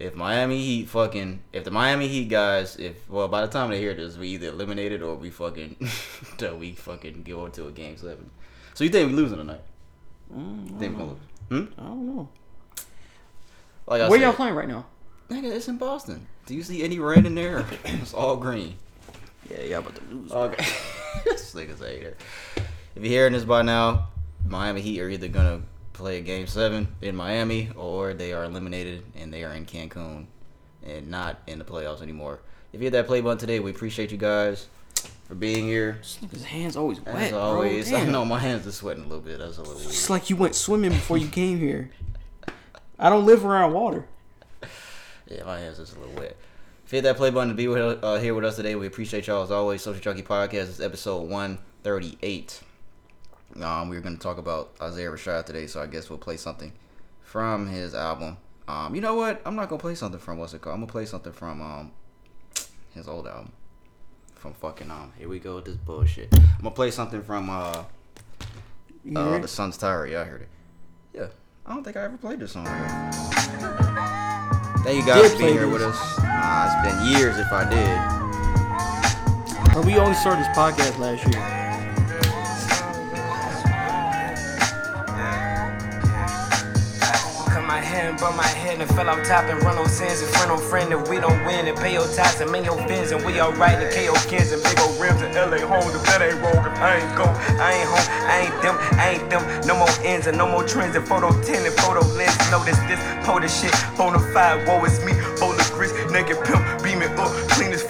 if Miami Heat fucking if the Miami Heat guys if well by the time they hear this we either eliminated or we fucking that we fucking go into a game seven. So you think we losing tonight? Mm, Think we lose? Hmm? I don't know. Like I Where said, y'all playing right now? Nigga, it's in Boston. Do you see any red in there? it's all green. Yeah, y'all about to lose. Okay. this nigga's hater. If you're hearing this by now, Miami Heat are either gonna play a game seven in Miami or they are eliminated and they are in Cancun and not in the playoffs anymore. If you hit that play button today, we appreciate you guys for being here. Nigga's hands always wet, As always, I know my hands are sweating a little bit. That's a little weird. It's like you went swimming before you came here. I don't live around water. Yeah, my hands is a little wet. If you hit that play button to be with, uh, here with us today, we appreciate y'all as always. Social Junkie Podcast is episode 138. Um, we're going to talk about Isaiah Rashad today, so I guess we'll play something from his album. Um, you know what? I'm not going to play something from what's it called? I'm going to play something from um, his old album. From fucking, um, here we go with this bullshit. I'm going to play something from uh, uh. The Sun's Tirade. Yeah, I heard it. Yeah. I don't think I ever played this song. Thank you guys for being here with us. Nah, it's been years if I did. Bro, we only started this podcast last year. Cut my head and fell off top and run no sins in front of friend that we don't win and pay your tax and make your fins and we alright and KO kids and big old rims and LA home. If that ain't if I ain't go, I ain't home, I ain't them, I ain't them. No more ends and no more trends and photo 10 and photo lens. Notice this, pull this shit, bonafide, woe is me, bowl of grits, naked pimp,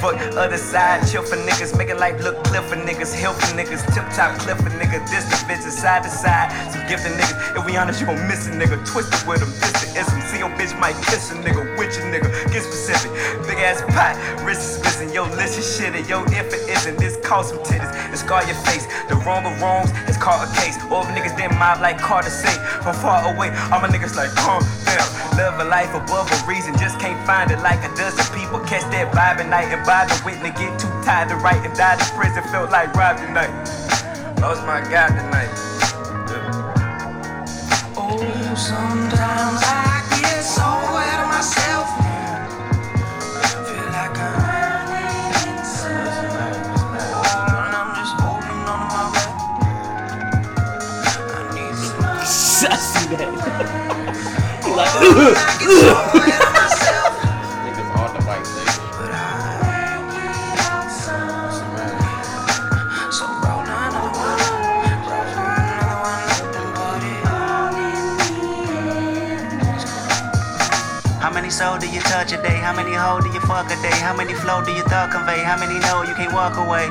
fuck. Other side, chill for niggas, making life look clear for niggas, help for niggas, tip top clip for niggas, this the bitch is side to side. Some gifted niggas, if we honest, you gon' miss a nigga, twisted with them, this the ism. See your bitch might kiss a nigga, with your nigga, get specific. Big ass pot, wrist is missing, yo, listen shit, and yo, if it isn't, this cause some titties, and scar your face. The wrong of wrongs is called a case. All the niggas then mob like Carter say, from far away, all my niggas like, calm down. Live a life above a reason, just can't find it like a dozen people. Catch that vibe at night and vibe the witness, get too tired to write and die in prison, felt like robbed tonight. Lost my guy tonight. Oh, sometimes I get so out of myself. Feel like I'm running in circles. And Souls do you touch a day? How many hoes do you fuck a day? How many flow do you thought convey? How many know you can't walk away?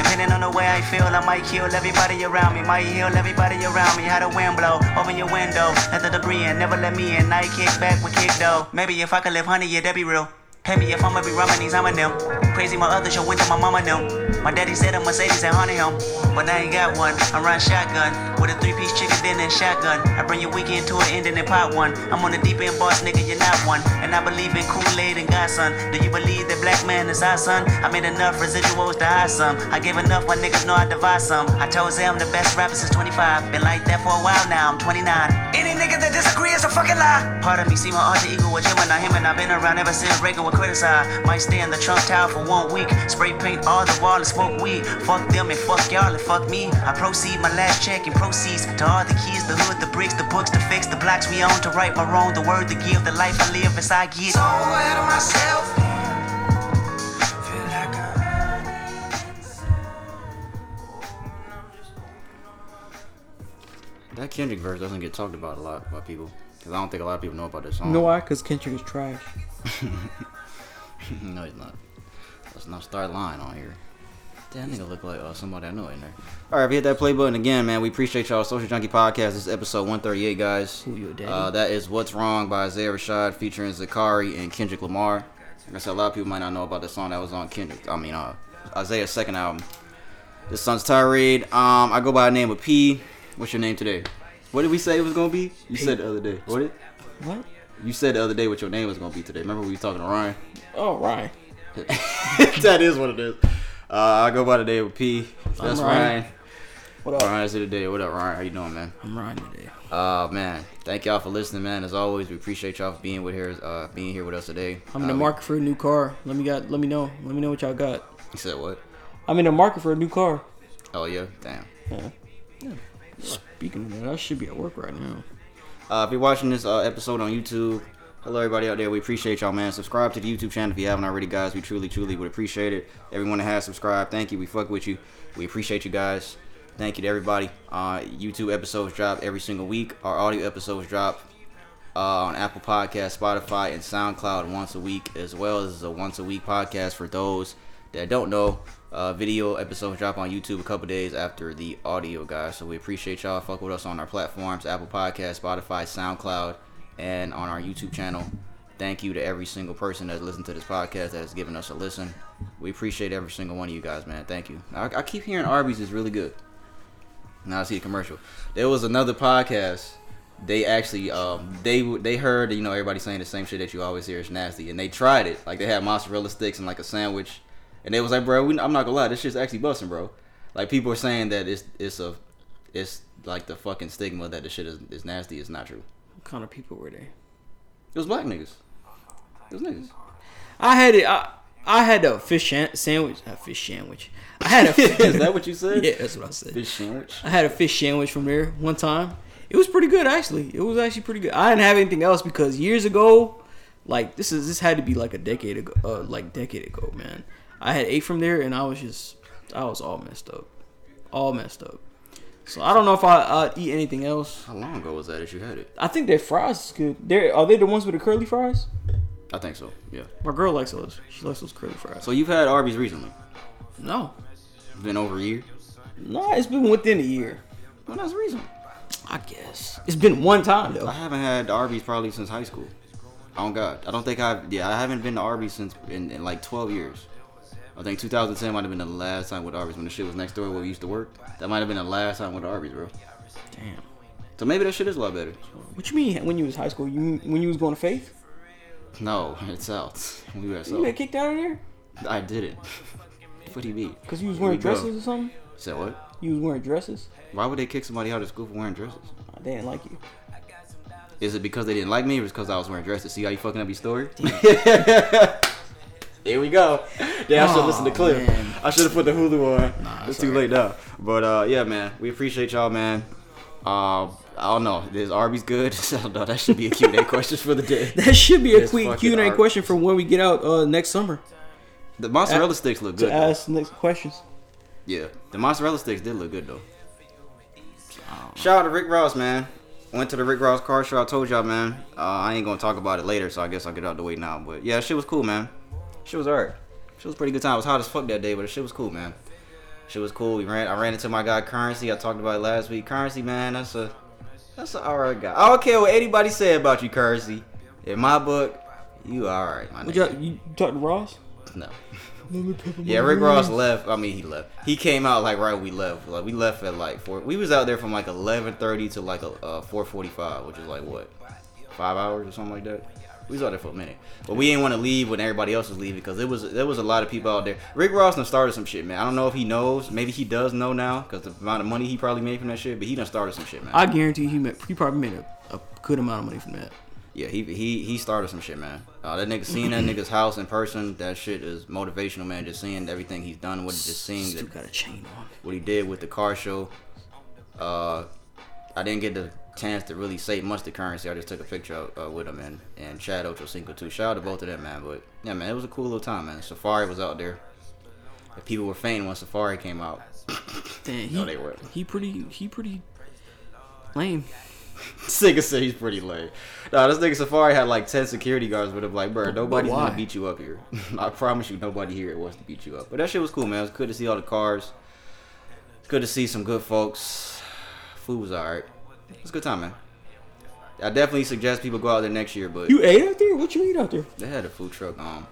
Depending on the way I feel, I might kill everybody around me. Might heal everybody around me. How the wind blow, open your window. Let the debris in, never let me in. Night kick back with kick though. Maybe if I could live honey, yeah, that be real. Pay me if I'ma be rhyming these, I'm a them. Crazy, my other show went to my mama them. My daddy said a Mercedes and honey him. But I ain't got one. I run shotgun with a three piece chicken dinner and shotgun. I bring your weekend to an ending and pot one. I'm on the deep end boss, nigga, you're not one. And I believe in Kool Aid and God, son. Do you believe that black man is our son? I made enough residuals to hide some. I gave enough, my niggas know I divide some. I told them I'm the best rapper since 25. Been like that for a while now, I'm 29. Any nigga that disagree is a fucking lie. Part of me see my alter ego with Gemini, him and I've been around ever since Reagan was criticized. Might stay in the Trump Tower for one week. Spray paint all the wall and smoke weed. Fuck them and fuck y'all and fuck me. I proceed my last check and proceeds to all the keys, the hood, the bricks, the books, to fix the blocks we own, to right my wrong, the word to give, the life I live as I get. So out of myself. Feel like I'm running That Kendrick verse doesn't get talked about a lot by people. Because I don't think a lot of people know about this song. You know why? Because Kendrick is trash. No, he's not. Let's not start lying on here. That nigga look like uh, somebody I know in there. All right, if you hit that play button again, man, we appreciate y'all. Social Junkie Podcast. This is episode 138, guys. Who you, daddy? Uh, that is What's Wrong by Isaiah Rashad featuring Zacari and Kendrick Lamar. Like I said, a lot of people might not know about the song that was on Kendrick. I mean, uh, Isaiah's second album. This Sun's Tirade. Um, I go by the name of P. What's your name today? What did we say it was gonna be? You said the other day. What did? What? You said the other day what your name was gonna be today. Remember we were talking to Ryan? Oh, Ryan. that is what it is. Uh, I go by the name of P. That's Ryan. Ryan. What up? Ryan is today. What up, Ryan? How you doing, man? I'm Ryan today. Uh, man, thank y'all for listening, man. As always, we appreciate y'all for being with here, uh, being here with us today. I'm in the Uh, market for a new car. Let me got. Let me know. Let me know what y'all got. You said what? I'm in the market for a new car. Oh yeah, damn. Yeah. Speaking of that, I should be at work right now. Uh, if you're watching this uh, episode on YouTube, hello everybody out there. We appreciate y'all, man. Subscribe to the YouTube channel if you haven't already, guys. We truly, truly would appreciate it. Everyone that has subscribed, thank you. We fuck with you. We appreciate you guys. Thank you to everybody. Uh, YouTube episodes drop every single week. Our audio episodes drop uh, on Apple Podcast, Spotify, and SoundCloud once a week, as well as a once a week podcast for those that don't know. Uh, video episode drop on YouTube a couple days after the audio, guys. So we appreciate y'all. Fuck with us on our platforms Apple Podcast, Spotify, SoundCloud, and on our YouTube channel. Thank you to every single person that's listened to this podcast that has given us a listen. We appreciate every single one of you guys, man. Thank you. I, I keep hearing Arby's is really good. Now I see a commercial. There was another podcast. They actually, um, they they heard you know everybody saying the same shit that you always hear is nasty, and they tried it. Like they had mozzarella sticks and like a sandwich, and they was like, bro, we, I'm not gonna lie, this shit's actually busting, bro. Like people are saying that it's it's a it's like the fucking stigma that the shit is, is nasty. It's not true. What kind of people were they? It was black niggas. It was niggas. I had it. I, I had a fish sandwich. A fish sandwich. I had a. is that what you said? yeah, that's what I said. Fish sandwich. I had a fish sandwich from there one time. It was pretty good actually. It was actually pretty good. I didn't have anything else because years ago, like this is this had to be like a decade ago, uh, like decade ago, man. I had ate from there and I was just I was all messed up, all messed up. So I don't know if I uh, eat anything else. How long ago was that that you had it? I think their fries is good. They are they the ones with the curly fries? I think so. Yeah. My girl likes those. She likes those curly fries. So you've had Arby's recently? No, It's been over a year. no, it's been within a year. Well, that's recent. I guess it's been one time though. I haven't had Arby's probably since high school. Oh God, I don't think I've. Yeah, I haven't been to Arby's since in, in like 12 years. I think 2010 might have been the last time with Arby's when the shit was next door where we used to work. That might have been the last time with Arby's, bro. Damn. So maybe that shit is a lot better. What you mean when you was high school? You when you was going to Faith? No, it's out. We were at You got South. kicked out of there I didn't. What do you mean? because you was wearing go. dresses or something? Said what? You was wearing dresses. Why would they kick somebody out of school for wearing dresses? They didn't like you. Is it because they didn't like me or is it because I was wearing dresses? See how you fucking up your story? Here we go. Yeah, I should Aw, listen to Cliff. man. I should have put the Hulu on. Nah, it's it's too alright. late now. But uh, yeah, man, we appreciate y'all, man. Uh, I don't know. Is Arby's good? I don't know. That should be a Q&A question for the day. That should be a quick Q and A art. question from when we get out uh, next summer The mozzarella sticks look to good. though. ask next questions. Yeah, the mozzarella sticks did look good though. Shout out to Rick Ross, man. Went to the Rick Ross car show. I told y'all, man. Uh, I ain't gonna talk about it later, so I guess I'll get out the way now. But yeah, shit was cool, man. Shit was alright. Shit was a pretty good time. It was hot as fuck that day, but the shit was cool, man. Shit was cool. We ran. I ran into my guy Currency. I talked about it last week. Currency, man. That's a that's an alright guy. I don't care what anybody say about you, Currency. In my book, you alright, my nigga. you, you talk to Ross? No. Yeah, Rick Ross left. I mean, he left. He came out like right when we left. Like we left at like four. We was out there from like eleven thirty to like a uh, four forty five, which is like what, five hours or something like that. We was out there for a minute, but we didn't want to leave when everybody else was leaving because there was there was a lot of people out there. Rick Ross done started some shit, man. I don't know if he knows. Maybe he does know now because the amount of money he probably made from that shit. But he done started some shit, man. I guarantee he made, he probably made a, a good amount of money from that. Yeah, he he he started some shit, man. Uh, that nigga seeing that nigga's house in person, that shit is motivational, man. Just seeing everything he's done what it, just seeing Still that got a chain on. what he did with the car show. Uh, I didn't get the chance to really say much to currency. I just took a picture of, uh, with him and and Chad Ochocinco too. Shout out to both of them, man. But yeah, man, it was a cool little time, man. Safaree was out there. The people were fainting when Safaree came out. Damn, he, No, they weren't. he pretty he pretty lame. Nigga said he's pretty lame. Nah, this nigga Safaree had like 10 security guards with him. Like, bro, nobody's gonna beat you up here. I promise you, nobody here wants to beat you up. But that shit was cool, man. It was good to see all the cars. Good to see some good folks. Food was alright. It was a good time, man. I definitely suggest people go out there next year, but You ate out there? What you eat out there? they had a food truck. Um,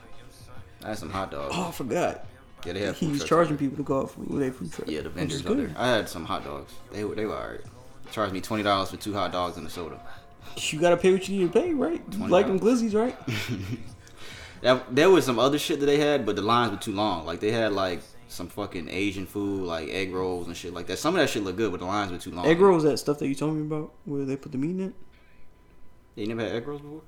I had some hot dogs. Oh, I forgot. Yeah, they had food He's trucks charging out people to go out for their food truck. Yeah, the which is vendors out there. good. I had some hot dogs. They were they were alright. Charged me twenty dollars for two hot dogs and a soda. You gotta pay what you need to pay, right? You like them glizzies, right? Now, there was some other shit that they had, but the lines were too long. Like they had like some fucking Asian food like egg rolls and shit like that. Some of that shit look good, but the lines were too long. Egg rolls, that stuff that you told me about, where they put the meat in it. You never had egg rolls before?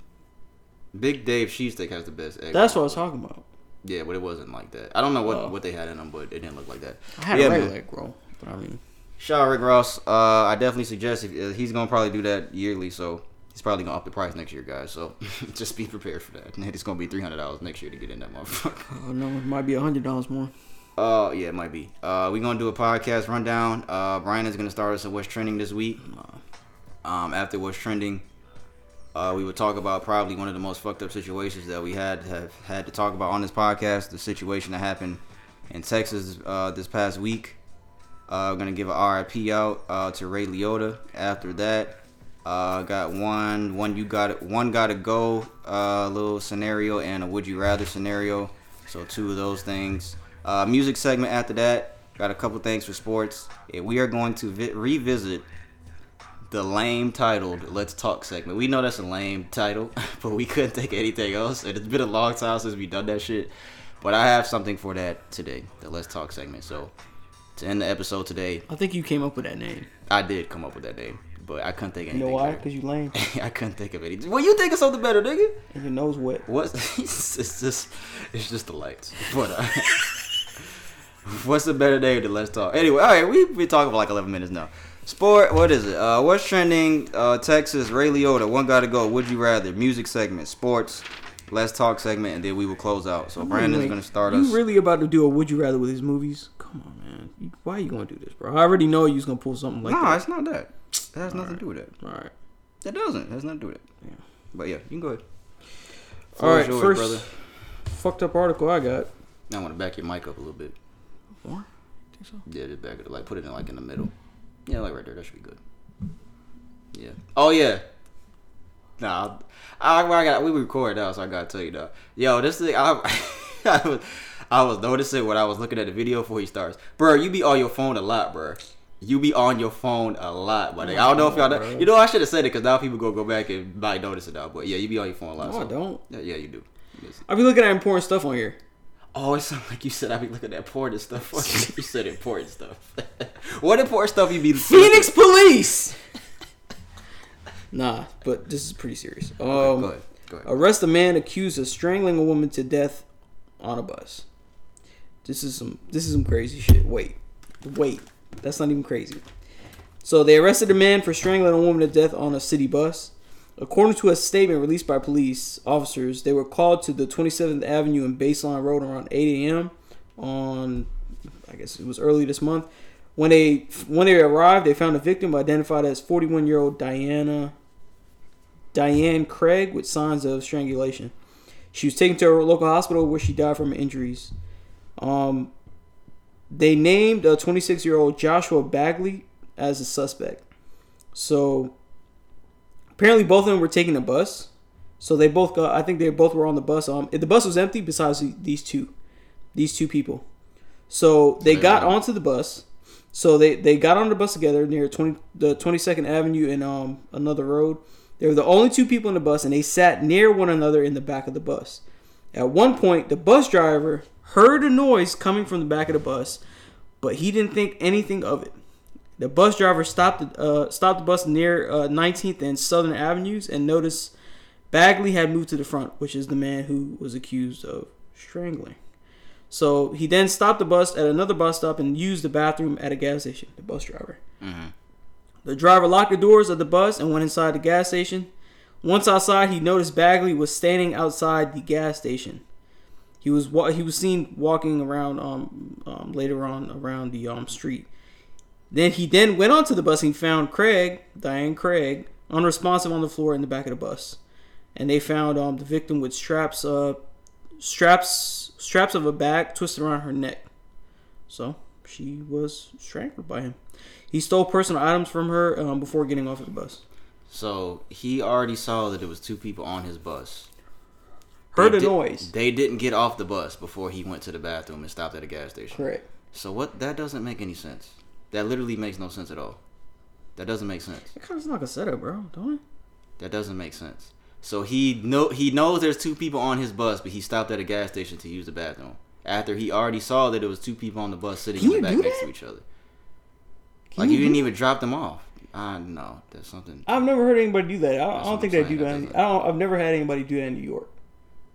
Big Dave cheesesteak has the best egg. That's what I was talking about. Yeah, but it wasn't like that. I don't know what, Oh. what they had in them, but it didn't look like that. I had Yeah, a regular egg roll, but I mean, Shout out Rick Ross. Uh, I definitely suggest if uh, he's gonna probably do that yearly, so he's probably gonna up the price next year, guys. So just be prepared for that. It's gonna be three hundred dollars next year to get in that motherfucker. oh no, it might be a hundred dollars more. Uh, yeah, it might be. Uh, we're gonna do a podcast rundown. Uh, Brian is gonna start us at what's trending this week. Um, after what's trending, uh, we would talk about probably one of the most fucked up situations that we had have had to talk about on this podcast. The situation that happened in Texas uh, this past week. Uh, we're gonna give an RIP out uh, to Ray Liotta. After that, uh, got one, one you got it, one got to go. Uh, little scenario and a would you rather scenario. So two of those things. Uh, music segment after that. Got a couple things for sports. And we are going to vi- revisit the lame titled "Let's Talk" segment. We know that's a lame title, but we couldn't think of anything else. And it's been a long time since we done that shit. But I have something for that today, the "Let's Talk" segment. So to end the episode today, I think you came up with that name. I did come up with that name, but I couldn't think of You know why? Because you lame I couldn't think of anything. Well, you think of something better, nigga? and your nose wet. What's it's just it's just the lights. But uh, what's a better day to let's talk? Anyway, all right, we've been talking for like eleven minutes now. Sport, what is it? Uh, what's trending? Uh, Texas, Ray Liotta, one got to go. Would you rather? Music segment, sports, let's talk segment, and then we will close out. So Brandon's Like, gonna start you us. You really about to do a would you rather with his movies? Come on, man. You, why are you gonna do this, bro? I already know you was gonna pull something like nah, that. it's not that. It has nothing to do with that. All right. It doesn't. It has nothing to do with it. Yeah. But yeah, you can go ahead. All Floor right. is yours, First brother. fucked up article I got. Now I want to back your mic up a little bit. More? Think so? Yeah, just back it, like put it in like in the middle. Yeah, like right there. That should be good. Yeah. Oh yeah. Nah, I, I, I got we record now, so I gotta tell you though. Yo, this thing I, I was I was noticing when I was looking at the video before he starts, bro. You be on your phone a lot, bro. You be on your phone a lot, buddy. I don't know if y'all know. bro. You know, I should have said it because now people go go back and might notice it now. But yeah, you be on your phone a lot. No, I don't. Yeah, yeah, you do. Yes. I be looking at important stuff on here. Oh, it sounds like you said I be looking at important stuff. You said important stuff. what important stuff you be? Phoenix Police. nah, but this is pretty serious. Um, Okay, go ahead. Go ahead. Arrest a man accused of strangling a woman to death on a bus. This is some this is some crazy shit. Wait. Wait. That's not even crazy. So they arrested a man for strangling a woman to death on a city bus. According to a statement released by police officers, they were called to the 27th Avenue and Baseline Road around 8 a.m. on, I guess it was early this month. When they when they arrived, they found a victim identified as 41-year-old Diana Diane Craig with signs of strangulation. She was taken to a local hospital where she died from injuries. Um, they named a 26 year old Joshua Bagley as a suspect. So apparently, both of them were taking a bus. So they both got. I think they both were on the bus. Um, the bus was empty besides these two, these two people. So they got onto the bus. So they, they got on the bus together near 20, the 22nd Avenue and um another road. They were the only two people in the bus, and they sat near one another in the back of the bus. At one point, the bus driver heard a noise coming from the back of the bus, but he didn't think anything of it. The bus driver stopped uh, stopped the bus near uh, 19th and Southern Avenues and noticed Bagley had moved to the front, which is the man who was accused of strangling. So he then stopped the bus at another bus stop and used the bathroom at a gas station. The bus driver. The driver locked the doors of the bus and went inside the gas station. Once outside, he noticed Bagley was standing outside the gas station. He was wa- he was seen walking around um, um later on around the um street. Then he then went onto the bus and found Craig, Diane Craig, unresponsive on the floor in the back of the bus. And they found um the victim with straps uh straps straps of a bag twisted around her neck. So she was strangled by him. He stole personal items from her um, before getting off of the bus. So he already saw that there was two people on his bus. Heard They a noise. They didn't get off the bus before he went to the bathroom and stopped at a gas station. Correct. So what? That doesn't make any sense. That literally makes no sense at all. That doesn't make sense. It kind of sounds like a setup, bro. Don't it? That doesn't make sense. So he know he knows there's two people on his bus, but he stopped at a gas station to use the bathroom. after he already saw that it was two people on the bus sitting Can in the back next to each other. Can like you you didn't even drop them off. I know there's something. I've never heard anybody do that. I don't, I don't think they do that. that I don't. I've never had anybody do that in New York.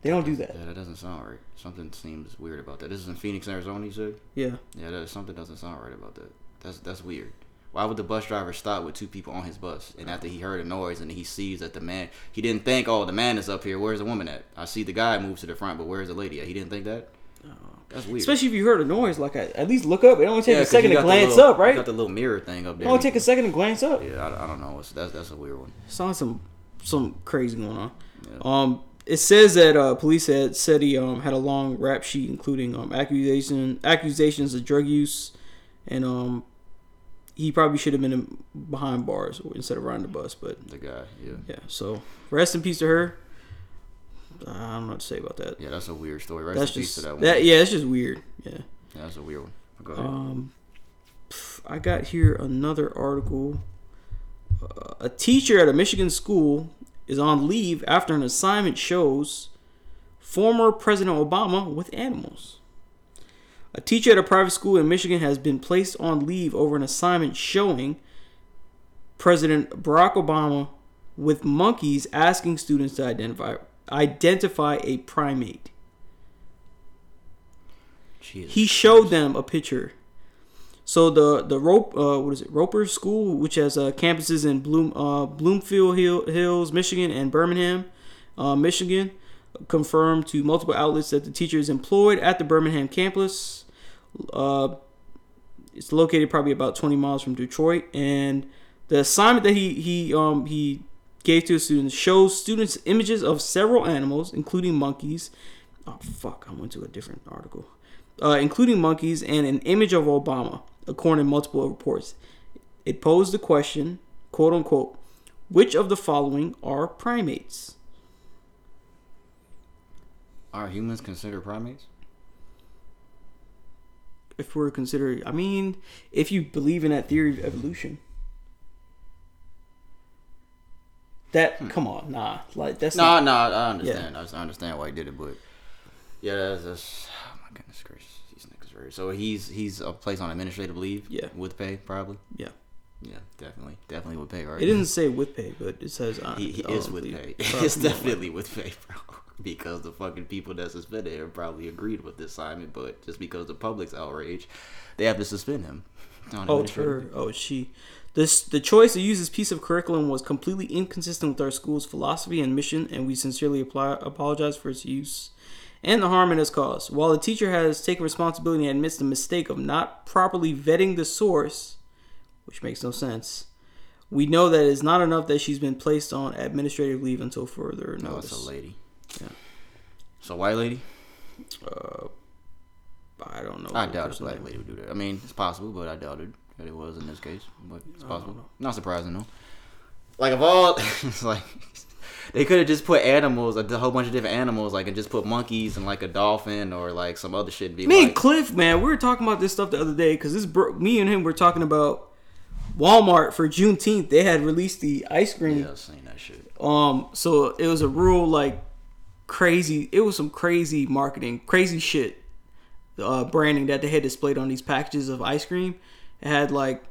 They don't do that. Yeah, that doesn't sound right. Something seems weird about that. This is in Phoenix, Arizona. You said. Yeah. Yeah, that something doesn't sound right about that. That's that's weird. Why would the bus driver stop with two people on his bus? And after he heard a noise and he sees that the man, he didn't think, oh, the man is up here. Where's the woman at? I see the guy move to the front, but where's the lady at? He didn't think that. That's weird. Especially if you heard a noise, like at least look up. It only takes Yeah, a second to glance little- up, right? Got the little mirror thing up there. It only take a second to glance up. Yeah, I, I don't know. It's, that's that's a weird one. Sounds some some crazy going on. Um, it says that uh, police had said he um had a long rap sheet including um accusation accusations of drug use, and um he probably should have been behind bars instead of riding the bus. But The guy. Yeah. yeah, so rest in peace to her. I don't know what to say about that. Yeah, that's a weird story. Rest That's in peace just to that that, yeah, it's just weird. Yeah. Yeah, that's a weird one. Go ahead. Um, I got here another article. Uh, a teacher at a Michigan school is on leave after an assignment shows former President Obama with animals. A teacher at a private school in Michigan has been placed on leave over an assignment showing President Barack Obama with monkeys asking students to identify identify a primate. Jesus He showed them a picture. So the the rope uh, what is it Roeper School, which has uh, campuses in Bloom uh, Bloomfield Hill, Hills, Michigan, and Birmingham, uh, Michigan, confirmed to multiple outlets that the teacher is employed at the Birmingham campus. Uh, it's located probably about 20 miles from Detroit, and the assignment that he he um he gave to his students shows students images of several animals, including monkeys. Oh fuck! I went to a different article, uh, including monkeys and an image of Obama, according to multiple reports. It posed the question, quote unquote, which of the following are primates? Are humans considered primates? If we're considering, I mean, if you believe in that theory of evolution. That come on, nah, like that's No, not, no, I understand. I understand why he did it, but yeah, that's, that's oh my goodness gracious, these niggas very. So he's he's a place on administrative leave. Yeah. with pay probably. yeah. Yeah, definitely, definitely with pay, right? It didn't say with pay, but it says uh, He, he is with leave. pay. It's definitely with pay, bro. Because the fucking people that suspended him probably agreed with this assignment, but just because the public's outrage, they have to suspend him. Oh, her. Oh, she. This the choice to use this piece of curriculum was completely inconsistent with our school's philosophy and mission, and we sincerely apply, apologize for its use and the harm it has caused. While the teacher has taken responsibility and admits the mistake of not properly vetting the source, which makes no sense, we know that it's not enough that she's been placed on administrative leave until further No, it's notice. a lady. Yeah. So white lady? Uh, I don't know. I doubt a black lady would do that. I mean, it's possible, but I doubted that it was in this case. But it's possible. Not surprising though. Like of all, it's like they could have just put animals, a whole bunch of different animals, like and just put monkeys and like a dolphin or like some other shit. And be Me and like, Cliff, man, we were talking about this stuff the other day because this bro- me and him were talking about Walmart for Juneteenth. They had released the ice cream. yeah, I've seen that shit. Um, so it was a rule like crazy. It was some crazy marketing, crazy shit, uh, branding that they had displayed on these packages of ice cream. It had like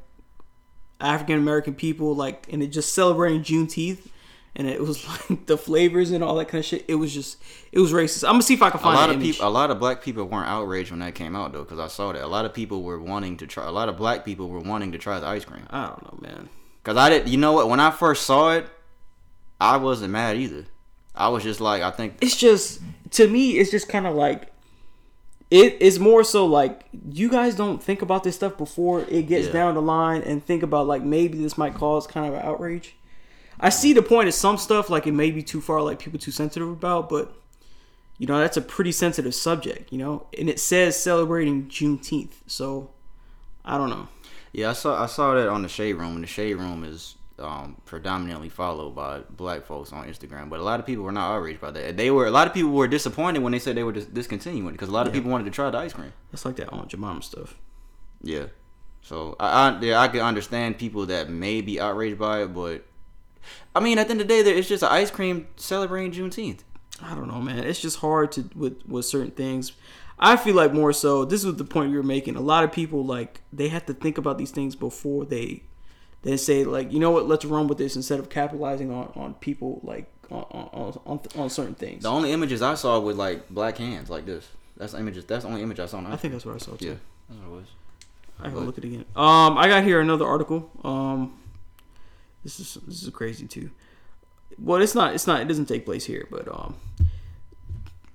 African American people like, and it just celebrating Juneteenth. And it was like the flavors and all that kind of shit. It was just, it was racist. I'm gonna see if I can find A lot of people, a lot of black people weren't outraged when that came out though, because I saw that. A lot of people were wanting to try. A lot of black people were wanting to try the ice cream. I don't know, man. Cause I did. You know what? When I first saw it, I wasn't mad either. I was just like, I think it's just to me it's just kind of like it is more so like you guys don't think about this stuff before it gets Yeah. down the line and think about like maybe this might cause kind of an outrage. I see the point of some stuff like it may be too far like people too sensitive about but you know that's a pretty sensitive subject you know? And it says celebrating juneteenth so i don't know. Yeah, I saw I saw that on the shade room, and the shade room is um, predominantly followed by black folks on Instagram. But a lot of people were not outraged by that. They were a lot of people were disappointed when they said they were dis- discontinuing because a lot of people wanted to try the ice cream. It's like that aunt jemima stuff Yeah, so I, I yeah I can understand people that may be outraged by it, but I mean at the end of the day, there- it's just an ice cream celebrating Juneteenth. I don't know, man. It's just hard to with with certain things. I feel like more so. This was the point we were making. A lot of people like they have to think about these things before they they say like, you know what, let's run with this instead of capitalizing on on people like on on on, on certain things. The only images I saw was like black hands like this. That's the images. That's the only image I saw. On I think that's what I saw too. yeah, that's what it was. I gotta look at it again. Um, I got here another article. Um, this is this is crazy too. Well, it's not. It's not. It doesn't take place here, but um,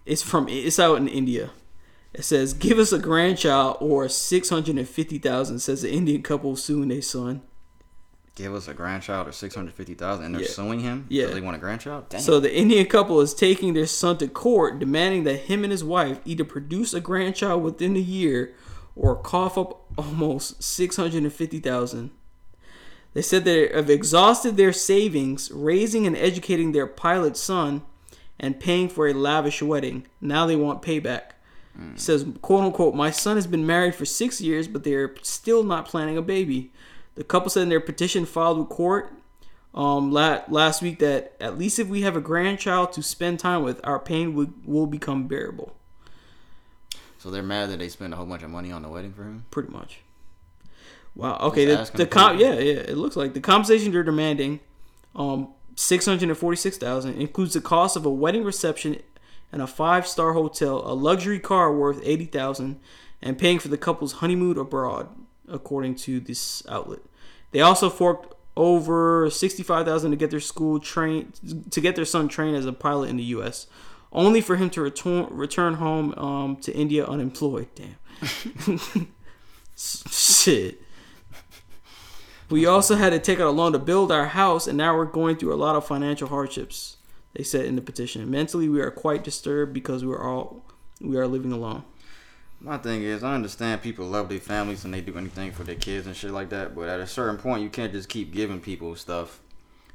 it's from. It's out in India. It says, "Give us a grandchild or six hundred and fifty thousand," says the Indian couple suing their son. Give us a grandchild or six hundred fifty thousand, and they're Yeah. suing him. Yeah. because they want a grandchild. Dang. So the Indian couple is taking their son to court, demanding that him and his wife either produce a grandchild within a year or cough up almost six hundred and fifty thousand. They said they have exhausted their savings, raising and educating their pilot son, and paying for a lavish wedding. Now they want payback. It says, quote unquote, my son has been married for six years, but they're still not planning a baby. The couple said in their petition filed with court um, la- last week that at least if we have a grandchild to spend time with, our pain will, will become bearable. so they're mad that they spent a whole bunch of money on the wedding for him. Pretty much. Wow. Okay. The, the com- yeah yeah it looks like the compensation they're demanding, um, six hundred and forty six thousand includes the cost of a wedding reception and a five star hotel, a luxury car worth eighty thousand, and paying for the couple's honeymoon abroad, according to this outlet. They also forked over sixty five thousand to get their school trained to get their son trained as a pilot in the U.S. Only for him to return return home um, to India unemployed. Damn. Shit. We also had to take out a loan to build our house, and now we're going through a lot of financial hardships. They said in the petition. Mentally, we are quite disturbed because we are all we are living alone. My thing is, I understand people love their families and they do anything for their kids and shit like that. But at a certain point, you can't just keep giving people stuff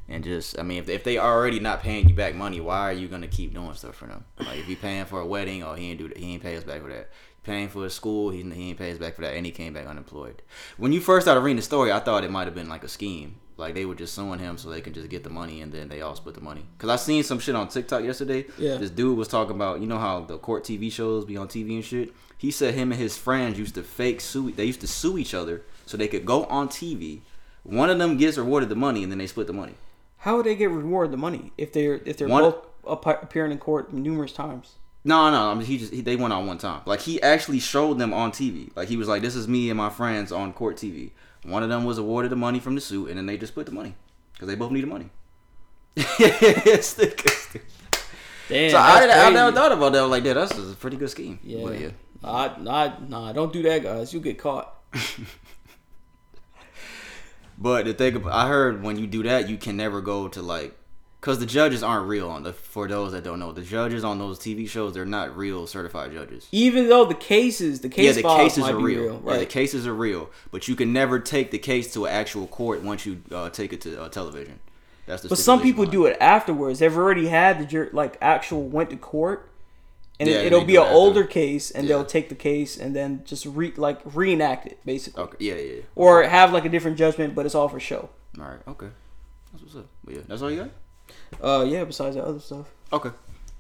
and just. I mean, if, if they already not paying you back money, why are you gonna keep doing stuff for them? Like if you paying for a wedding, oh he ain't do that, he ain't pay us back for that. Paying for a school, he, he ain't pay us back for that, and he came back unemployed. When you first started reading the story, I thought it might have been like a scheme. Like they were just suing him so they could just get the money and then they all split the money. Cause I seen some shit on TikTok yesterday. Yeah. This dude was talking about you know how the court TV shows be on TV and shit. He said him and his friends used to fake sue. They used to sue each other so they could go on TV. One of them gets rewarded the money and then they split the money. How would they get rewarded the money if they're if they're One- both appearing in court numerous times? No, no, I mean he just he, they went on one time. Like he actually showed them on TV. Like he was like, "This is me and my friends on court TV." One of them was awarded the money from the suit, and then they just split the money because they both needed money. It's the- Damn, so I, I never thought about that. Like, "Yeah, that's a pretty good scheme." Yeah. But yeah. Nah, nah, nah, don't do that, guys. you'll get caught. But the thing, about, I heard when you do that, you can never go to like, cause the judges aren't real. On the for those that don't know, the judges on those TV shows they're not real certified judges. Even though the cases, the case yeah, the cases are real. real, Yeah, the cases are real, but you can never take the case to an actual court once you uh, take it to uh, television. That's the. But some people behind do it afterwards. They've already had the jur- like actual went to court, and Yeah, it, it'll be an older case, and Yeah. they'll take the case and then just re like reenact it basically, Okay. Yeah, yeah. yeah. or have like a different judgment, but it's all for show. All right. Okay. That's what's up. But yeah, that's all you got. Uh, yeah. Besides that other stuff, Okay.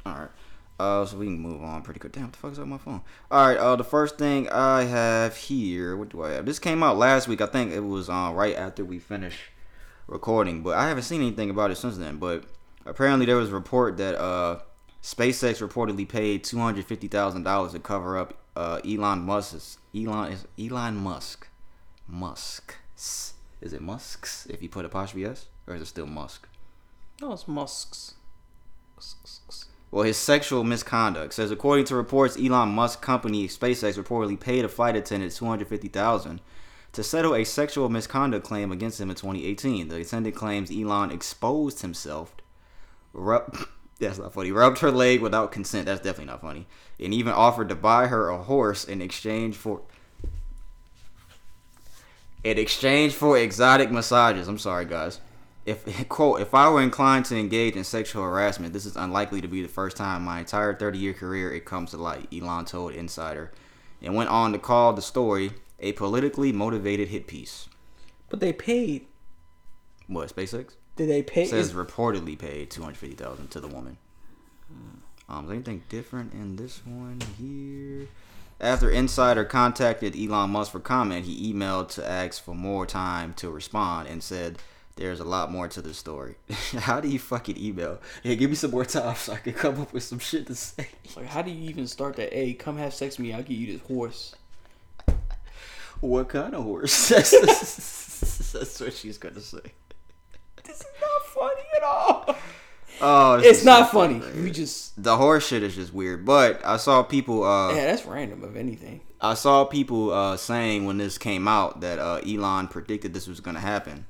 All right. Uh, so we can move on pretty good. Damn, what the fuck is up with my phone? All right. Uh, the first thing I have here, what do I have? This came out last week. I think it was uh, right after we finished recording, but I haven't seen anything about it since then. But apparently, there was a report that uh, SpaceX reportedly paid two hundred fifty thousand dollars to cover up uh, Elon Musk's Elon is Elon Musk Musk's is it Musk's if you put apostrophe s or is it still Musk? no, it's Musk's. Well, his sexual misconduct says, according to reports, Elon Musk company SpaceX reportedly paid a flight attendant two hundred fifty thousand to settle a sexual misconduct claim against him in 2018. The attendant claims Elon exposed himself, rub, that's not funny, rubbed her leg without consent. That's definitely not funny, and even offered to buy her a horse in exchange for. In exchange for exotic massages. I'm sorry, guys. If quote, if I were inclined to engage in sexual harassment, this is unlikely to be the first time in my entire 30 year career it comes to light, Elon told Insider, and went on to call the story a politically motivated hit piece. But they paid. What SpaceX Did they pay? says is- reportedly paid 250,000 to the woman. Um, is anything different in this one here? After Insider contacted Elon Musk for comment, he emailed to ask for more time to respond and said, "There's a lot more to the story." How do you fucking email? Hey, give me some more time so I can come up with some shit to say. Like, how do you even start that? Hey, come have sex with me. I'll give you this horse. What kind of horse? That's, that's what she's gonna say. This is not funny at all. Oh, this It's not funny. We just the horse shit is just weird. But I saw people. Uh, yeah, that's random. If anything, I saw people uh, saying when this came out that uh, Elon predicted this was gonna happen.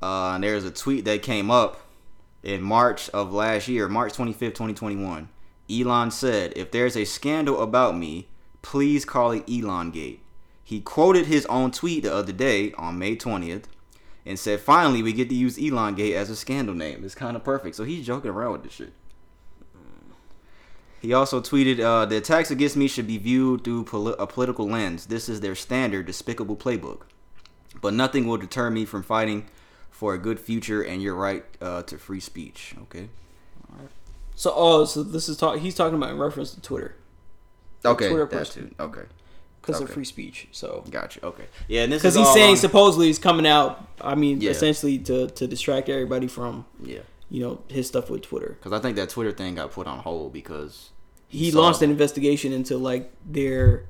Uh, and there's a tweet that came up in March of last year, March 25th, 2021. Elon said, "If there's a scandal about me, please call it Elon Gate." He quoted his own tweet the other day on May 20th and said, "Finally, we get to use Elon Gate as a scandal name. It's kind of perfect." So he's joking around with this shit. He also tweeted, uh, "The attacks against me should be viewed through poli- a political lens. This is their standard, despicable playbook. But nothing will deter me from fighting for a good future and your right uh, to free speech." Okay. All right. so oh, so this is talk. He's talking about in reference to Twitter Okay. Twitter person. too. Okay. Because of free speech. So Gotcha. Okay. Yeah, and this because he's saying on- supposedly he's coming out. I mean, Yeah. essentially to to distract everybody from yeah, you know his stuff with Twitter. because I think that Twitter thing got put on hold because He launched an investigation into like their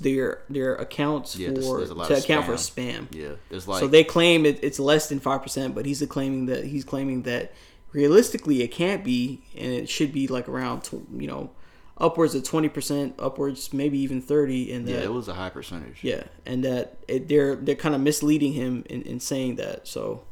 their their accounts Yeah, for there's lot to account for spam. spam. Yeah, it's like so they claim it, it's less than five percent, but he's claiming that he's claiming that realistically it can't be, and it should be like around you know upwards of twenty percent, upwards maybe even thirty, and yeah, that it was a high percentage. yeah, and that it, they're they're kind of misleading him in, in saying that. So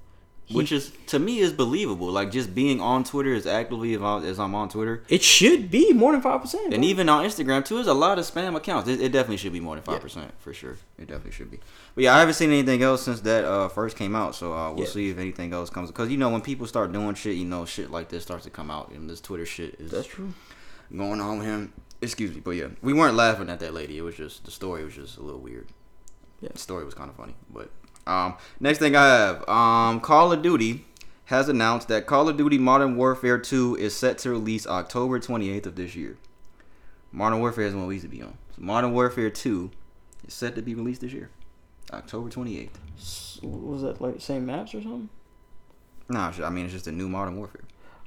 he- which is to me is believable. Like just being on Twitter as actively as I'm on Twitter, it should be more than five percent. and even on Instagram too, there's a lot of spam accounts. It, it definitely should be more than five percent for sure. It definitely should be. But yeah, I haven't seen anything else since that uh, first came out. So uh, we'll Yeah. see if anything else comes. Because you know when people start doing shit, you know shit like this starts to come out, and this Twitter shit is that's true. Going on with him. Excuse me, but yeah, we weren't laughing at that lady. It was just the story was just a little weird. Yeah. The story was kind of funny, but um, next thing I have, um, Call of Duty has announced that Call of Duty Modern Warfare 2 is set to release October 28th of this year. Modern Warfare is what we used to be on. So Modern Warfare 2 is set to be released this year, October 28th. S- Was that like same maps or something? Nah, I mean it's just a new Modern Warfare.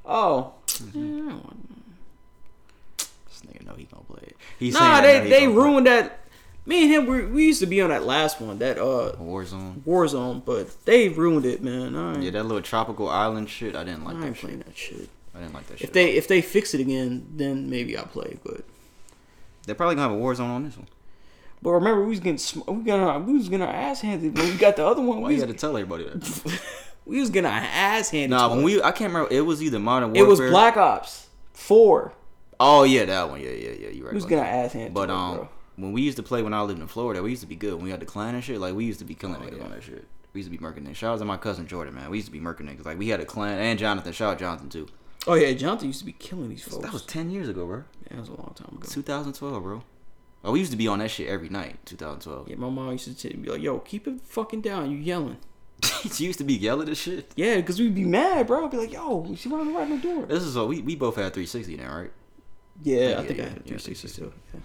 Oh, Mm-hmm. This know he gonna play it. He's Nah, they he they gonna play ruined that. Me and him, we, we used to be on that last one, that uh Warzone. Warzone, but they ruined it, man. I Yeah, that little tropical island shit. I didn't like I that ain't shit. playing that shit. I didn't like that shit. If they if they fix it again, then maybe I'll play. But They're probably gonna have a Warzone on this one. but remember, we was getting sm- we got our, we was getting our ass handed when we got the other one. Why We you was, had to tell everybody that? we was getting our ass handed. nah, when us. we I can't remember. It was either Modern War it was Black Ops Four. Oh yeah, that one. Yeah, yeah, yeah. You right. Who's gonna getting our that. ass handed. But to us, um, bro. when we used to play when I lived in Florida, we used to be good. When we had the clan and shit, like we used to be killing Oh, niggas yeah. on that shit. We used to be murking niggas. Shout out to my cousin Jordan, man. We used to be murking niggas. Like we had a clan and Jonathan. Shout out Jonathan too. oh yeah, Jonathan used to be killing these folks. That was ten years ago, bro. yeah, that was a long time ago. 2012, bro. Oh, we used to be on that shit every night. 2012. Yeah, my mom used to t- be like, "Yo, keep it fucking down. You yelling." she used to be yelling at shit. Yeah, because we'd be mad, bro. I'd be like, "Yo, she running right in the door." This is what we we both had 360 now, right? Yeah, Yeah, I think yeah, I had yeah, 360 too. Yeah.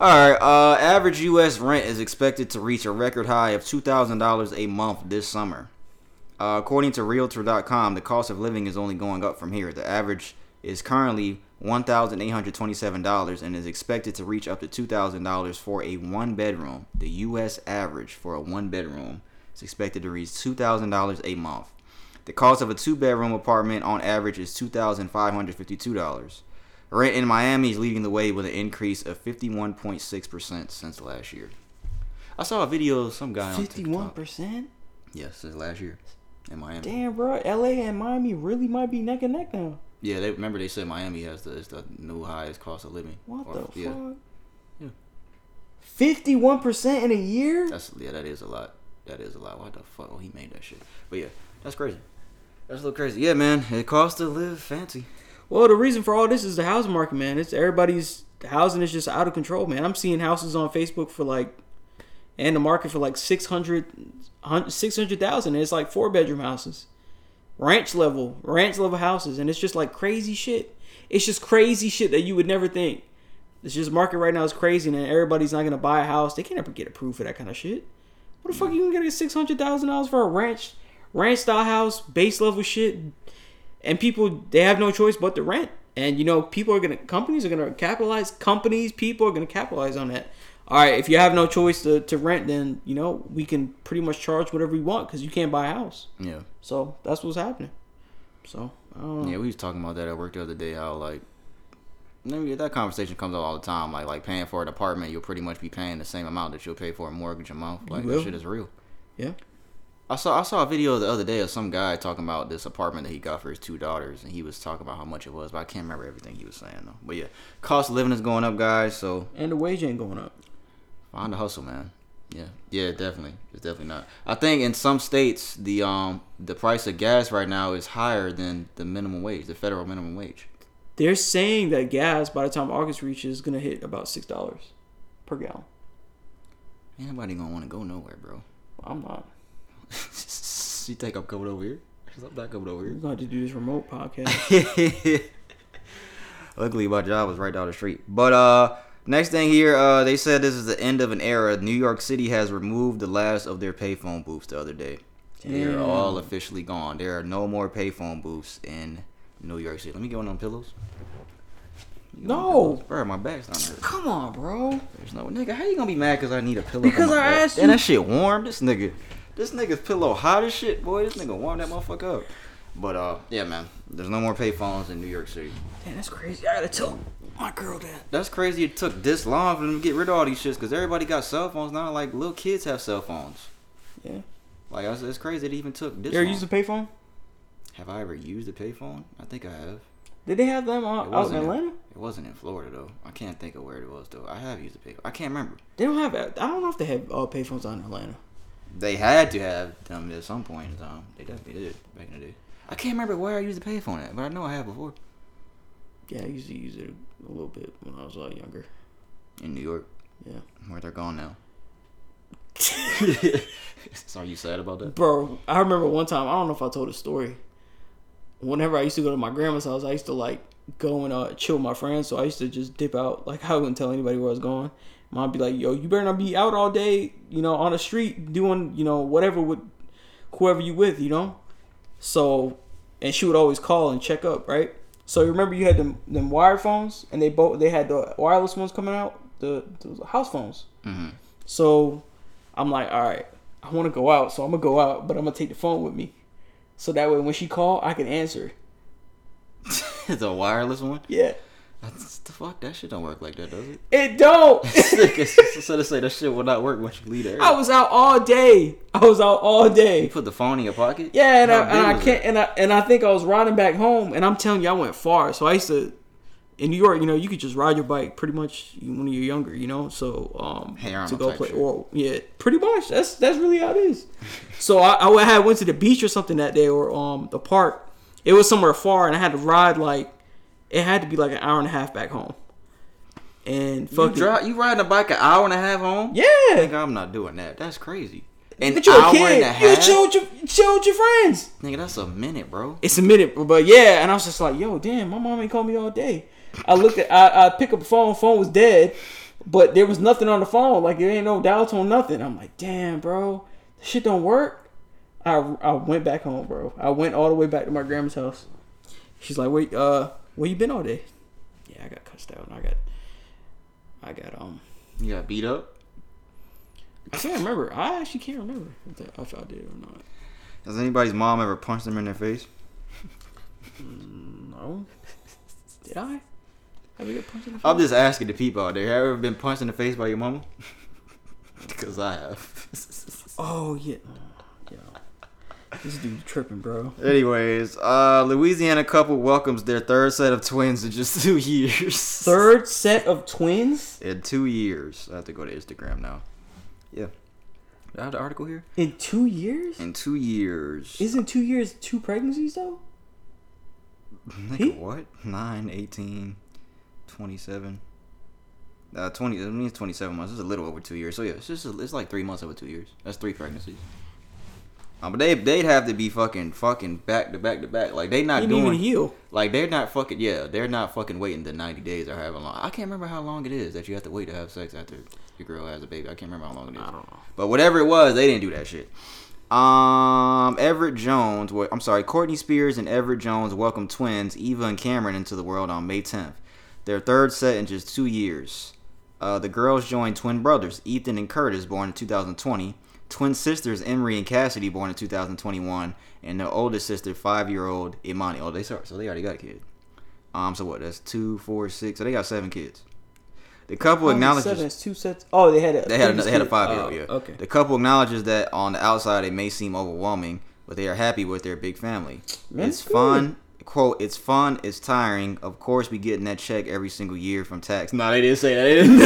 All right. Uh, average U.S. rent is expected to reach a record high of two thousand dollars a month this summer. Uh, according to Realtor.com, the cost of living is only going up from here. The average is currently one thousand eight hundred twenty-seven dollars and is expected to reach up to two thousand dollars for a one-bedroom. The U.S. average for a one-bedroom is expected to reach two thousand dollars a month. The cost of a two-bedroom apartment on average is two thousand five hundred fifty-two dollars. Rent in Miami is leading the way with an increase of 51.6% since last year. I saw a video of some guy on 51%? Yes, since last year in Miami. Damn, bro. L.A. and Miami really might be neck and neck now. Yeah, they remember they said Miami has the, is the new highest cost of living. What Or- the yeah, fuck? Yeah. Fifty-one percent in a year. That's yeah, that is a lot. That is a lot. What the fuck? Oh, he made that shit. But yeah, that's crazy. That's a little crazy. Yeah, man, it costs to live fancy. Well, the reason for all this is the housing market, man. It's everybody's housing is just out of control, man. I'm seeing houses on Facebook for like, and the market for like 600, 600,000. It's like four bedroom houses, ranch level, ranch level houses, and it's just like crazy shit. It's just crazy shit that you would never think. It's just market right now is crazy, and everybody's not gonna buy a house. They can't ever get approved for that kind of shit. What the fuck are you gonna get six hundred thousand dollars for a ranch, ranch style house, base level shit, and people they have no choice but to rent. And you know, people are gonna companies are gonna capitalize. Companies, people are gonna capitalize on that. All right, if you have no choice to, to rent, then you know we can pretty much charge whatever we want because you can't buy a house. Yeah. So that's what's happening. So I don't know. Yeah, we was talking about that at work the other day. How like, maybe that conversation comes up all the time. Like, like paying for an apartment, you'll pretty much be paying the same amount that you'll pay for a mortgage a month. Like that shit is real. Yeah. I saw I saw a video the other day of some guy talking about this apartment that he got for his two daughters, and he was talking about how much it was, but I can't remember everything he was saying though. But yeah, cost of living is going up, guys. So And the wage ain't going up. find a hustle, man. Yeah, yeah, definitely. It's definitely not. I think in some states the um the price of gas right now is higher than the minimum wage, the federal minimum wage. They're saying that gas by the time August reaches is gonna hit about six dollars per gallon. Ain't nobody gonna want to go nowhere, bro. I'm not. you think I'm coming over here? I'm not coming over here. We're going to do this remote podcast. Luckily, my job was right down the street. But uh, next thing here, uh, they said this is the end of an era. New York City has removed the last of their payphone booths the other day. They're all officially gone. There are no more payphone booths in New York City. Let me get one of them pillows. no. Bro, my back's not hurt. Come on, bro. There's no nigga. How you gonna be mad because I need a pillow? Because I back? asked And that shit warm. This nigga, this nigga's pillow hot as shit, boy. This nigga warm that motherfucker up. But uh, yeah, man. There's no more payphones in New York City. Damn, that's crazy. I gotta tell my girl that. That's crazy. It took this long for them to get rid of all these shits because everybody got cell phones now. Like little kids have cell phones. Yeah. Like it's, it's crazy. It even took this. You ever long. used a payphone? have I ever used a payphone? I think I have. Did they have them It out, out in wasn't Atlanta? It wasn't in Florida though. I can't think of where it was though. I have used a payphone. I can't remember. They don't have. I don't know if they have uh, payphones out in Atlanta. They had to have them at some point in time. They definitely did back in the day. I can't remember where I used the payphone at, but I know I have before Yeah, I used to use it a little bit when I was a lot younger. in New York. Yeah. Where they're gone now. so are you sad about that? Bro, I remember one time. I don't know if I told a story. Whenever I used to go to my grandma's house, I used to like go and uh, chill with my friends. So I used to just dip out. Like I wouldn't tell anybody where I was going. Mom be like, "Yo, you better not be out all day. You know, on the street doing you know whatever with whoever you with. You know." So, and she would always call and check up, right? So you remember you had them them wired phones, and they both they had the wireless ones coming out, the, the house phones. Mhm. So I'm like, all right, I want to go out, so I'm gonna go out, but I'm gonna take the phone with me, so that way when she call, I can answer. the wireless one. Yeah, That's the fuck. That shit don't work like that, does it? it don't. so they say that shit will not work once you leave there. I was out all day. I was out all day. You put the phone in your pocket. Yeah, and How I, and I can't, it? and I and I think I was riding back home, and I'm telling you, I went far. So I used to. In New York, you know, you could just ride your bike pretty much when you're younger, you know. So um, Hey to go play, shit. or yeah, pretty much. That's that's really how it is. so I, I had went to the beach or something that day, or um the park. It was somewhere far, and I had to ride like it had to be like an hour and a half back home. And You fuck drive. You riding a bike an hour and a half home? yeah. Nigga, I'm not doing that. That's crazy. An But you're a hour kid. and a You half. chill with your with your friends. Nigga, that's a minute, bro. It's a minute, but yeah, and I was just like, yo, damn, my mom ain't called me all day. I looked at, I, I pick up the phone, phone was dead, but there was nothing on the phone, like there ain't no dial tone, nothing. I'm like, damn, bro, this shit don't work. I, I went back home, bro. I went all the way back to my grandma's house. She's like, wait, uh, where you been all day? Yeah, I got cussed out, and I got, I got um, You got beat up. I can't remember. I actually can't remember if, that, if I did or not. Has anybody's mom ever punched them in their face? No, did I? Have you get punched in the face? I'm just asking the people out there. Have you ever been punched in the face by your mama? Because I have. Oh yeah. This dude tripping, bro. Anyways, uh, Louisiana couple welcomes their third set of twins in just two years. Third set of twins In two years. I have to go to Instagram now. Yeah. Do I have the article here? in two years? In two years. Isn't two years two pregnancies though? Nigga, what? 9, 18, 27. Uh, 20, it means 27 months. It's a little over two years. So, yeah, it's just, a, it's like three months over two years. That's three pregnancies. Um, but they they'd have to be fucking fucking back to back to back. Like they not doing heal. like they're not fucking yeah they're not fucking waiting the ninety days or however long. I can't remember how long it is that you have to wait to have sex after your girl has a baby. I can't remember how long it is. I don't know. But whatever it was, they didn't do that shit. Um, Everett Jones. wa- I'm sorry, Courtney Spears and Everett Jones welcome twins Eva and Cameron into the world on May 10th. Their third set in just two years. Uh, the girls joined twin brothers Ethan and Curtis, born in 2020. Twin sisters Emery and Cassidy, born in 2021, and their oldest sister, five-year-old Imani. Oh, they so they already got a kid. Um, so what? That's two, four, six. So they got seven kids. The couple acknowledges seven is two sets. Oh, they had a they had a, they had a five year old. Oh, yeah. Okay. The couple acknowledges that on the outside it may seem overwhelming, but they are happy with their big family. That's it's fun. Quote: It's fun. It's tiring. Of course, we getting that check every single year from tax. No, they didn't say that. They didn't.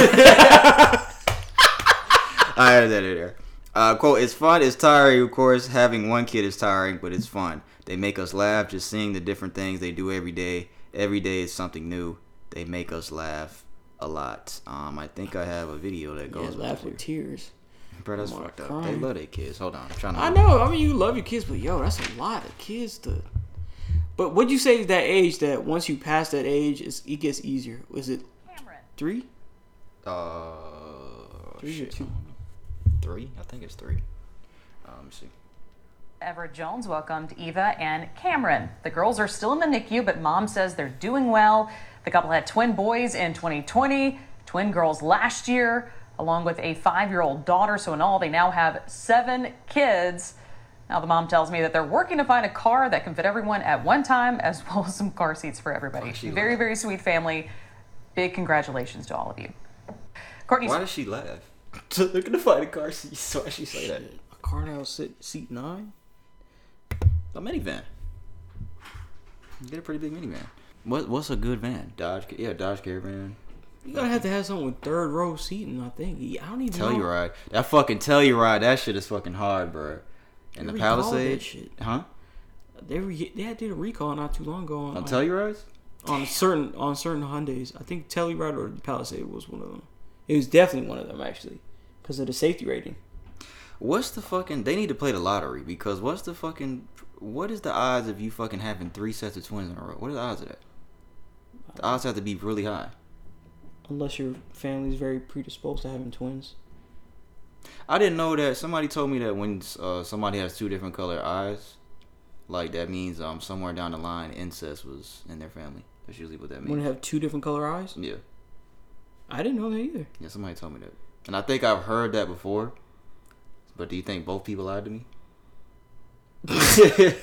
I heard that in there. Uh, quote: It's fun. It's tiring. Of course, having one kid is tiring, but it's fun. They make us laugh just seeing the different things they do every day. Every day is something new. They make us laugh a lot. Um, I think I have a video that goes with laugh this with tears. Bro, that's my fucked up. God. They love their kids. Hold on, I'm trying to. I know. I mean, you love your kids, but yo, that's a lot of kids to. But would you say is that age that once you pass that age, it's, it gets easier? Was it three? Uh, Three or two? Three? I think it's three. Uh, let me see. Everett Jones welcomed Eva and Cameron. The girls are still in the NICU, but mom says they're doing well. The couple had twin boys in 2020, twin girls last year, along with a five year old daughter. So, in all, they now have seven kids. Now, the mom tells me that they're working to find a car that can fit everyone at one time, as well as some car seats for everybody. she Very, very sweet family. Big congratulations to all of you. Courtney's Why does she laugh? They're gonna find a car seat. So why she say that? A car now sit seat nine. A minivan. Get a pretty big minivan. What What's a good van? Dodge. Yeah, Dodge Caravan. You gotta have to have something with third row seating. I think. I don't even know. Telluride. That fucking Telluride. That shit is fucking hard, bro. And They the Palisade. shit. Huh? They re- they had did a recall not too long ago on, On Tellurides? on certain on certain Hyundai's. I think Telluride or Palisade was one of them. It was definitely one of them actually, because of the safety rating. What's the fucking? They need to play the lottery because what's the fucking? What is the odds of you fucking having three sets of twins in a row? What are the odds of that? The odds have to be really high. Unless your family's very predisposed to having twins. I didn't know that. Somebody told me that when uh, somebody has two different color eyes, like that means um somewhere down the line incest was in their family. That's usually what that means. When they means. have two different color eyes. Yeah, I didn't know that either. yeah. Somebody told me that, and I think I've heard that before. But do you think both people lied to me?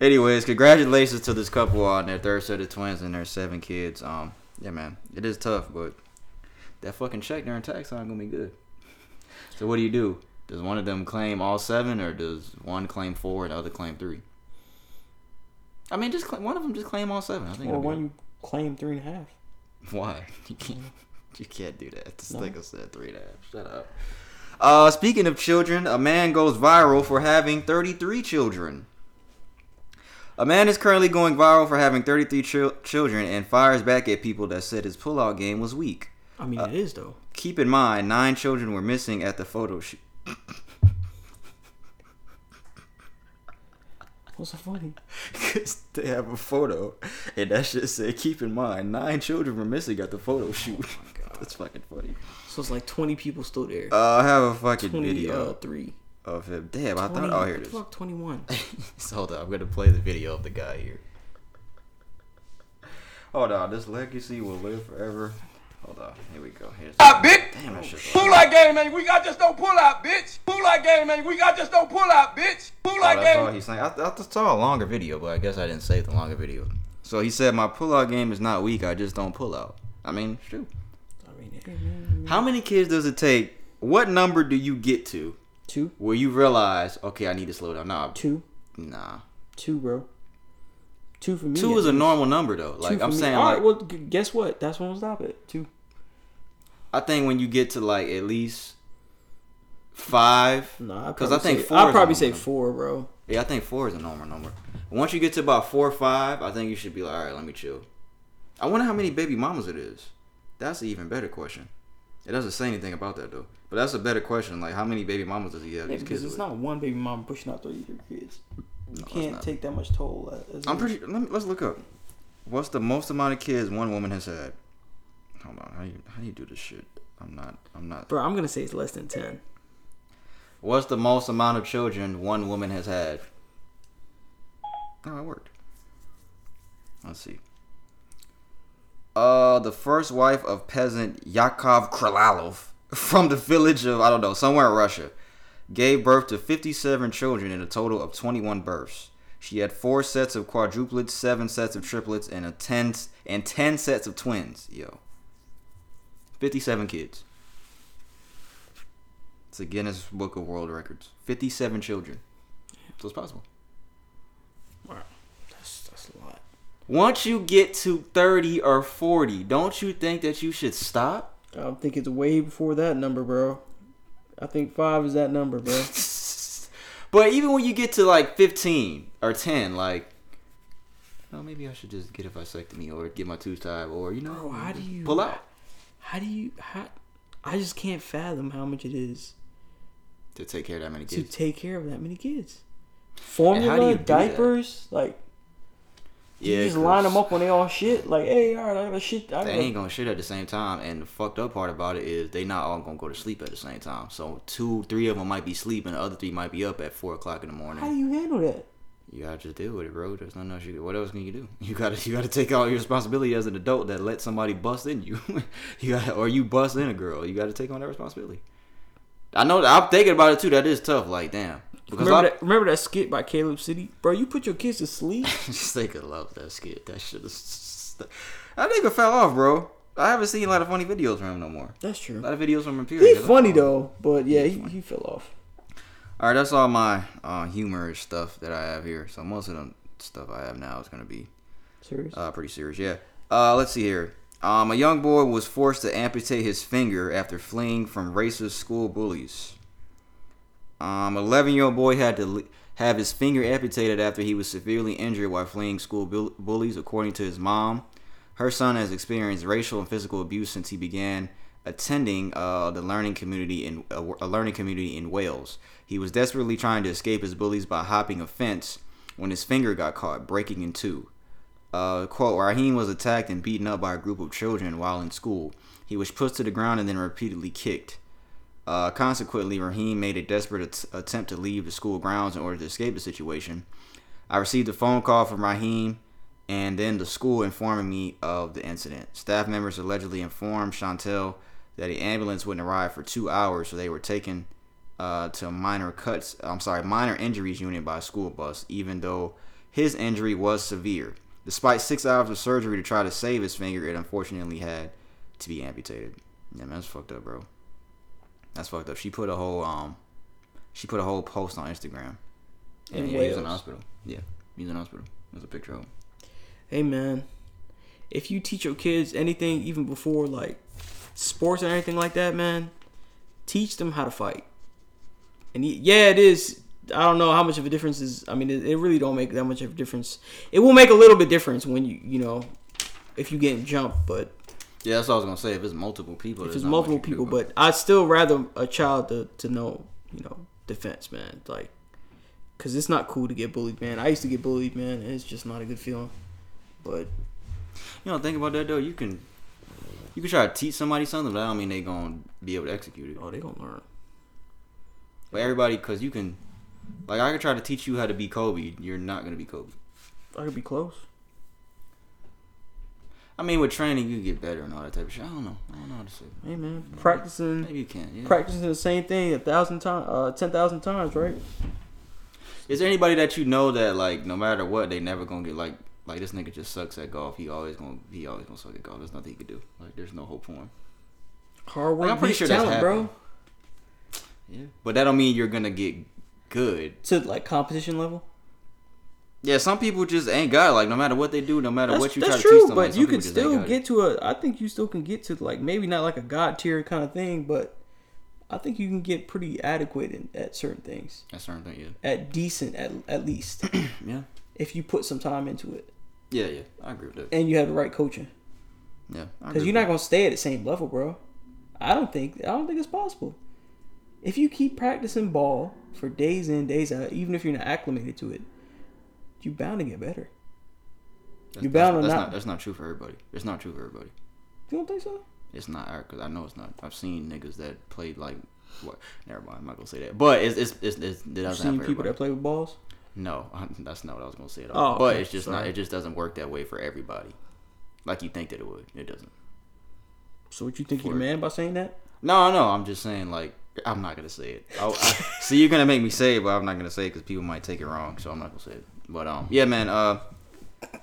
Anyways, congratulations to this couple on their third set of twins and their seven kids. Um, yeah, man, it is tough, but that fucking check during tax time gonna be good. So what do you do? Does one of them claim all seven, or does one claim four and the other claim three? I mean, just claim, one of them just claim all seven. I think. Or you claim three and a half. why? You can't. You can't do that. This No. nigga said three and a half. Shut up. Uh, speaking of children, a man goes viral for having 33 children. A man is currently going viral for having 33 chil- children and fires back at people that said his pullout game was weak. I mean, it is though. Keep in mind, nine children were missing at the photo shoot. What's so funny? Cause they have a photo, and that shit said, "Keep in mind, nine children were missing at the photo shoot." That's fucking funny. So it's like twenty people still there. Uh, I have a fucking Twenty video uh, three. of him. Damn, I thought. Oh, here it is. Fuck twenty one. So hold on, I'm gonna play the video of the guy here. Hold on, this legacy will live forever. Hold on, here we go. Here's out, bitch. Damn, that shit. Pull out game, man. We got just don't pull out, bitch. Pull out game, man. We got just don't pull out, bitch. Pull Oh, out that's all game. he's saying. I, I just saw a longer video, but I guess I didn't save the longer video. So he said, "My pull-out game is not weak. I just don't pull out." I mean, it's true. I mean, hey, man, How many kids does it take? What number do you get to two, where you realize, okay, I need to slow down? Nah, two, nah. two, bro. Two for me. Two is a normal number though. Like I'm me. saying, All like right, well, g- guess what? That's when we'll stop it. Two. I think when you get to like at least five, Nah, I'd 'Cause probably I think say, four I'd probably say four, bro. yeah, I think four is a normal number. Once you get to about four or five, I think you should be like, all right, let me chill. I wonder how many baby mamas it is. That's an even better question. It doesn't say anything about that though. But that's a better question. Like, how many baby mamas does he have? Yeah, these because kids it's with? not one baby mom pushing out thirty three kids. You No, can't take that much toll. uh, As I'm pretty. Let me, let's look up. What's the most amount of kids one woman has had? Hold on. How you how do you do this shit? I'm not. I'm not. Bro, I'm gonna say it's less than ten. What's the most amount of children one woman has had? Oh, it worked. Let's see. Uh, the first wife of peasant Yakov Kirillov from the village of I don't know somewhere in Russia gave birth to 57 children in a total of 21 births. She had four sets of quadruplets, seven sets of triplets, and a ten and ten sets of twins. Yo, 57 kids. It's a Guinness Book of World Records. 57 children. So it's possible. Wow, that's that's a lot. Once you get to 30 or 40, don't you think that you should stop? I don't think it's way before that number, bro. I think five is that number, bro. But even when you get to like 15 or 10, like, oh, maybe I should just get a vasectomy or get my tooth tied or, you know, Bro, how do you pull out How do you? How? I just can't fathom how much it is to take care of that many kids. to take care of that many kids. Formula, do that? diapers, like you Yeah, just line them up when they all shit. Like, hey, all right, I gotta shit. I They gotta, ain't gonna shit at the same time, and the fucked up part about it is they not all gonna go to sleep at the same time. So two, three of them might be sleeping, the other three might be up at four o'clock in the morning. how do you handle that? You gotta just deal with it, bro. There's nothing else you. What else can you do? You gotta you gotta take all your responsibility as an adult that let somebody bust in you. you got or you bust in a girl. You gotta take on that responsibility. I know. I'm thinking about it too. That is tough. Like damn. Because Remember I, that? Remember that skit by Caleb City, bro? You put your kids to sleep. just think of love that skit. That shit is. That nigga fell off, bro. I haven't seen a lot of funny videos from him no more. That's true. A lot of videos from him. Period. He's funny though, but yeah, he, he fell off. All right, that's all my uh, humorous stuff that I have here. So most of the stuff I have now is gonna be Serious. Uh, pretty serious, yeah. Uh, let's see here. Um, a young boy was forced to amputate his finger after fleeing from racist school bullies. Um, 11 year old boy had to have his finger amputated after he was severely injured while fleeing school bull- bullies, according to his mom. Her son has experienced racial and physical abuse since he began attending uh, the learning community in a, a learning community in Wales. He was desperately trying to escape his bullies by hopping a fence when his finger got caught, breaking in two. Uh, quote, Raheem was attacked and beaten up by a group of children while in school. He was pushed to the ground and then repeatedly kicked. Uh, consequently, Raheem made a desperate at- attempt to leave the school grounds in order to escape the situation. I received a phone call from Raheem and then the school informing me of the incident. Staff members allegedly informed Chantel that the ambulance wouldn't arrive for two hours, so they were taken uh, to minor cuts. I'm sorry, minor injuries unit by a school bus, even though his injury was severe. Despite six hours of surgery to try to save his finger, it unfortunately had to be amputated. Yeah, man, that's fucked up, bro. That's fucked up. She put a whole um, she put a whole post on Instagram. In And yeah, he was in the hospital. Yeah, he was in the hospital. There's a picture of him. hey man, if you teach your kids anything even before like sports or anything like that, man, teach them how to fight. And y- yeah, it is. I don't know how much of a difference is. I mean, it, it really don't make that much of a difference. It will make a little bit of difference when you you know if you get jumped, but Yeah, that's what I was gonna say. If it's multiple people, if it's multiple do people, but I'd still rather a child to, to know, you know, defense, man. Like, cause it's not cool to get bullied, man. I used to get bullied, man. And it's just not a good feeling. But you know, think about that though. You can you can try to teach somebody something, but I don't mean they gonna be able to execute it. oh, they gonna learn. But everybody, cause you can, like, I could try to teach you how to be Kobe. You're not gonna be Kobe. I could be close. I mean, with training, you get better and all that type of shit. I don't know. I don't know how to say. Hey, man, practicing, Maybe you can. Yeah. practicing the same thing a thousand times, uh, ten thousand times, right? Is there anybody that you know that like no matter what they never gonna get like like this nigga just sucks at golf. He always gonna he always gonna suck at golf. There's nothing he could do. Like there's no hope for him. Hard work, Like, I'm pretty sure that's talent, bro. Yeah. But that don't mean you're gonna get good. To like competition level. Yeah, some people just ain't got it. Like no matter what they do, no matter That's, what you try to true, teach them, like, but some you can still get to a. I think you still can get to like maybe not like a god tier kind of thing, but I think you can get pretty adequate in, at certain things, That's certain thing. Yeah. at decent at at least Yeah. if you put some time into it Yeah. Yeah. I agree with that. and you have the right coaching. Yeah. Because you're not gonna stay at the same level, bro. I don't think I don't think it's possible. If you keep practicing ball for days in days out, even if you're not acclimated to it, you're bound to get better. That's, You're bound that's, to that's not- not. That's not true for everybody. It's not true for everybody. You don't think so? It's not because I know it's not. I've seen niggas that played like what? Never mind. I'm not gonna say that. But it's it's it's, it's it I've doesn't seen people that play with balls. No, that's not what I was gonna say at all. Oh, but okay. it's just not. It just doesn't work that way for everybody. Like you think that it would. It doesn't. So what you think you're For- man by saying that? No, no. I'm just saying like I'm not gonna say it. Oh, I, I, see, you're gonna make me say it, but I'm not gonna say it because people might take it wrong. So I'm not gonna say it. But um, yeah, man. Uh,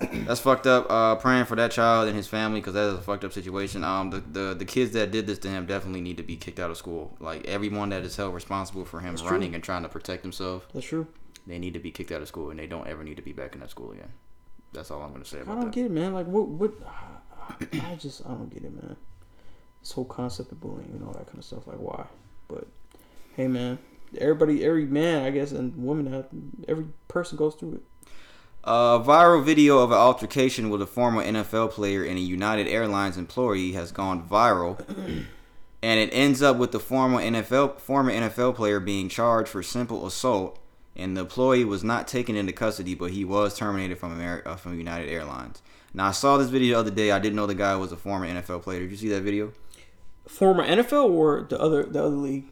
that's fucked up. Uh, praying for that child and his family because that is a fucked up situation. Um, the, the the kids that did this to him definitely need to be kicked out of school. Like everyone that is held responsible for him That's running true. and trying to protect himself, That's true. they need to be kicked out of school, and they don't ever need to be back in that school again. That's all I'm gonna say I don't that. get it, man. Like what? What? I just I don't get it, man. This whole concept of bullying and all that kind of stuff. Like why? But hey, man. Everybody, every man, I guess, and woman, every person goes through it. A viral video of an altercation with a former NFL player and a United Airlines employee has gone viral, and it ends up with the former NFL former NFL player being charged for simple assault, and the employee was not taken into custody, but he was terminated from America, uh, from United Airlines. Now I saw this video the other day. I didn't know the guy was a former NFL player. Did you see that video? Former NFL or the other the other league?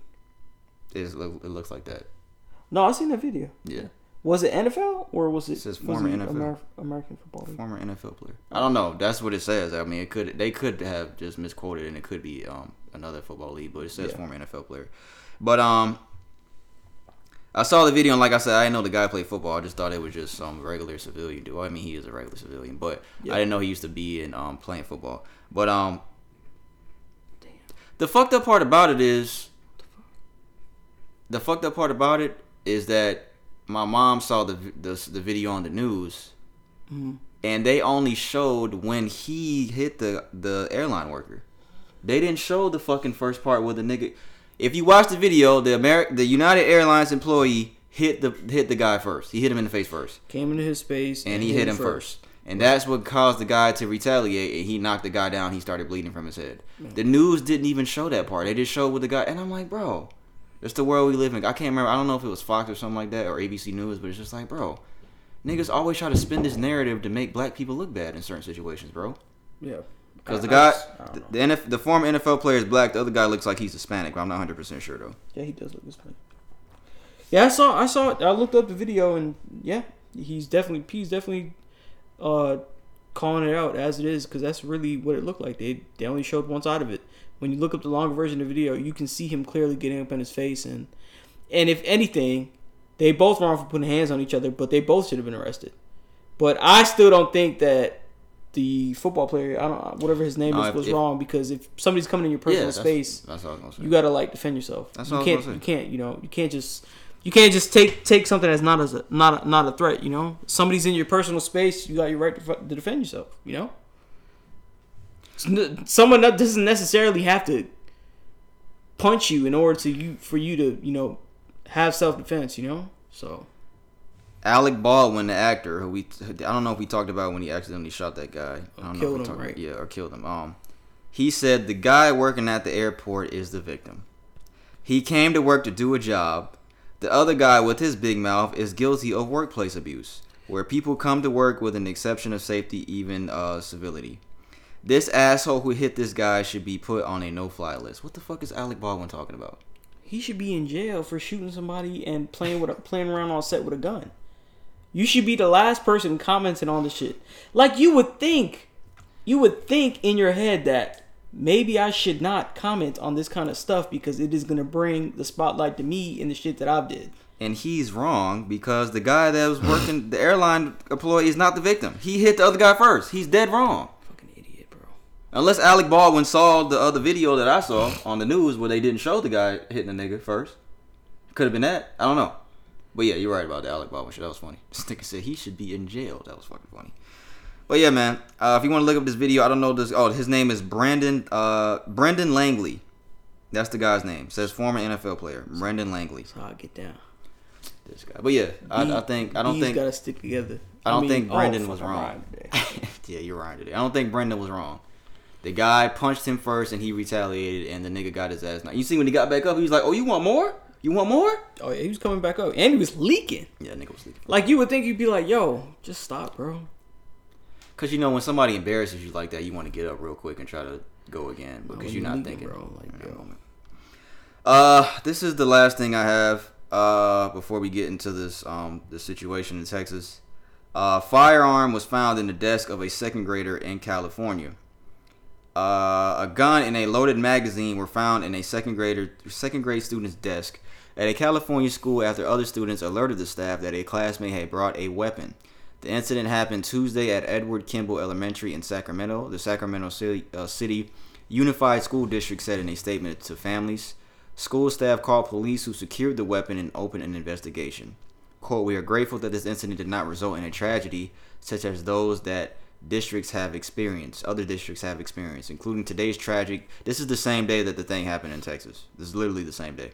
It's, it looks like that. No, I seen that video. Yeah, Was it NFL or was it, It says former it NFL. Amer- American Football League? former NFL player. I don't know. That's what it says. I mean, it could they could have just misquoted, and it could be um another football league, but it says Yeah. former NFL player. But um, I saw the video, and like I said, I didn't know the guy played football. I just thought it was just some regular civilian dude. Well, I mean, he is a regular civilian, but Yeah. I didn't know he used to be in um playing football. But um, the fucked up part about it is the fucked up part about it is that my mom saw the the, the video on the news, mm-hmm. and they only showed when he hit the the airline worker. They didn't show the fucking first part where the nigga. If you watch the video, the Ameri- the United Airlines employee hit the hit the guy first. He hit him in the face first, Came into his space and he hit him first. And that's what caused the guy to retaliate, and he knocked the guy down. He started bleeding from his head. The news didn't even show that part. They just showed with the guy, and I'm like, bro, it's the world we live in. I can't remember. I don't know if it was Fox or something like that or ABC News, but it's just like, bro, niggas always try to spin this narrative to make black people look bad in certain situations, bro. Yeah. Because the guy, the, the, NF, the former NFL player is black. The other guy looks like he's Hispanic, but I'm not 100 percent sure though. Yeah, he does look Hispanic. Yeah, I saw. I saw. I looked up the video, and yeah, he's definitely. He's definitely uh, calling it out as it is, because that's really what it looked like. They they only showed one side of it. When you look up the longer version of the video, you can see him clearly getting up in his face, and and if anything, they both were wrong for putting hands on each other, but they both should have been arrested. But I still don't think that the football player, I don't, whatever his name No, is, if- was if- wrong because if somebody's coming in your personal that's, space, That's all I was say. you gotta like defend yourself. That's you can't. You can't. You know. You can't just. You can't just take take something that's not as a, not a, not a threat. You know. Somebody's in your personal space. You got your right to, to defend yourself. You know. Someone that doesn't necessarily have to punch you in order to you for you to you know have self defense. You know. So Alec Baldwin, the actor, who we I don't know if we talked about when he accidentally shot that guy. I don't know killed if we him, talked- right? Yeah, or killed him. Um, he said the guy working at the airport is the victim. He came to work to do a job. The other guy with his big mouth is guilty of workplace abuse, where people come to work with an exception of safety, even uh, civility. This asshole who hit this guy should be put on a no-fly list. What the fuck is Alec Baldwin talking about? he should be in jail for shooting somebody and playing with a, playing around on set with a gun. You should be the last person commenting on the shit. Like you would think, you would think in your head that maybe I should not comment on this kind of stuff because it is gonna bring the spotlight to me and the shit that I've did. and he's wrong because the guy that was working the airline employee is not the victim. He hit the other guy first. He's dead wrong. Fucking idiot, bro. Unless Alec Baldwin saw the other video that I saw on the news where they didn't show the guy hitting the nigga first. Could have been that. I don't know. But yeah, you're right about the Alec Baldwin shit. That was funny. This nigga said he should be in jail. That was fucking funny. But yeah, man. Uh, if you want to look up this video, I don't know this. Oh, his name is Brandon. Uh, Brendan Langley. That's the guy's name. says former NFL player Brendan Langley. So I get down. This guy. But yeah, I, I think I don't These think gotta stick together. I don't mean, think oh, Brendan was wrong. yeah, you're right today. I don't think Brendan was wrong. The guy punched him first, and he retaliated, and the nigga got his ass. knocked. You see when he got back up, he was like, "Oh, you want more? You want more?" Oh yeah, he was coming back up, and he was leaking. Yeah, nigga was sleeping. Like you would think you'd be like, "Yo, just stop, bro." Cause you know when somebody embarrasses you like that, you want to get up real quick and try to go again because you're not thinking. bro, like, yo. moment. Uh, this is the last thing I have. Uh, before we get into this um the situation in Texas, uh, firearm was found in the desk of a second grader in California. Uh, a gun and a loaded magazine were found in a second grader second grade student's desk at a California school after other students alerted the staff that a classmate had brought a weapon. The incident happened Tuesday at Edward Kemble Elementary in Sacramento. The Sacramento City, uh, City Unified School District said in a statement to families. School staff called police who secured the weapon and opened an investigation. Quote, we are grateful that this incident did not result in a tragedy such as those that districts have experienced, other districts have experienced, including today's tragic. This is the same day that the thing happened in Texas. This is literally the same day.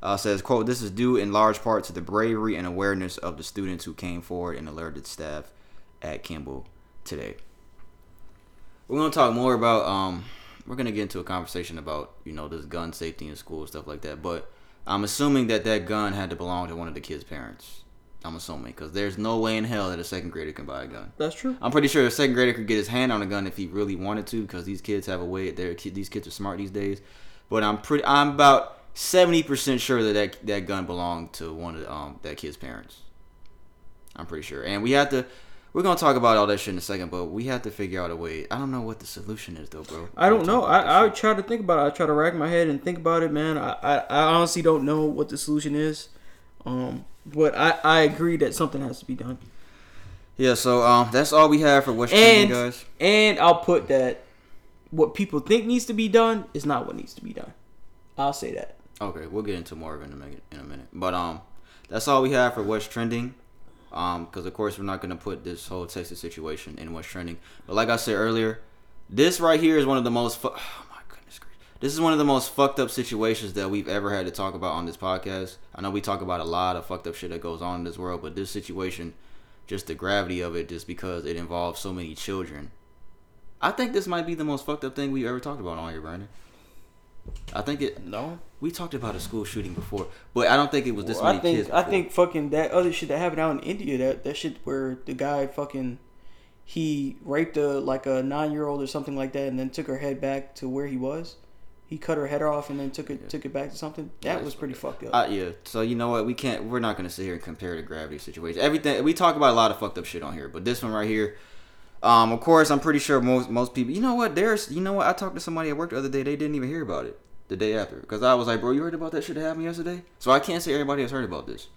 Uh, says, quote, this is due in large part to the bravery and awareness of the students who came forward and alerted staff at Kemble today. We're gonna talk more about um we're gonna get into a conversation about, you know, this gun safety in school stuff like that, but I'm assuming that that gun had to belong to one of the kids' parents. I'm assuming because there's no way in hell that a second grader can buy a gun. That's true. I'm pretty sure a second grader could get his hand on a gun if he really wanted to, because these kids have a way. They're these kids are smart these days. But I'm pretty. I'm about seventy percent sure that, that that gun belonged to one of um that kid's parents. I'm pretty sure, and we have to. We're gonna talk about all that shit in a second, but we have to figure out a way. I don't know what the solution is though, bro. I don't know. I, I try to think about it. I try to rack my head and think about it, man. I, I, I honestly don't know what the solution is. Um, but I, I agree that something has to be done. yeah, so um, that's all we have for what's trending, And guys. and I'll put that what people think needs to be done is not what needs to be done. I'll say that. Okay, we'll get into more of it in a minute. In a minute, but um, that's all we have for what's trending. Um, because of course we're not gonna put this whole Texas situation in what's trending. But like I said earlier, this right here is one of the most. Fu- oh my goodness gracious. This is one of the most fucked up situations that we've ever had to talk about on this podcast. I know we talk about a lot of fucked up shit that goes on in this world, but this situation, just the gravity of it, just because it involves so many children. I think this might be the most fucked up thing we've ever talked about on here, Brandon. I think it. No, We talked about a school shooting before, but I don't think it was this Well, many I think kids. I think fucking that other shit that happened out in India. That that shit where the guy fucking he raped a like a nine year old or something like that, and then took her head back to where he was. He cut her head off and then took it took it back to something. That was pretty fucked up. Uh, yeah. So you know what? We can't. We're not gonna sit here and compare the gravity situation. Everything we talk about a lot of fucked up shit on here, but this one right here. Um, of course, I'm pretty sure most most people. You know what? There's. You know what? I talked to somebody at work the other day. They didn't even hear about it the day after because I was like, bro, you heard about that shit that happened yesterday? So I can't say everybody has heard about this.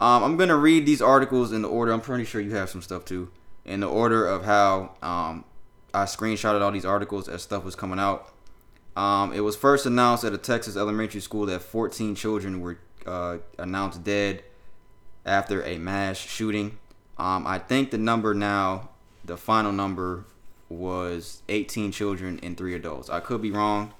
Um, I'm gonna read these articles in the order. I'm pretty sure you have some stuff too. In the order of how um, I screenshotted all these articles as stuff was coming out. Um, it was first announced at a Texas elementary school that 14 children were uh, announced dead after a mass shooting. Um, I think the number now, the final number, was 18 children and three adults. I could be wrong,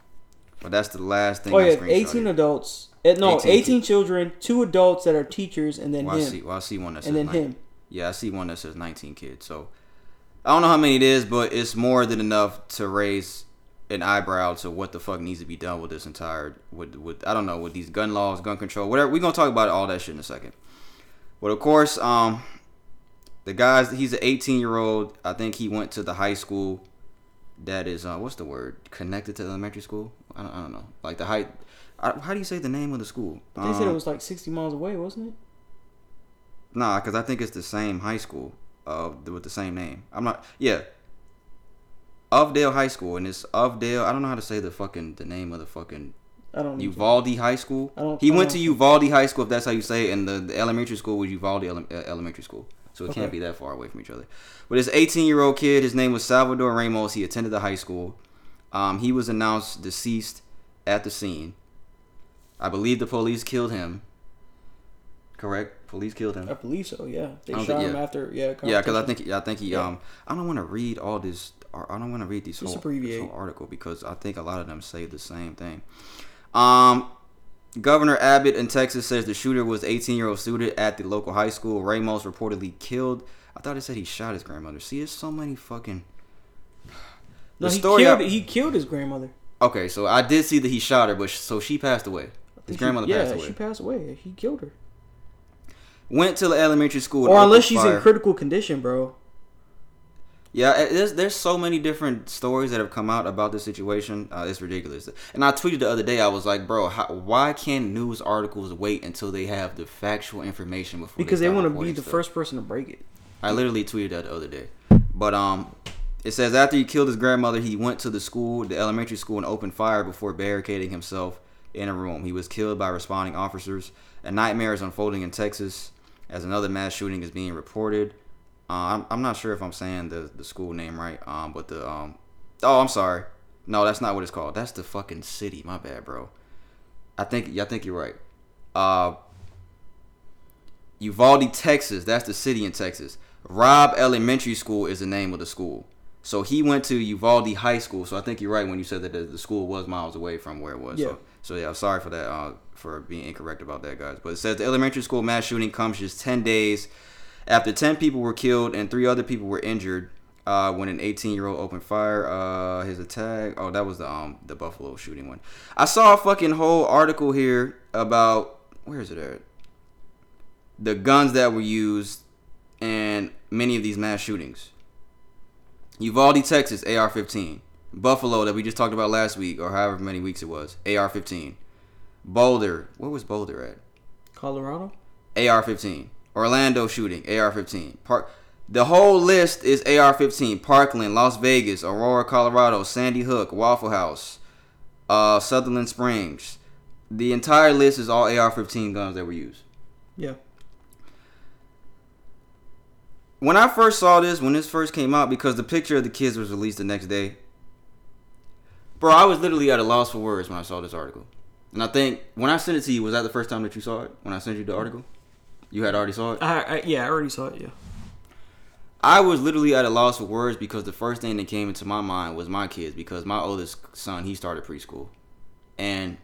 but that's the last thing. oh I yeah, screenshotted. eighteen adults. eh, No, 18 18, children, two adults that are teachers, and then Well, I him. see. Well, I see one that says And then 19. him. Yeah, I see one that says 19 kids. So I don't know how many it is, but it's more than enough to raise an eyebrow to what the fuck needs to be done with this entire with with I don't know with these gun laws, gun control, whatever. We're gonna talk about all that shit in a second. But of course, um, the guys. He's an 18 year old. I think he went to the high school that is uh, what's the word connected to elementary school. I don't, I don't know. Like the high. I, how do you say the name of the school? They said it Um, was like sixty miles away, wasn't it? Nah, because I think it's the same high school uh, with the same name. I'm not. Yeah. Ovdale High School, and it's Ovdale. I don't know how to say the fucking the name of the fucking I don't. Uvalde High School. I don't- he I went to don't- Uvalde High School, if that's how you say it, and the, the elementary school was Uvalde ele- uh, Elementary School. So it can't be that far away from each other. But this 18 year old kid, his name was Salvador Ramos. He attended the high school. Um, he was announced deceased at the scene. I believe the police killed him. Correct? Police killed him. I believe so. Yeah, they shot think- him yeah. after. Yeah, Yeah, because I think I think he Yeah. um I don't want to read all this. I don't want to read these Just whole, this whole article because I think a lot of them say the same thing. Um, Governor Abbott in Texas says the shooter was 18 year old student at the local high school. Ramos reportedly killed. I thought it said he shot his grandmother. See, it's so many fucking. No, The he story killed. I- he killed his grandmother. Okay, so I did see that he shot her, but sh- so she passed away. His grandmother she, yeah, passed away. she passed away. He killed her. Went to the elementary school. Or unless she's fire. in critical condition, bro. Yeah, there's there's so many different stories that have come out about this situation. Uh, it's ridiculous. And I tweeted the other day. I was like, bro, how, why can't news articles wait until they have the factual information before? Because they start want to be the stuff? first person to break it. I literally tweeted that the other day. But um, it says after he killed his grandmother, he went to the school, the elementary school, and opened fire before barricading himself in a room. He was killed by responding officers. A nightmare is unfolding in Texas as another mass shooting is being reported. Uh, I'm, I'm not sure if I'm saying the, the school name right. Um, but the um, oh, I'm sorry. No, that's not what it's called. That's the fucking city. My bad, bro. I think I think you're right. Uh, Uvalde, Texas. That's the city in Texas. Robb Elementary School is the name of the school. So he went to Uvalde High School. So I think you're right when you said that the, the school was miles away from where it was. Yeah. So, so yeah, I'm sorry for that, uh, for being incorrect about that, guys. But it says the elementary school mass shooting comes just 10 days after 10 people were killed and three other people were injured. Uh, when an 18 year old opened fire, uh, his attack. Oh, that was the um the Buffalo shooting one. I saw a fucking whole article here about where is it at? The guns that were used in many of these mass shootings. Uvalde, Texas, AR-15. Buffalo, that we just talked about last week, or however many weeks it was, AR-15. Boulder, where was Boulder at? Colorado. AR-15. Orlando shooting, AR-15. Park. The whole list is AR-15. Parkland, Las Vegas, Aurora, Colorado, Sandy Hook, Waffle House, uh, Sutherland Springs. The entire list is all AR-15 guns that were used. Yeah. when I first saw this, when this first came out, because the picture of the kids was released the next day, bro, I was literally at a loss for words when I saw this article. And I think when I sent it to you, was that the first time that you saw it? When I sent you the article, you had already saw it. I, I yeah, I already saw it. Yeah. I was literally at a loss for words because the first thing that came into my mind was my kids because my oldest son he started preschool, and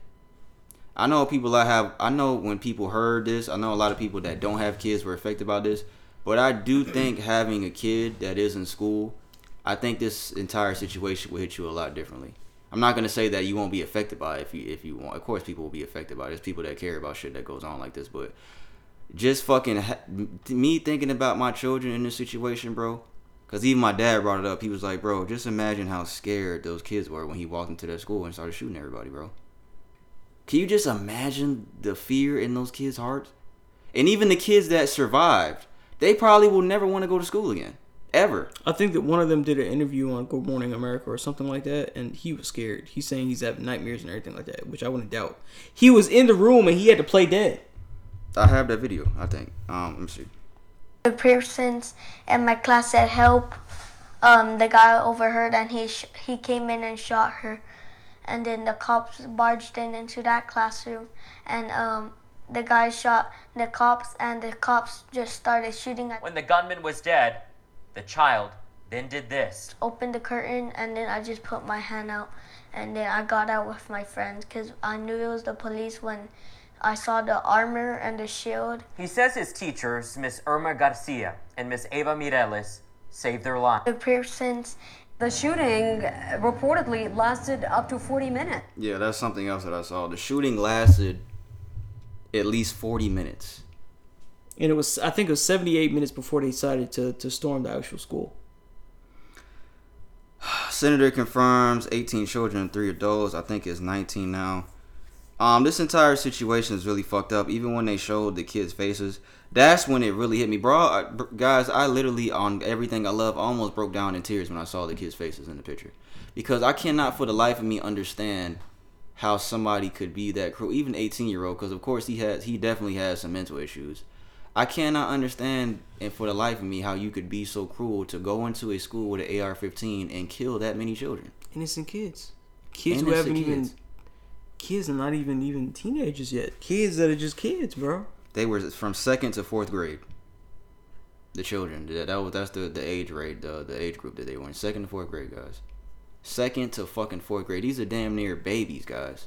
I know people I have. I know when people heard this, I know a lot of people that don't have kids were affected by this. But I do think having a kid that is in school, I think this entire situation will hit you a lot differently. I'm not gonna say that you won't be affected by it if you if you want. Of course, people will be affected by it. There's people that care about shit that goes on like this, but just fucking ha- me thinking about my children in this situation, bro. Cause even my dad brought it up. He was like, "Bro, just imagine how scared those kids were when he walked into that school and started shooting everybody, bro." Can you just imagine the fear in those kids' hearts? And even the kids that survived, they probably will never want to go to school again, ever. I think that one of them did an interview on Good Morning America or something like that, and he was scared. He's saying he's having nightmares and everything like that, which I wouldn't doubt. He was in the room and he had to play dead. I have that video. I think. Um, let me see. the persons in my class said help. Um, the guy overheard and he sh- he came in and shot her, and then the cops barged in into that classroom, and um, the guy shot the cops, and the cops just started shooting at. When the gunman was dead, the child then did this. Opened the curtain, and then I just put my hand out, and then I got out with my friends because I knew it was the police when I saw the armor and the shield. He says his teachers, Miss Irma Garcia and Miss Eva Mireles, saved their lives. The persons The shooting reportedly lasted up to 40 minutes. Yeah, that's something else that I saw. The shooting lasted at least 40 minutes. And it was, I think it was 78 minutes before they decided to, to storm the actual school. Senator confirms 18 children and three adults. I think it's 19 now. Um, this entire situation is really fucked up. Even when they showed the kids' faces, that's when it really hit me, bro. I, guys, I literally on everything I love almost broke down in tears when I saw the kids' faces in the picture, because I cannot for the life of me understand how somebody could be that cruel, even 18 year old. Because of course he has, he definitely has some mental issues. I cannot understand, and for the life of me, how you could be so cruel to go into a school with an AR-15 and kill that many children. Innocent kids. Kids who haven't even, kids. are not even even teenagers yet. Kids that are just kids, bro. They were from second to fourth grade. The children. That, that was that's the, the age rate, the the age group that they were in. Second to fourth grade, guys. Second to fucking fourth grade. These are damn near babies, guys.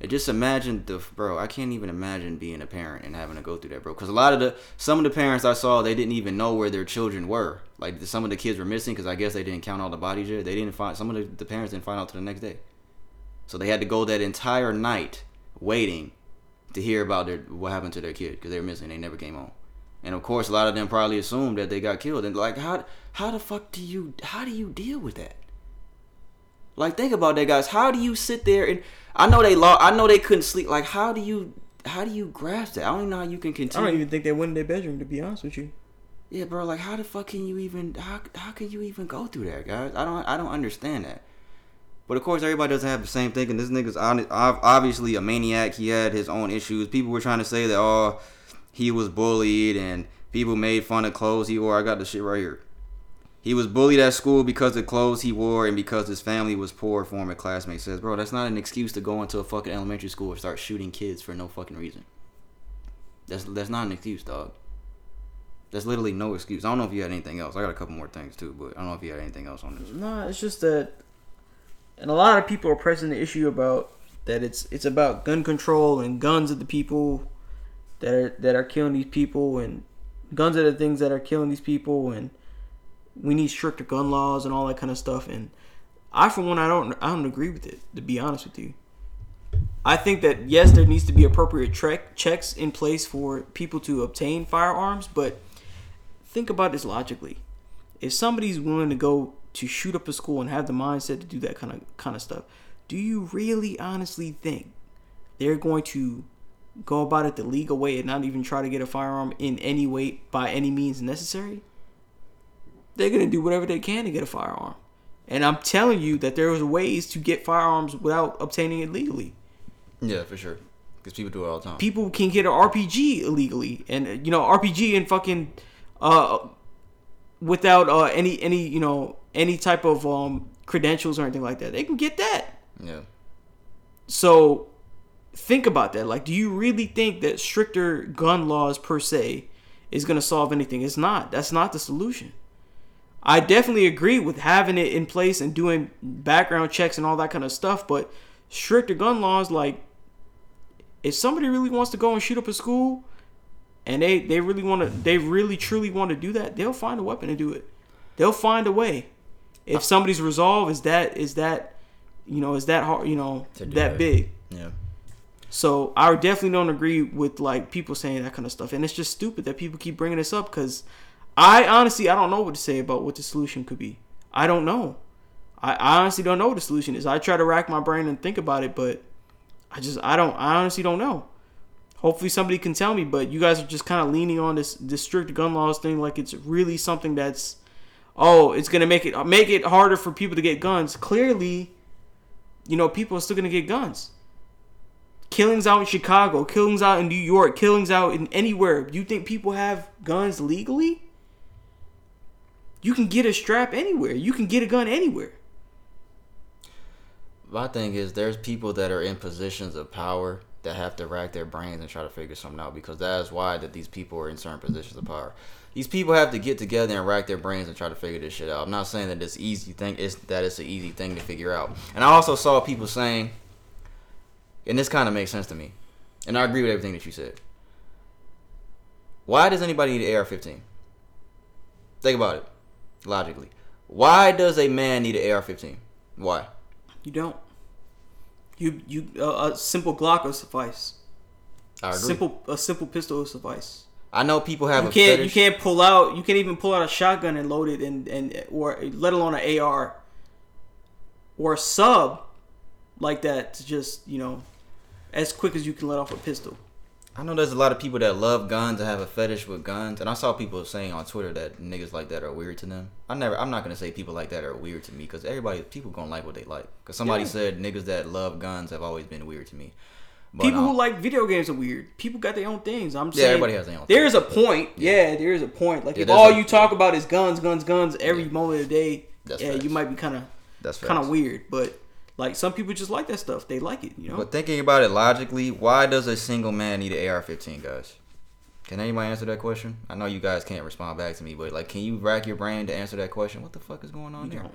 And just imagine the bro. I can't even imagine being a parent and having to go through that, bro. Because a lot of the some of the parents I saw, they didn't even know where their children were. Like some of the kids were missing because I guess they didn't count all the bodies yet. They didn't find some of the, the parents didn't find out till the next day. So they had to go that entire night waiting to hear about their what happened to their kid because they were missing. They never came home. And of course, a lot of them probably assumed that they got killed. And like, how how the fuck do you how do you deal with that? Like, think about that, guys. How do you sit there and I know they lost. I know they couldn't sleep. Like, how do you how do you grasp that? I don't even know how you can continue. I don't even think they went in their bedroom to be honest with you. Yeah, bro. Like, how the fuck can you even how how can you even go through that, guys? I don't I don't understand that. But of course, everybody doesn't have the same thinking. This nigga's obviously a maniac. He had his own issues. People were trying to say that oh, he was bullied and people made fun of clothes he wore. I got the shit right here. He was bullied at school because of clothes he wore and because his family was poor. Former classmate says, "Bro, that's not an excuse to go into a fucking elementary school and start shooting kids for no fucking reason. That's that's not an excuse, dog. That's literally no excuse. I don't know if you had anything else. I got a couple more things too, but I don't know if you had anything else on this. No, it's just that, and a lot of people are pressing the issue about that it's it's about gun control and guns are the people that are that are killing these people and guns are the things that are killing these people and we need stricter gun laws and all that kind of stuff and I for one I don't I don't agree with it to be honest with you. I think that yes there needs to be appropriate trek checks in place for people to obtain firearms but think about this logically if somebody's willing to go to shoot up a school and have the mindset to do that kind of kind of stuff, do you really honestly think they're going to go about it the legal way and not even try to get a firearm in any way by any means necessary? They're gonna do whatever they can to get a firearm. And I'm telling you that there's ways to get firearms without obtaining it legally. Yeah, for sure. Because people do it all the time. People can get an RPG illegally, and uh, you know RPG and fucking uh, without uh, any any you know any type of um credentials or anything like that. They can get that. Yeah. So think about that. Like, do you really think that stricter gun laws per se is going to solve anything? It's not. That's not the solution. I definitely agree with having it in place and doing background checks and all that kind of stuff, but stricter gun laws, like, if somebody really wants to go and shoot up a school and they, they really want to, they really truly want to do that, they'll find a weapon to do it. They'll find a way. If somebody's resolve is that, is that, you know, is that hard, you know, that big. Yeah. So I definitely don't agree with like people saying that kind of stuff, and it's just stupid that people keep bringing this up because I honestly I don't know what to say about what the solution could be. I don't know. I, I honestly don't know what the solution is. I try to rack my brain and think about it, but I just I don't I honestly don't know. Hopefully somebody can tell me, but you guys are just kind of leaning on this this strict gun laws thing like it's really something that's oh it's gonna make it make it harder for people to get guns. Clearly, you know people are still gonna get guns killings out in Chicago, killings out in New York, killings out in anywhere. You think people have guns legally? You can get a strap anywhere. You can get a gun anywhere. My thing is, there's people that are in positions of power that have to rack their brains and try to figure something out because that is why that these people are in certain positions of power. These people have to get together and rack their brains and try to figure this shit out. I'm not saying that it's easy thing. It's that it's an easy thing to figure out. And I also saw people saying, and this kind of makes sense to me, and I agree with everything that you said. Why does anybody need an AR-15? Think about it, logically. Why does a man need an AR-15? Why? You don't. You you uh, a simple Glock will suffice. I agree. Simple a simple pistol will suffice. I know people have You can't fetish. you can't pull out. You can't even pull out a shotgun and load it and and or let alone an AR or a sub like that to just you know as quick as you can let off a pistol. I know there's a lot of people that love guns and have a fetish with guns, and I saw people saying on Twitter that niggas like that are weird to them. I never, I'm not gonna say people like that are weird to me because everybody, people gonna like what they like. Because somebody Yeah. said niggas that love guns have always been weird to me. But, People um, who like video games are weird. People got their own things. I'm Yeah, saying everybody has their own There is a point. Yeah, there is a point. Like Yeah, if all a- you talk about is guns, guns, guns every moment of the day, That's yeah, facts. you might be kind of That's kind of weird. But like some people just like that stuff. They like it, you know. But thinking about it logically, why does a single man need an AR-15, guys? Can anybody answer that question? I know you guys can't respond back to me, but like, can you rack your brain to answer that question? What the fuck is going on You there? don't.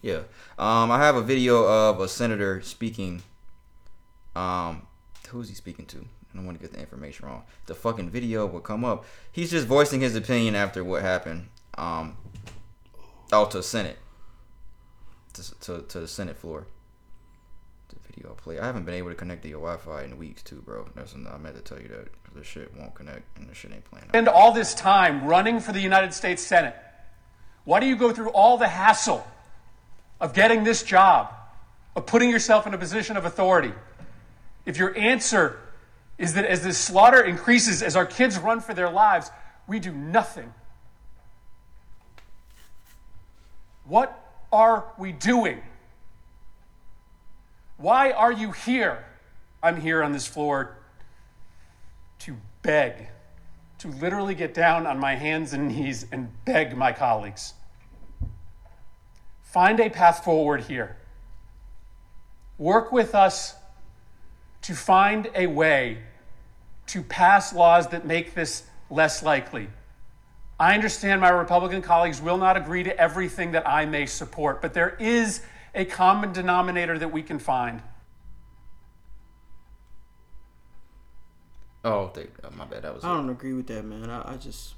Yeah. Um, I have a video of a senator speaking Um, who's he speaking to? I don't want to get the information wrong. The fucking video will come up. He's just voicing his opinion after what happened. Um, oh, to the Senate, to to, to the Senate floor. Video play. I haven't been able to connect to your Wi-Fi in weeks too, bro. That's I meant to tell you that the shit won't connect and the shit ain't playing. spend all this time running for the United States Senate? Why do you go through all the hassle of getting this job, of putting yourself in a position of authority? If your answer is that as this slaughter increases, as our kids run for their lives, we do nothing. What are we doing? Why are you here? I'm here on this floor to beg, to literally get down on my hands and knees and beg my colleagues. Find a path forward here. Work with us to find a way to pass laws that make this less likely. I understand my Republican colleagues will not agree to everything that I may support, but there is a common denominator that we can find. Oh, they, oh, my bad. That was. I don't agree with that, man. I, I just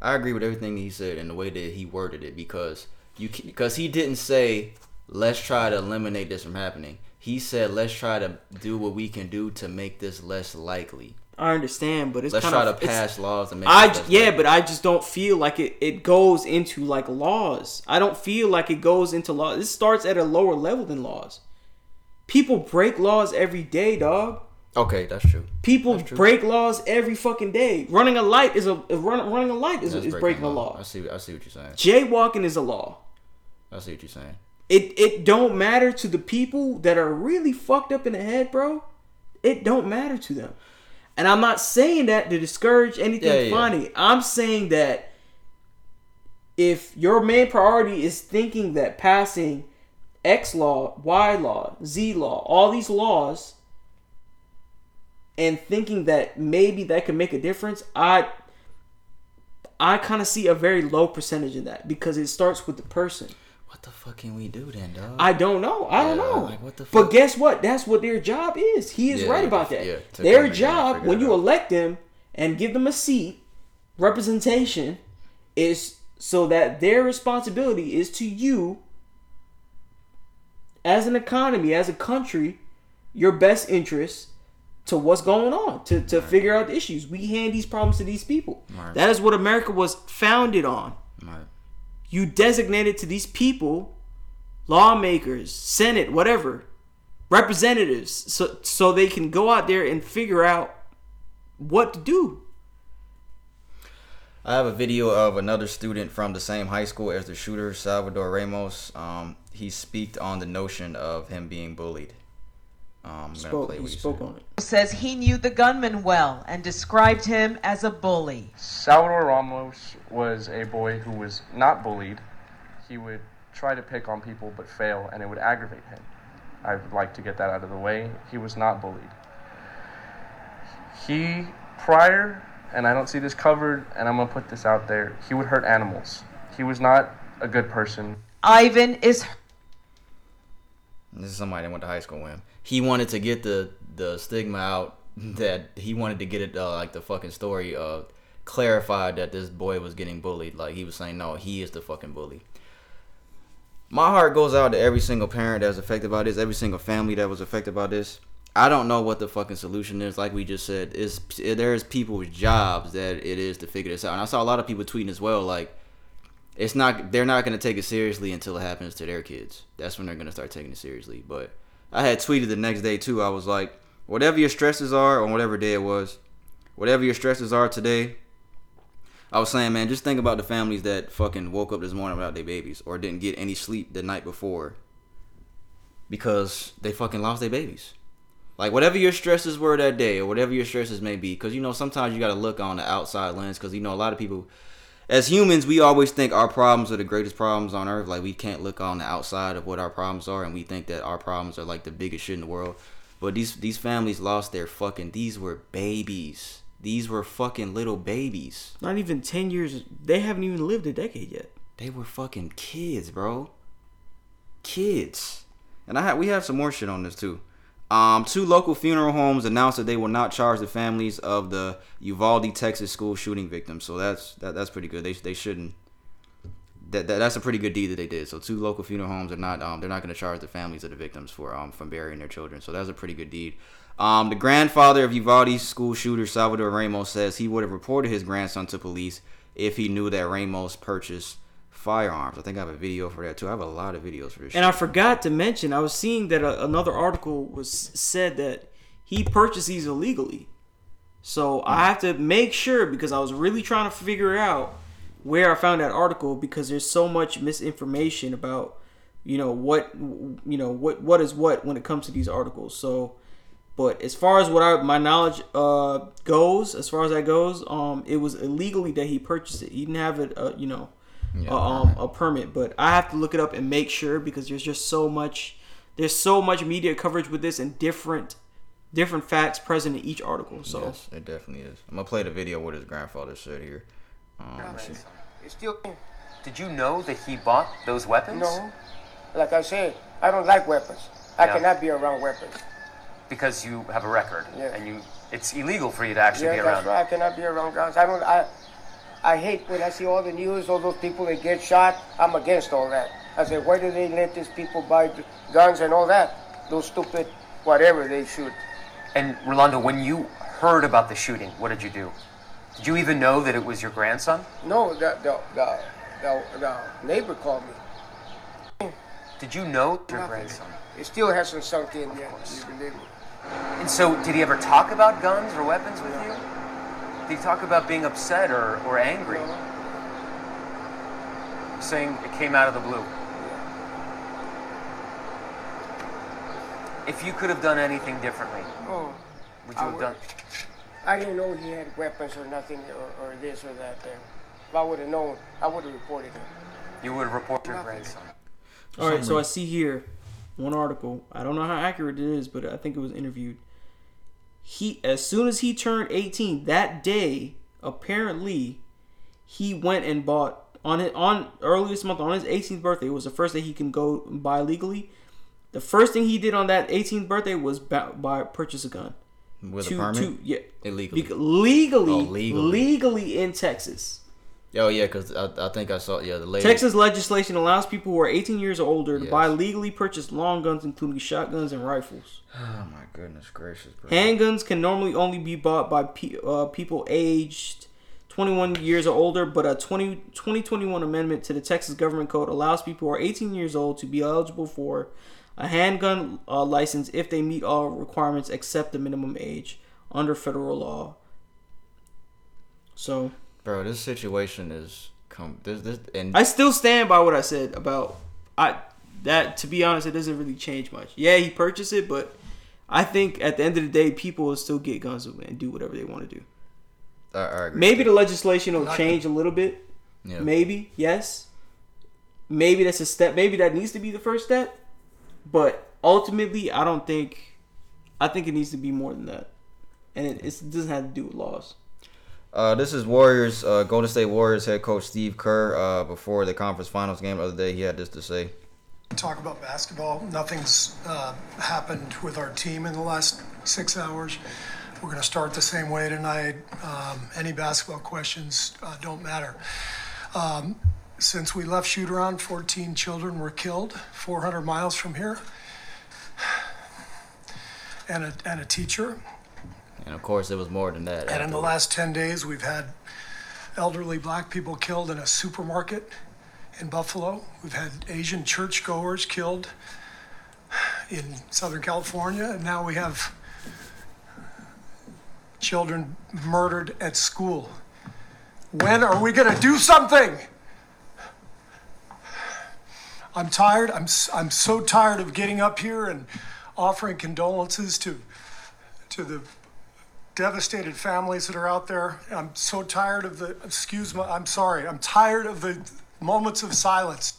I agree with everything he said and the way that he worded it because you because he didn't say let's try to eliminate this from happening. He said let's try to do what we can do to make this less likely. I understand, but it's Let's kind try of to pass laws to make. I j- yeah, but I just don't feel like it. It goes into like laws. I don't feel like it goes into laws. This starts at a lower level than laws. People break laws every day, dog. okay, that's true. People That's true. break laws every fucking day. Running a light is a run, running a light is, That's is breaking a law. I see. I see what you're saying. Jaywalking is a law. I see what you're saying. It it don't matter to the people that are really fucked up in the head, bro. It don't matter to them. And I'm not saying that to discourage anything Yeah, yeah. funny. I'm saying that if your main priority is thinking that passing X law, Y law, Z law, all these laws and thinking that maybe that can make a difference, I I kind of see a very low percentage in that because it starts with the person. What the fuck can we do then, dog? I don't know. I don't know. like, what the fuck? but guess what? That's what their job is. He is Yeah, right about that. yeah, their job, when you out. elect them and give them a seat, representation, is so that their responsibility is to you as an economy, as a country, your best interest to what's going on, to, to figure out the issues. We hand these problems to these people. Right. That is what America was founded on Right. You designate it to these people, lawmakers, Senate, whatever, representatives, so so they can go out there and figure out what to do. I have a video of another student from the same high school as the shooter, Salvador Ramos. Um, he speaked on the notion of him being bullied. Um, Spoke, play he spoke on it. says he knew the gunman well and described him as a bully. Salvador Ramos was a boy who was not bullied. He would try to pick on people but fail, and it would aggravate him. I would like to get that out of the way. He was not bullied. He, prior, and I don't see this covered, and I'm going to put this out there, he would hurt animals. He was not a good person. Ivan is This is somebody I went to high school with him. He wanted to get the the stigma out that he wanted to get it uh, like the fucking story uh clarified that this boy was getting bullied. Like he was saying, no, he is the fucking bully. My heart goes out to every single parent that was affected by this, every single family that was affected by this. I don't know what the fucking solution is. Like we just said, is there's people's jobs that it is to figure this out. And I saw a lot of people tweeting as well, like it's not they're not gonna take it seriously until it happens to their kids. That's when they're gonna start taking it seriously. But I had tweeted the next day too. I was like, whatever your stresses are on whatever day it was, whatever your stresses are today. I was saying, man, just think about the families that fucking woke up this morning without their babies or didn't get any sleep the night before because they fucking lost their babies. Like whatever your stresses were that day or whatever your stresses may be, because you know sometimes you got to look on the outside lens because you know a lot of people as humans, we always think our problems are the greatest problems on earth. Like we can't look on the outside of what our problems are, and we think that our problems are like the biggest shit in the world. But these these families lost their fucking. These were babies. These were fucking little babies. Not even ten years. They haven't even lived a decade yet. They were fucking kids, bro. Kids. And I have we have some more shit on this too. Um, two local funeral homes announced that they will not charge the families of the Uvalde, Texas school shooting victims. So that's that, that's pretty good. They they shouldn't. That, that that's a pretty good deed that they did. So two local funeral homes are not um they're not going to charge the families of the victims for um from burying their children. So that's a pretty good deed. Um, the grandfather of Uvalde school shooter Salvador Ramos says he would have reported his grandson to police if he knew that Ramos purchased firearms. I think I have a video for that too. I have a lot of videos for this. And shit. I forgot to mention, I was seeing that a, another article was said that he purchased these illegally. So I have to make sure because I was really trying to figure out where I found that article because there's so much misinformation about you know what you know what what is what when it comes to these articles. So but as far as what I my knowledge uh goes, as far as that goes, um it was illegally that he purchased it. He didn't have it uh, you know Yeah, a, um, a permit, but I have to look it up and make sure because there's just so much there's so much media coverage with this and different different facts present in each article. So yes, it definitely is. I'm gonna play the video what his grandfather said here. Um, let's see. It's still. Did you know that he bought those weapons? No. Like I said, I don't like weapons. I Yeah. cannot be around weapons. Because you have a record, Yeah. and you. It's illegal for you to actually yeah, be around. that's right. I cannot be around guns. I don't. I. I hate when I see all the news, all those people that get shot. I'm against all that. I say, why do they let these people buy guns and all that? Those stupid, whatever they shoot. And Rolando, when you heard about the shooting, what did you do? Did you even know that it was your grandson? No, the the the, the, the neighbor called me. Did you know your Nothing. grandson? It still hasn't sunk in yet. You believe me? And so, did he ever talk about guns or weapons with you? Did he talk about being upset or, or angry? Saying it came out of the blue. If you could have done anything differently, Oh. would you have done? I didn't know he had weapons or nothing or, or this or that there. If I would have known, I would have reported him. You would have reported your grandson. all right, so I see here one article. I don't know how accurate it is, but I think it was interviewed. He as soon as he turned 18 that day, apparently he went and bought on it on this month on his 18th birthday. It was the first day he can go buy legally. The first thing he did on that 18th birthday was buy, buy purchase a gun. With a permit? to- yeah, Illegally. Legally, Oh, legally. legally in Texas. Oh yeah, because I, I think I saw yeah the lady. Texas legislation allows people who are 18 years or older to Yes. buy legally purchased long guns, including shotguns and rifles. Oh my goodness gracious, bro. Handguns can normally only be bought by pe- uh, people aged 21 years or older, but a 20, 2021 amendment to the Texas Government Code allows people who are 18 years old to be eligible for a handgun uh, license if they meet all requirements except the minimum age under federal law. So bro, this situation is come this this and I still stand by what I said about I that to be honest, it doesn't really change much. Yeah, he purchased it, but I think at the end of the day, people will still get guns and do whatever they want to do. I, I agree. Maybe the legislation will change a little bit. Yeah. Maybe yes. Maybe that's a step. Maybe that needs to be the first step. But ultimately, I don't think. I think it needs to be more than that, and it, it doesn't have to do with laws. Uh, this is Warriors, uh, Golden State Warriors head coach Steve Kerr. Uh, before the conference finals game the other day, he had this to say. talk about basketball. Nothing's uh, happened with our team in the last six hours. We're going to start the same way tonight. Um, any basketball questions uh, don't matter. Um, since we left shoot around, 14 children were killed 400 miles from here, and a, and a teacher. And of course, it was more than that. And in the last 10 days, we've had elderly black people killed in a supermarket in Buffalo. We've had Asian churchgoers killed in Southern California. And now we have children murdered at school. When are we going to do something? I'm tired. I'm, I'm so tired of getting up here and offering condolences to, to the devastated families that are out there. I'm so tired of the, excuse me, I'm sorry, I'm tired of the moments of silence.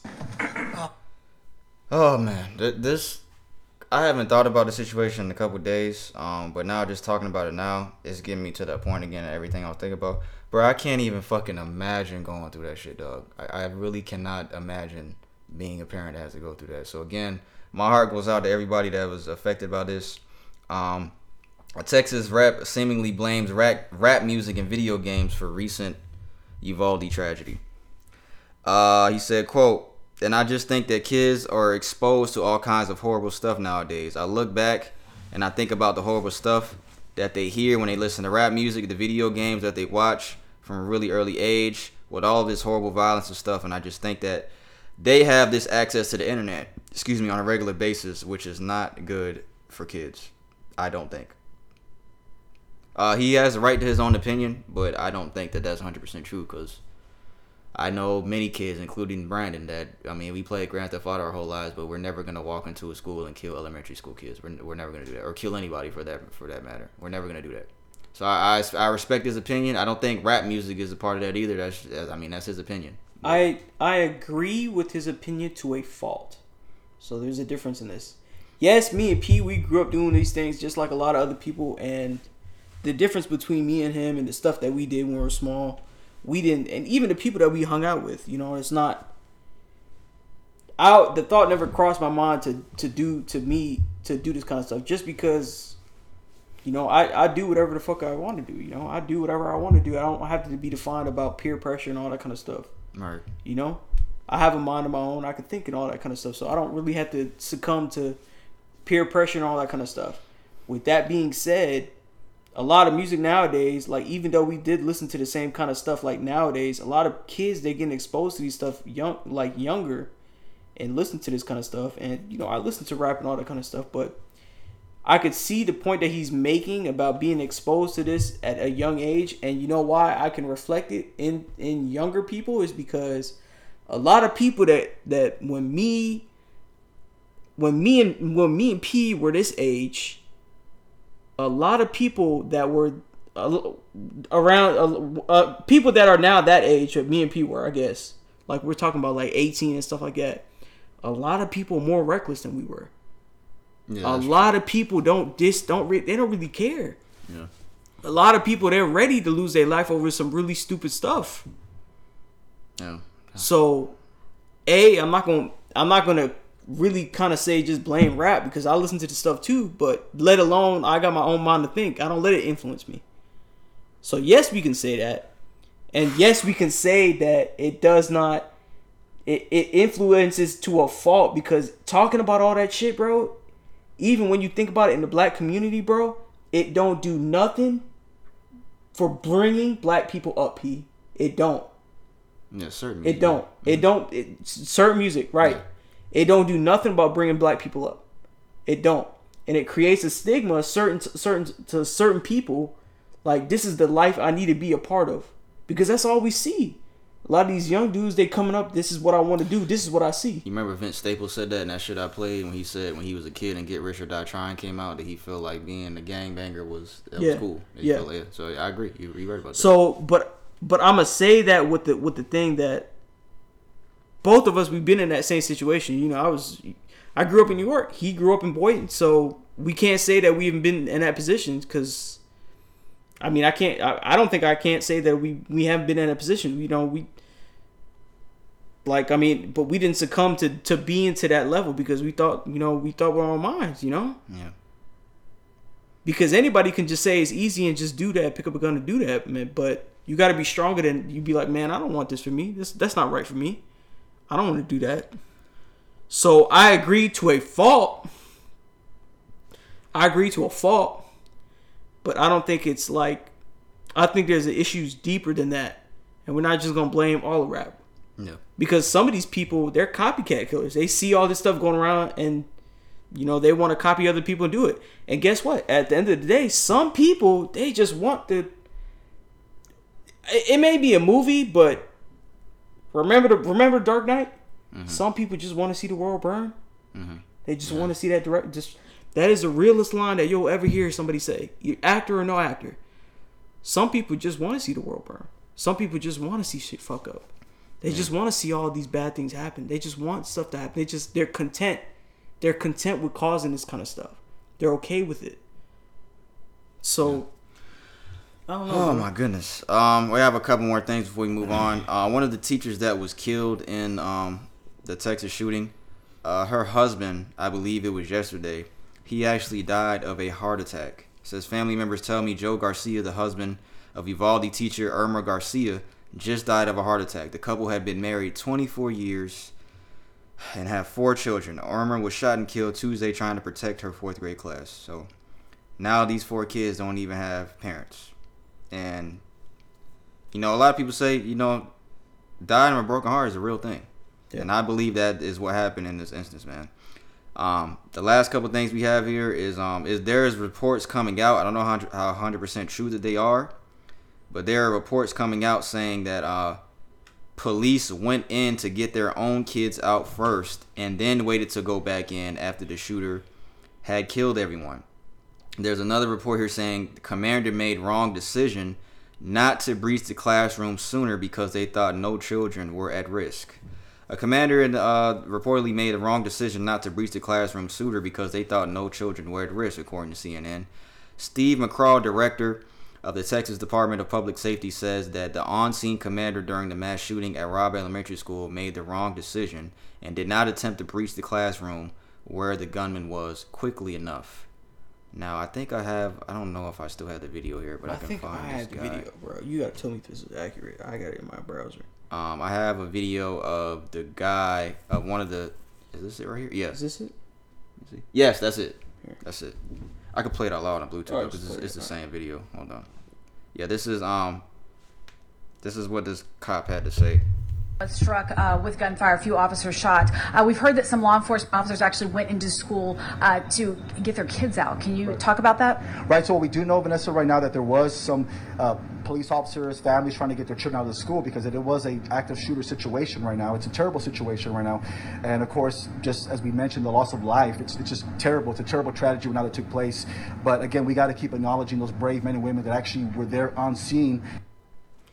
Oh man, this I haven't thought about the situation in a couple days. Um, but now just talking about it now, it's getting me to that point again. And everything I was thinking about, bro, I can't even fucking imagine going through that shit, dog. I, I really cannot imagine being a parent that has to go through that. So again, my heart goes out to everybody that was affected by this. Um, a Texas rap seemingly blames rap, rap music and video games for recent Uvalde tragedy. Uh, he said, "quote And I just think that kids are exposed to all kinds of horrible stuff nowadays. I look back and I think about the horrible stuff that they hear when they listen to rap music, the video games that they watch from a really early age, with all this horrible violence and stuff. And I just think that they have this access to the internet, excuse me, on a regular basis, which is not good for kids. I don't think. Uh, he has a right to his own opinion, but I don't think that that's 100% true because I know many kids, including Brandon, that I mean, we played Grand Theft Auto our whole lives, but we're never gonna walk into a school and kill elementary school kids. We're, we're never gonna do that, or kill anybody for that for that matter. We're never gonna do that. So I, I, I respect his opinion. I don't think rap music is a part of that either. That's I mean that's his opinion. I I agree with his opinion to a fault. So there's a difference in this. Yes, me and P we grew up doing these things just like a lot of other people and the difference between me and him and the stuff that we did when we were small, we didn't and even the people that we hung out with, you know, it's not I the thought never crossed my mind to to do to me to do this kind of stuff just because you know, I, I do whatever the fuck I want to do. You know, I do whatever I want to do. I don't have to be defined about peer pressure and all that kind of stuff. Right. You know, I have a mind of my own. I can think and all that kind of stuff. So I don't really have to succumb to peer pressure and all that kind of stuff. With that being said, a lot of music nowadays, like even though we did listen to the same kind of stuff, like nowadays, a lot of kids they getting exposed to these stuff young, like younger, and listen to this kind of stuff. And you know, I listen to rap and all that kind of stuff, but I could see the point that he's making about being exposed to this at a young age, and you know why I can reflect it in in younger people is because a lot of people that that when me when me and when me and P were this age, a lot of people that were uh, around uh, uh, people that are now that age that me and P were, I guess. Like we're talking about like 18 and stuff like that. A lot of people more reckless than we were. Yeah, a lot of people don't dis don't re- they don't really care. Yeah. A lot of people they're ready to lose their life over some really stupid stuff. Yeah. So, a I'm not gonna I'm not gonna really kind of say just blame rap because I listen to the stuff too. But let alone I got my own mind to think. I don't let it influence me. So yes, we can say that, and yes, we can say that it does not. It, it influences to a fault because talking about all that shit, bro, even when you think about it in the black community, bro, it don't do nothing for bringing black people up. P. It don't. Yeah, certain. It don't. It mm-hmm. don't. It, certain music, right? It don't do nothing about bringing black people up. It don't, and it creates a stigma certain certain to certain people. Like this is the life I need to be a part of because that's all we see. A lot of these young dudes, they coming up. This is what I want to do. This is what I see. You remember Vince Staples said that in that shit I played when he said when he was a kid and Get Rich or Die Trying came out that he felt like being a gangbanger was that Yeah. was cool. Yeah. felt like- so I agree. You you right about that. So, but but I'm gonna say that with the with the thing that both of us we've been in that same situation. You know, I was I grew up in New York. He grew up in Boynton, so we can't say that we haven't been in that position because. I mean, I can't. I, I don't think I can't say that we we haven't been in a position. You know, we like. I mean, but we didn't succumb to to being to that level because we thought, you know, we thought with our minds. You know, Yeah. because anybody can just say it's easy and just do that, pick up a gun and do that, man. But you got to be stronger than you be like, man, I don't want this for me. This that's not right for me. I don't want to do that. So I agree to a fault. I agree to a fault, but I don't think it's like. I think there's issues deeper than that, and we're not just gonna blame all of rap Yeah. because some of these people they're copycat killers. They see all this stuff going around and you know they want to copy other people and do it. And guess what? At the end of the day, some people they just want to. It it may be a movie, but remember the remember Dark Knight. Some people just want to see the world burn. Mhm. They just want to see that direct. Just that is the realest line that you'll ever hear somebody say. You actor or no actor. Some people just want to see the world burn. Some people just want to see shit fuck up. They just want to see all these bad things happen. They just want stuff to happen. They just they're content. They're content with causing this kind of stuff. They're okay with it. So know. Oh my goodness. Um, we have a couple more things before we move on. Uh, one of the teachers that was killed in um the Texas shooting, uh, her husband, I believe it was yesterday, he actually died of a heart attack. It says family members tell me Joe Garcia, the husband of Uvalde teacher Irma Garcia, just died of a heart attack. The couple had been married 24 years and have four children. Irma was shot and killed Tuesday trying to protect her fourth grade class. So now these four kids don't even have parents. And you know, a lot of people say, you know, dying of a broken heart is a real thing. Yeah. And I believe that is what happened in this instance, man. Um, the last couple things we have here is um, is there is reports coming out. I don't know how how hundred percent true that they are, but there are reports coming out saying that uh, police went in to get their own kids out first, and then waited to go back in after the shooter had killed everyone. There's another report here saying the commander made wrong decision not to breach the classroom sooner because they thought no children were at risk. A commander uh, reportedly made a wrong decision not to breach the classroom sooner because they thought no children were at risk, according to CNN. Steve McCraw, director of the Texas Department of Public Safety, says that the on scene commander during the mass shooting at Robb Elementary School made the wrong decision and did not attempt to breach the classroom where the gunman was quickly enough. Now, I think I have, I don't know if I still have the video here, but I, I can think I find had this the guy. video, bro. You gotta tell me if this is accurate. I got it in my browser. Um, I have a video of the guy of one of the. Is this it right here? Yes. Is this it? Yes, that's it. That's it. I could play it out loud on Bluetooth because just it's, it's it, the same video. Hold on. Yeah, this is um. This is what this cop had to say. Was struck uh, with gunfire, a few officers shot. Uh, we've heard that some law enforcement officers actually went into school uh, to get their kids out. Can you talk about that? Right, so what we do know, Vanessa, right now that there was some uh, police officers, families trying to get their children out of the school because it, was a active shooter situation right now. It's a terrible situation right now, and of course, just as we mentioned, the loss of life. It's, it's just terrible. It's a terrible tragedy now that took place. But again, we got to keep acknowledging those brave men and women that actually were there on scene.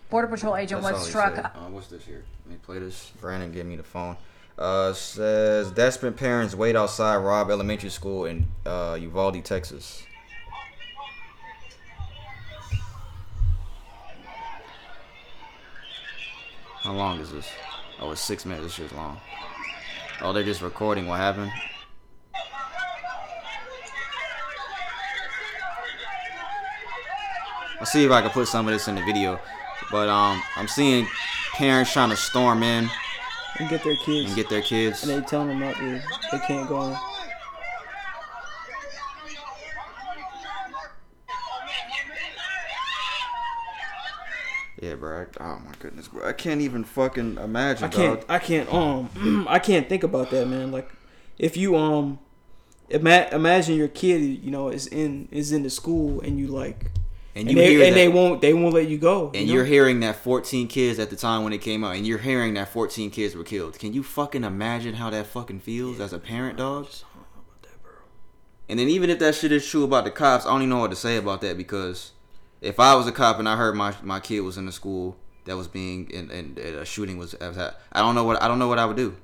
Border Patrol agent That's was struck. Uh, what's this here? Let me play this. Brandon, give me the phone. Uh, says desperate parents wait outside Robb Elementary School in uh, Uvalde, Texas. How long is this? Oh, it's six minutes. This shit's long. Oh, they're just recording what happened. I'll see if I can put some of this in the video. But um, I'm seeing parents trying to storm in And get their kids. and get their kids. And they telling them not to. They can't go in. Yeah, bro. I, oh my goodness, bro. I can't even fucking imagine. I can't. dog. I can't. Um, I can't think about that, man. Like, if you um, ima- imagine your kid, you know, is in is in the school, and you like, And and, you they, hear and that- they won't they won't let you go. And you you're know? hearing that 14 kids at the time when it came out, and you're hearing that 14 kids were killed. Can you fucking imagine how that fucking feels as a parent, dog? And then even if that shit is true about the cops, I don't even know what to say about that because if I was a cop and I heard my my kid was in the school that was being and, and a shooting was, was I don't know what I don't know what I would do.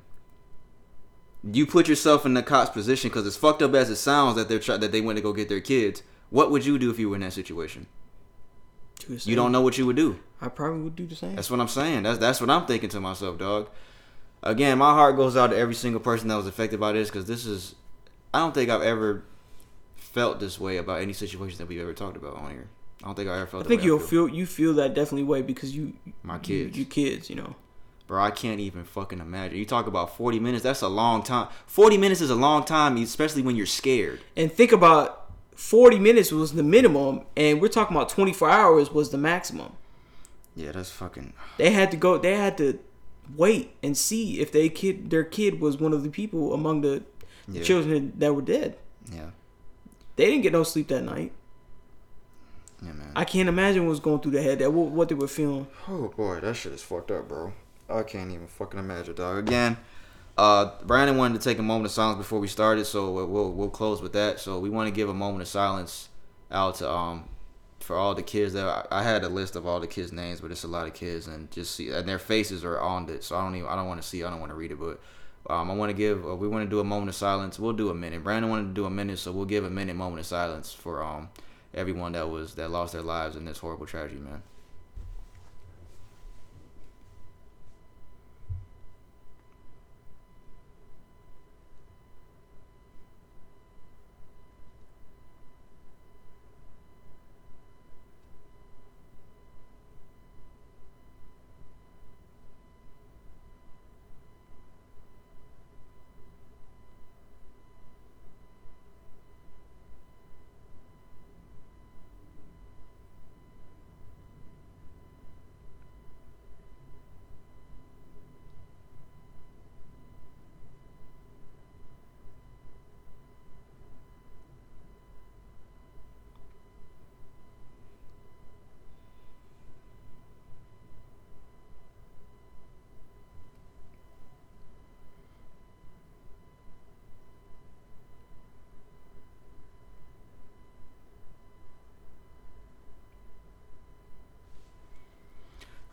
You put yourself in the cop's position because as fucked up as it sounds that they're try- that they went to go get their kids. What would you do if you were in that situation? You don't know what you would do. I probably would do the same. That's what I'm saying. That's that's what I'm thinking to myself, dog. Again, my heart goes out to every single person that was affected by this because this is. I don't think I've ever felt this way about any situation that we've ever talked about on here. I don't think I ever felt. I think you'll feel. feel you feel that definitely way because you My you- kids. you, kids, you know. Bro, I can't even fucking imagine. You talk about 40 minutes. That's a long time. 40 minutes is a long time, especially when you're scared. And think about 40 minutes was the minimum, and we're talking about 24 hours was the maximum. Yeah, that's fucking. They had to go. They had to wait and see if they kid their kid was one of the people among the Yeah. children that were dead. Yeah. They didn't get no sleep that night. Yeah, man. I can't imagine what's going through their head. That what, what they were feeling. Oh boy, that shit is fucked up, bro. I can't even fucking imagine, dog. Again, uh, Brandon wanted to take a moment of silence before we started, so we'll we'll, we'll close with that. So we want to give a moment of silence out to um for all the kids that I, I had a list of all the kids' names, but it's a lot of kids, and just see and their faces are on it. So I don't even I don't want to see, I don't want to read it, but. Um, I want to give. Uh, we want to do a moment of silence. We'll do a minute. Brandon wanted to do a minute, so we'll give a minute moment of silence for um everyone that was that lost their lives in this horrible tragedy, man.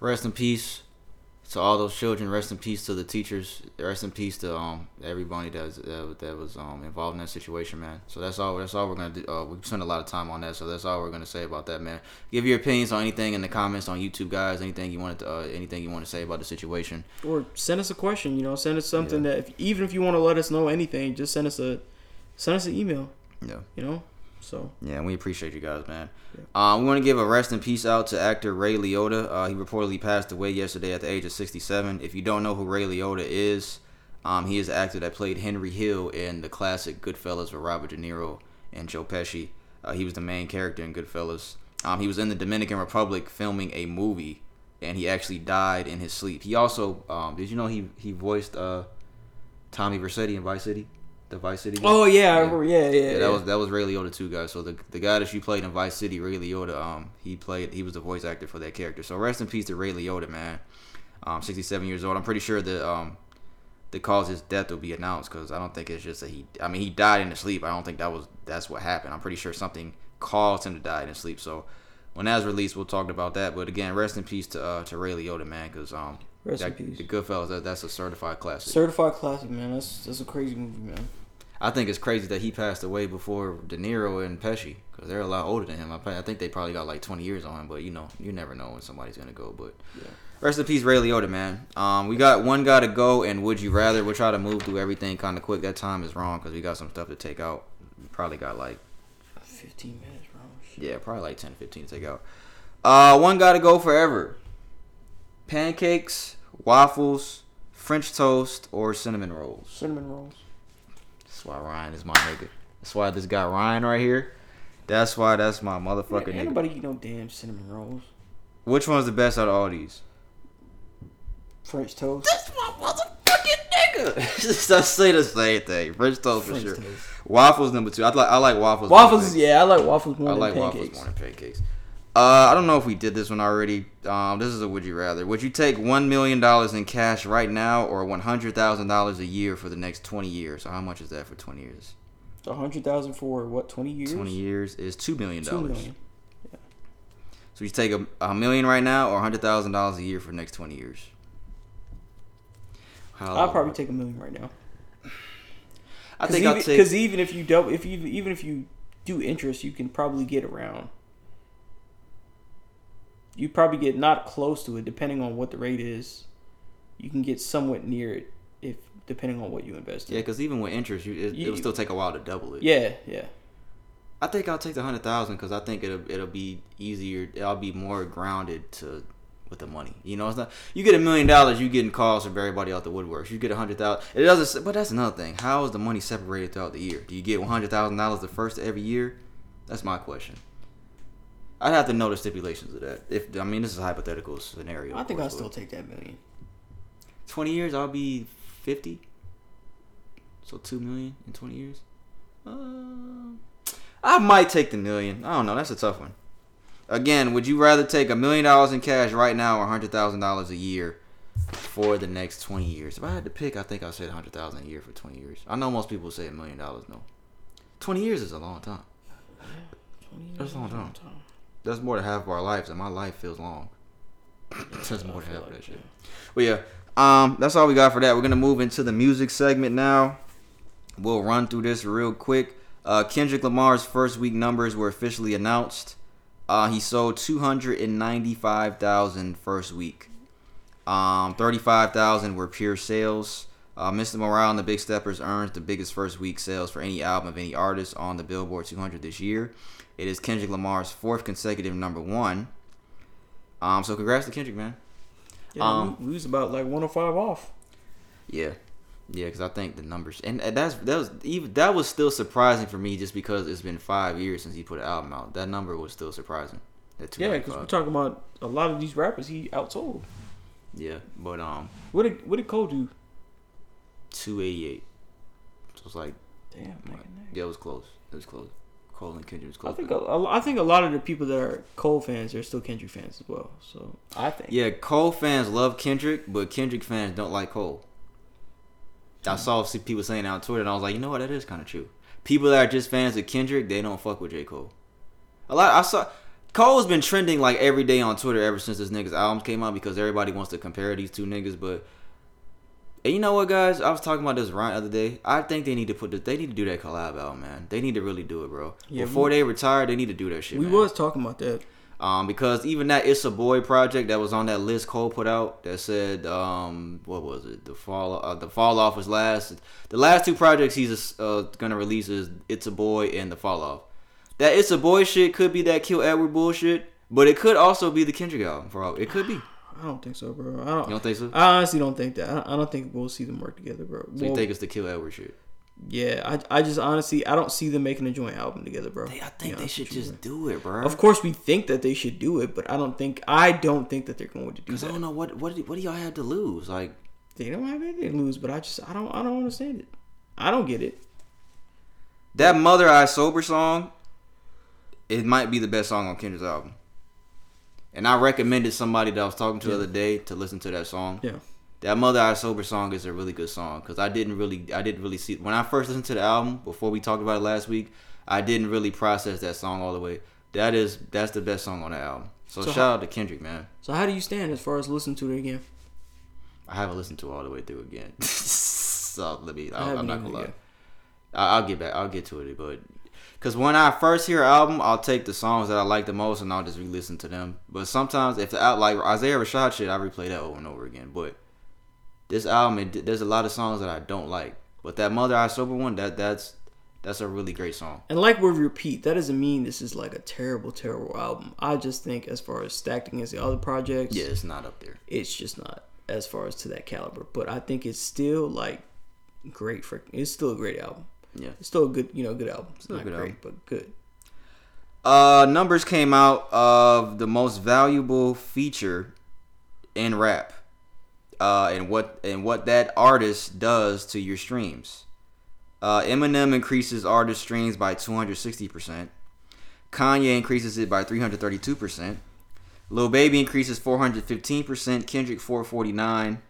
Rest in peace to all those children. Rest in peace to the teachers. Rest in peace to um everybody that was, that, that was um involved in that situation, man. So that's all. That's all we're gonna do. Uh, we spent a lot of time on that, so that's all we're gonna say about that, man. Give your opinions on anything in the comments on YouTube, guys. Anything you wanted to, uh, anything you want to say about the situation. Or send us a question. You know, send us something that if, even if you want to let us know anything, just send us a send us an email. Yeah. You know. So Yeah, we appreciate you guys, man. Um, we want to give a rest in peace out to actor Ray Liotta. Uh, he reportedly passed away yesterday at the age of 67. If you don't know who Ray Liotta is, um, he is the actor that played Henry Hill in the classic Goodfellas with Robert De Niro and Joe Pesci. Uh, he was the main character in Goodfellas. Um, he was in the Dominican Republic filming a movie, and he actually died in his sleep. He also, um, did you know he he voiced uh, Tommy Vercetti in Vice City, the Vice City. Oh, yeah, I remember. Yeah, yeah, that yeah. was that was Ray Liotta too, guys. So the the guy that you played in Vice City, Ray Liotta, um, he played he was the voice actor for that character. So rest in peace to Ray Liotta, man. Um, 67 years old. I'm pretty sure the um the cause of his death will be announced because I don't think it's just that he. I mean, he died in his sleep. I don't think that was that's what happened. I'm pretty sure something caused him to die in his sleep. So when that's released, we'll talk about that. But again, rest in peace to uh, to Ray Liotta, man, because um. Rest in peace. The Goodfellas, that, that's a certified classic. certified classic, man. That's that's a crazy movie, man. I think it's crazy that he passed away before De Niro and Pesci because they're a lot older than him. I, I think they probably got like 20 years on him, but you know, you never know when somebody's gonna go. But rest in peace, Ray Liotta, man. Um, we got one guy to go, and would you rather? We'll try to move through everything kind of quick. That time is wrong because we got some stuff to take out. We probably got like 15 minutes, bro. yeah, probably like 10, 15 to take out. Uh, one guy to go forever. Pancakes, waffles, French toast, or cinnamon rolls. Cinnamon rolls. That's why Ryan is my nigga. That's why this guy Ryan right here. That's why that's my motherfucking Man, nigga. ain't eat no damn cinnamon rolls. Which one's the best out of all these? French toast. That's my motherfucking nigga. Just say the same thing. French toast for sure. toast. Waffles number two. I like I like waffles. more Waffles, yeah, I like waffles more I than like pancakes. waffles more than pancakes. Uh, I don't know if we did this one already. Um, this is a would you rather. Would you take one million dollars in cash right now, or one hundred thousand dollars a year for the next twenty years? So how much is that for twenty years? A hundred thousand for what? Twenty years. Twenty years is two million dollars. million. So you take a, a million right now, or hundred thousand dollars a year for the next twenty years. How I'll probably take a million right now. I think I'll take- because even if you double, if you even if you do interest, you can probably get around. You probably get not close to it, depending on what the rate is. You can get somewhat near it if depending on what you invest in. Yeah, because even with interest, you, it, You- it'll still take a while to double it. Yeah, yeah. I think I'll take the hundred thousand because I think it'll it'll be easier. I'll be more grounded to with the money. You know, it's not you get a million dollars, you getting calls from everybody out the woodworks. You get a hundred thousand. It doesn't. But that's another thing. How is the money separated throughout the year? Do you get one hundred thousand dollars the first every year? That's my question. I'd have to know the stipulations of that. If I mean, this is a hypothetical scenario. I think I'll still take that million. Twenty years, I'll be fifty. So two million in twenty years. Uh, I might take the million. I don't know. That's a tough one. Again, would you rather take a million dollars in cash right now or hundred thousand dollars a year for the next twenty years? If I had to pick, I think I'd say a hundred thousand a year for twenty years. I know most people say a million dollars. No, twenty years is a long time. That's a long time. That's more than half of our lives, and my life feels long. That's more than half of that shit. But yeah, um, that's all we got for that. We're gonna move into the music segment now. We'll run through this real quick. Uh, Kendrick Lamar's first week numbers were officially announced. Uh, he sold 295,000 first week. Um, 35,000 were pure sales. Uh, Mr. Morale and the Big Steppers earned the biggest first week sales for any album of any artist on the Billboard 200 this year. It is Kendrick Lamar's fourth consecutive number one. Um, so congrats to Kendrick, man. Yeah, Um, we, we was about like 105 off. Yeah, yeah, because I think the numbers and, that's that was even that was still surprising for me just because it's been five years since he put an album out. That number was still surprising. That Yeah, because we're talking about a lot of these rappers he outsold. yeah, but um, What did what did Cole do? two eighty eight. So it's like Damn, man. yeah, it was close. It was close. Cole and Kendrick was I think a, a- I think a lot of the people that are Cole fans are still Kendrick fans as well. So I think Yeah, Cole fans love Kendrick, but Kendrick fans don't like Cole. I hmm. saw some people saying that on Twitter, and I was like, you know what, that is kind of true. People that are just fans of Kendrick, they don't fuck with J Cole. A lot. I saw Cole's been trending like every day on Twitter ever since this nigga's albums came out because everybody wants to compare these two niggas. But and you know what, guys? I was talking about this Ryan the other day. I think they need to put the, they need to do that collab out, man. They need to really do it, bro. Yeah, Before we- they retire, they need to do that shit. we man. was talking about that. Um, because even that "It's a Boy" project that was on that list Cole put out that said, um, what was it? The fall, uh, the fall off was last. The last two projects he's uh, gonna release is "It's a Boy" and the fall off. That "It's a Boy" shit could be that Kill Edward bullshit, but it could also be the Kendrick album. For all it could be. I don't think so, bro. I don't. You don't think so? I honestly don't think that. I don't, I don't think we'll see them work together, bro. So you think it's the Kill Edward shit? Yeah, I, I just honestly I don't see them making a joint album together, bro. I think they should just do it, bro. Of course, we think that they should do it, but I don't think I don't think that they're going to do Because that. I don't know what what do- what do y'all have to lose? Like They don't have anything to lose, but I just I don't I don't understand it. I don't get it. that "Mother I Sober" song. It might be the best song on Kendrick's album. And I recommended somebody that I was talking to the other day to listen to that song. Yeah. That "Mother I Sober" song is a really good song because I didn't really I didn't really see when I first listened to the album before we talked about it last week. I didn't really process that song all the way. That is that's the best song on the album. So, So shout how- out to Kendrick, man. So how do you stand as far as listening to it again? I haven't listened to it all the way through again. so let me. I I'll, I'm haven't gonna lie. I- I'll get back. I'll get to it, but because when I first hear an album, I'll take the songs that I like the most and I'll just re-listen to them. But sometimes if the out like Isaiah Rashad shit, I replay that over and over again. But this album, it, there's a lot of songs that I don't like. But that Mother I Sober one, that that's that's a really great song. And like we repeat, that doesn't mean this is like a terrible, terrible album. I just think as far as stacked against the other projects, Yeah, it's not up there. It's just not as far as to that caliber. But I think it's still like great for. It's still a great album. Yeah. it's still a good, you know, good album. Still a not good great, album. but good. Uh, numbers came out of the most valuable feature in rap, uh, and what and what that artist does to your streams. Uh, Eminem increases artist streams by 260 percent. Kanye increases it by 332 percent. Lil Baby increases 415 percent. Kendrick 449.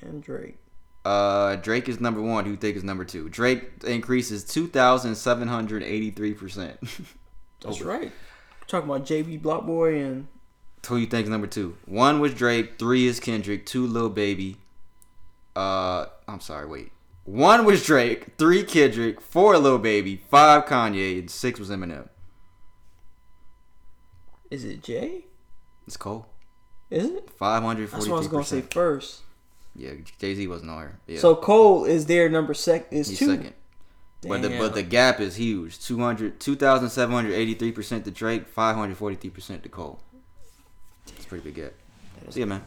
And Drake. Uh, Drake is number one. Who you think is number two? Drake increases 2,783 percent. That's right. talking about JB Block Boy and Who you think is number two? One was Drake, three is Kendrick, two Lil Baby. Uh, I'm sorry, wait. One was Drake, three Kendrick, four Lil Baby, five Kanye, and six was Eminem. is it Jay? It's Cole. Is it? Five hundred That's what I was gonna say first. Yeah, Jay Z wasn't on here. Yeah. So Cole is their number sec is He's two. second. But the but the gap is huge. 200 2,783% to Drake, 543% to Cole. It's a pretty big gap. So yeah, man.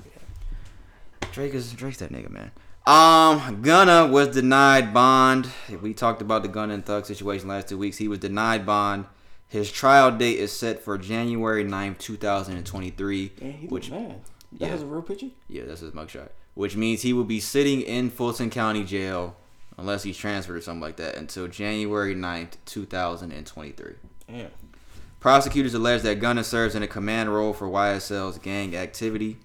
Drake is Drake's that nigga, man. Um, Gunna was denied bond. We talked about the Gunna and Thug situation last two weeks. He was denied bond. His trial date is set for January 9th, 2023. Man, he which look mad. That has a real picture? yeah, that's his mugshot. Which means he will be sitting in Fulton County Jail unless he's transferred or something like that until January 9th, 2023. Damn. Prosecutors allege that Gunna serves in a command role for YSL's gang activity.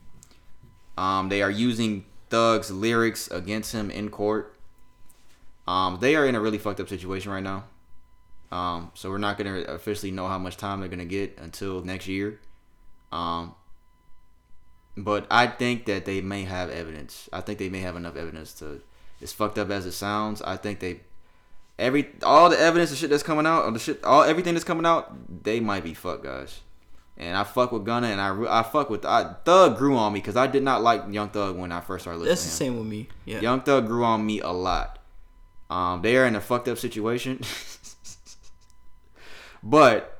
Um, they are using Thug's lyrics against him in court. Um, they are in a really fucked up situation right now. Um, so we're not gonna officially know how much time they're gonna get until next year. Um, but I think that they may have evidence. I think they may have enough evidence to. As fucked up as it sounds, I think they every all the evidence and shit that's coming out, or the shit, all everything that's coming out, they might be fucked guys. And I fuck with Gunna, and I I fuck with I, Thug grew on me because I did not like Young Thug when I first started listening. That's the same with me. Yeah. Young Thug grew on me a lot. Um, they are in a fucked up situation, but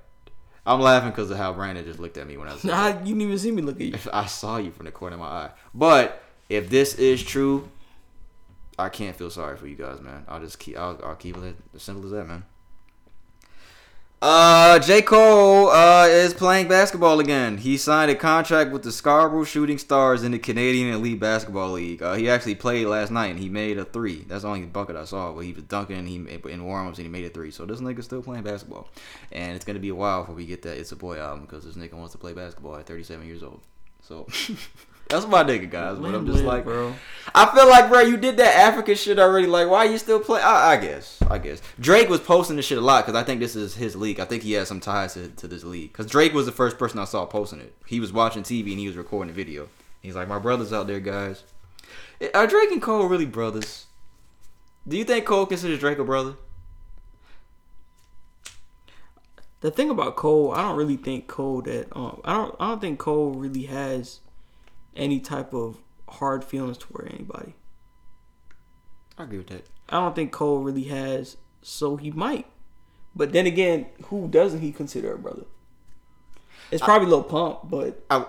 I'm laughing because of how Brandon just looked at me when I was. Nah, you didn't even see me look at you. I saw you from the corner of my eye. But if this is true, I can't feel sorry for you guys, man. I'll just keep. I'll, I'll keep it as simple as that, man. Uh, J. Cole uh, is playing basketball again. He signed a contract with the Scarborough Shooting Stars in the Canadian Elite Basketball League. Uh, he actually played last night and he made a three. That's the only bucket I saw. But he was dunking and he in warm-ups and he made a three. So this nigga's still playing basketball. And it's gonna be a while before we get that It's a Boy album because this nigga wants to play basketball at 37 years old. So that's my nigga, guys. But I'm just like, bro. I feel like, bro, you did that African shit already. Like, why you still play? I, I guess, I guess Drake was posting this shit a lot because I think this is his league. I think he has some ties to, to this league because Drake was the first person I saw posting it. He was watching TV and he was recording the video. He's like, my brother's out there, guys. Are Drake and Cole really brothers? Do you think Cole considers Drake a brother? The thing about Cole, I don't really think Cole that um I don't I don't think Cole really has any type of hard feelings toward anybody. I agree with that. I don't think Cole really has, so he might. But then again, who doesn't he consider a brother? It's probably Lil Pump, but I,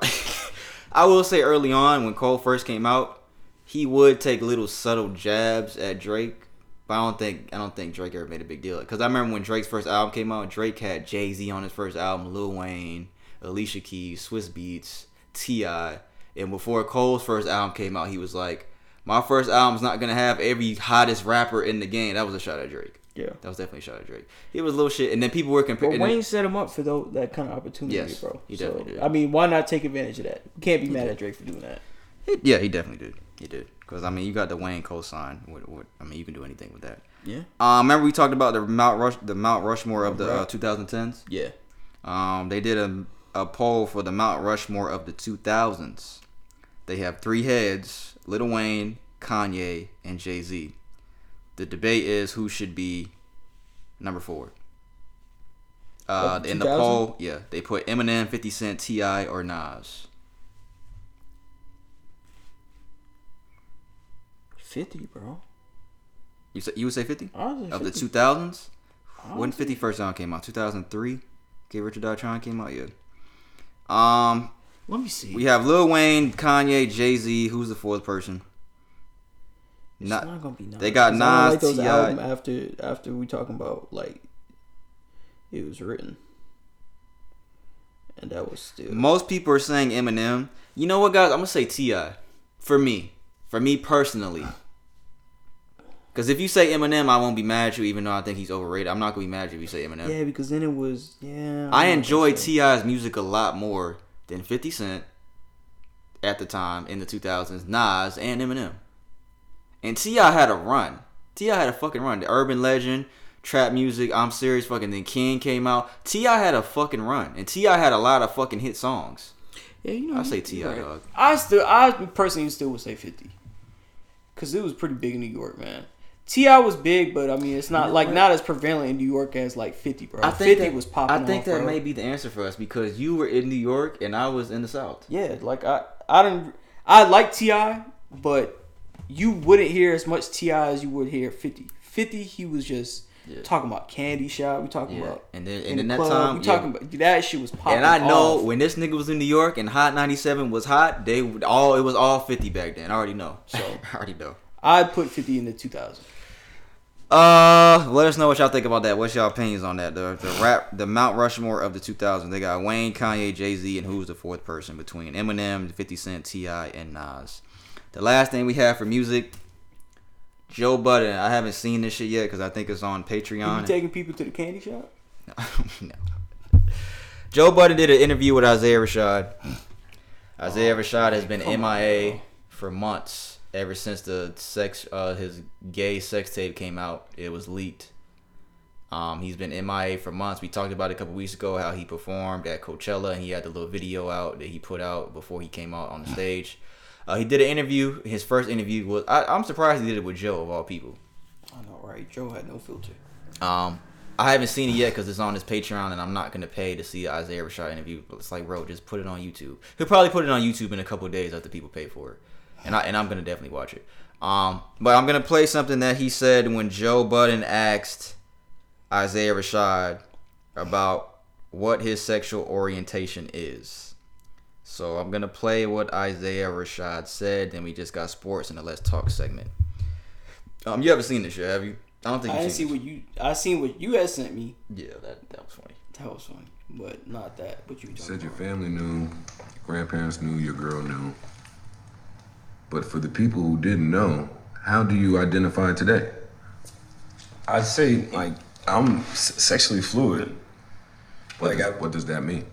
I will say early on when Cole first came out, he would take little subtle jabs at Drake, but I don't think I don't think Drake ever made a big deal. Because I remember when Drake's first album came out, Drake had Jay Z on his first album, Lil Wayne, Alicia Keys, Swizz Beatz, Ti, and before Cole's first album came out, he was like, "My first album's not gonna have every hottest rapper in the game." That was a shot at Drake. Yeah. that was definitely a shot at Drake. He was a little shit, and then people were but comparing. Wayne set him up for that kind of opportunity, Yes, bro. he So, did. I mean, why not take advantage of that? You can't be He mad did. at Drake for doing that. Yeah, he definitely did. He did. Because, I mean, you got the Wayne cosign. What, what, I mean, you can do anything with that. Yeah. Um, remember we talked about the Mount Rush, the Mount Rushmore of the uh, 2010s. Yeah. Um, they did a a poll for the Mount Rushmore of the 2000s. They have three heads: Lil Wayne, Kanye, and Jay Z. The debate is who should be number four. Uh, Of in the poll, yeah, they put Eminem, 50 Cent, Ti, or Nas. Fifty, bro. You say you would say 50 I would say of the 2000s. When would say 50 first song came out, 2003. Get Richard Trying came out, yeah. Um, let me see. We have Lil Wayne, Kanye, Jay Z. Who's the fourth person? It's Not, not gonna be Nas. They got 'cause I Nas, like those Ti. album after after we talking about like it was written, and that was still Most people are saying Eminem. You know what, guys? I'm gonna say Ti. For me, for me personally. Because if you say Eminem, I won't be mad at you, even though I think he's overrated. I'm not gonna be mad at you if you say Eminem. yeah because then it was yeah. I I'm not enjoyed gonna say- Ti's music a lot more than 50 Cent at the time in the 2000s, Nas and Eminem. And Ti had a run. Ti had a fucking run. The Urban Legend, trap music, I'm serious. Fucking then King came out. Ti had a fucking run, and Ti had a lot of fucking hit songs. Yeah, you know. I say Ti, right. dog. I still, I personally still would say fifty, because it was pretty big in New York, man. Ti was big, but I mean, it's not know like what? not as prevalent in New York as like fifty, bro. I think fifty that, was popping. I think off, that bro. may be the answer for us because you were in New York and I was in the South. Yeah, like I, I didn't, I like Ti, but you wouldn't hear as much Ti as you would hear Fifty. Fifty, he was just talking about candy shop. We talking Yeah. about And then- in and the that time, we yeah. talking about that shit was popping. And I know off. when this nigga was in New York and Hot 97 was hot, they would all it was all 50 back then. I already know. So I already know. I'd put Fifty in the two thousand. Uh, let us know what y'all think about that. What's y'all opinions on that? The the rap, the Mount Rushmore of the 2000s. They got Wayne, Kanye, Jay Z, and who's the fourth person between Eminem, 50 Cent, Ti, and Nas. The last thing we have for music, Joe Budden. I haven't seen this shit yet because I think it's on You Patreon. be taking people to the candy shop? No. Joe Budden did an interview with Isaiah Rashad. Isaiah Rashad has been come on, MIA for months ever since the sex uh, his gay sex tape came out. It was leaked. Um, he's been MIA for months. We talked about it a couple weeks ago how he performed at Coachella and he had the little video out that he put out before he came out on the stage. Uh, he did an interview. His first interview was I, I'm surprised he did it with Joe of all people. I know, right? Joe had no filter. Um, I haven't seen it yet because it's on his Patreon, and I'm not gonna pay to see Isaiah Rashad interview. But it's like, bro, just put it on YouTube. He'll probably put it on YouTube in a couple days after people pay for it, and I and I'm gonna definitely watch it. Um, but I'm gonna play something that he said when Joe Budden asked Isaiah Rashad about what his sexual orientation is. So I'm gonna play what Isaiah Rashad said. Then we just got sports in the Let's Talk segment. Um, you haven't seen this yet, have you? I don't think I you've didn't see seen what you. I seen what you had sent me. Yeah, that that was funny. That was funny, but not that. But you You talking said your family knew, your grandparents knew, your girl knew. But for the people who didn't know, how do you identify today? I'd say like I'm s- sexually fluid. What, Like, does, I- what does that mean?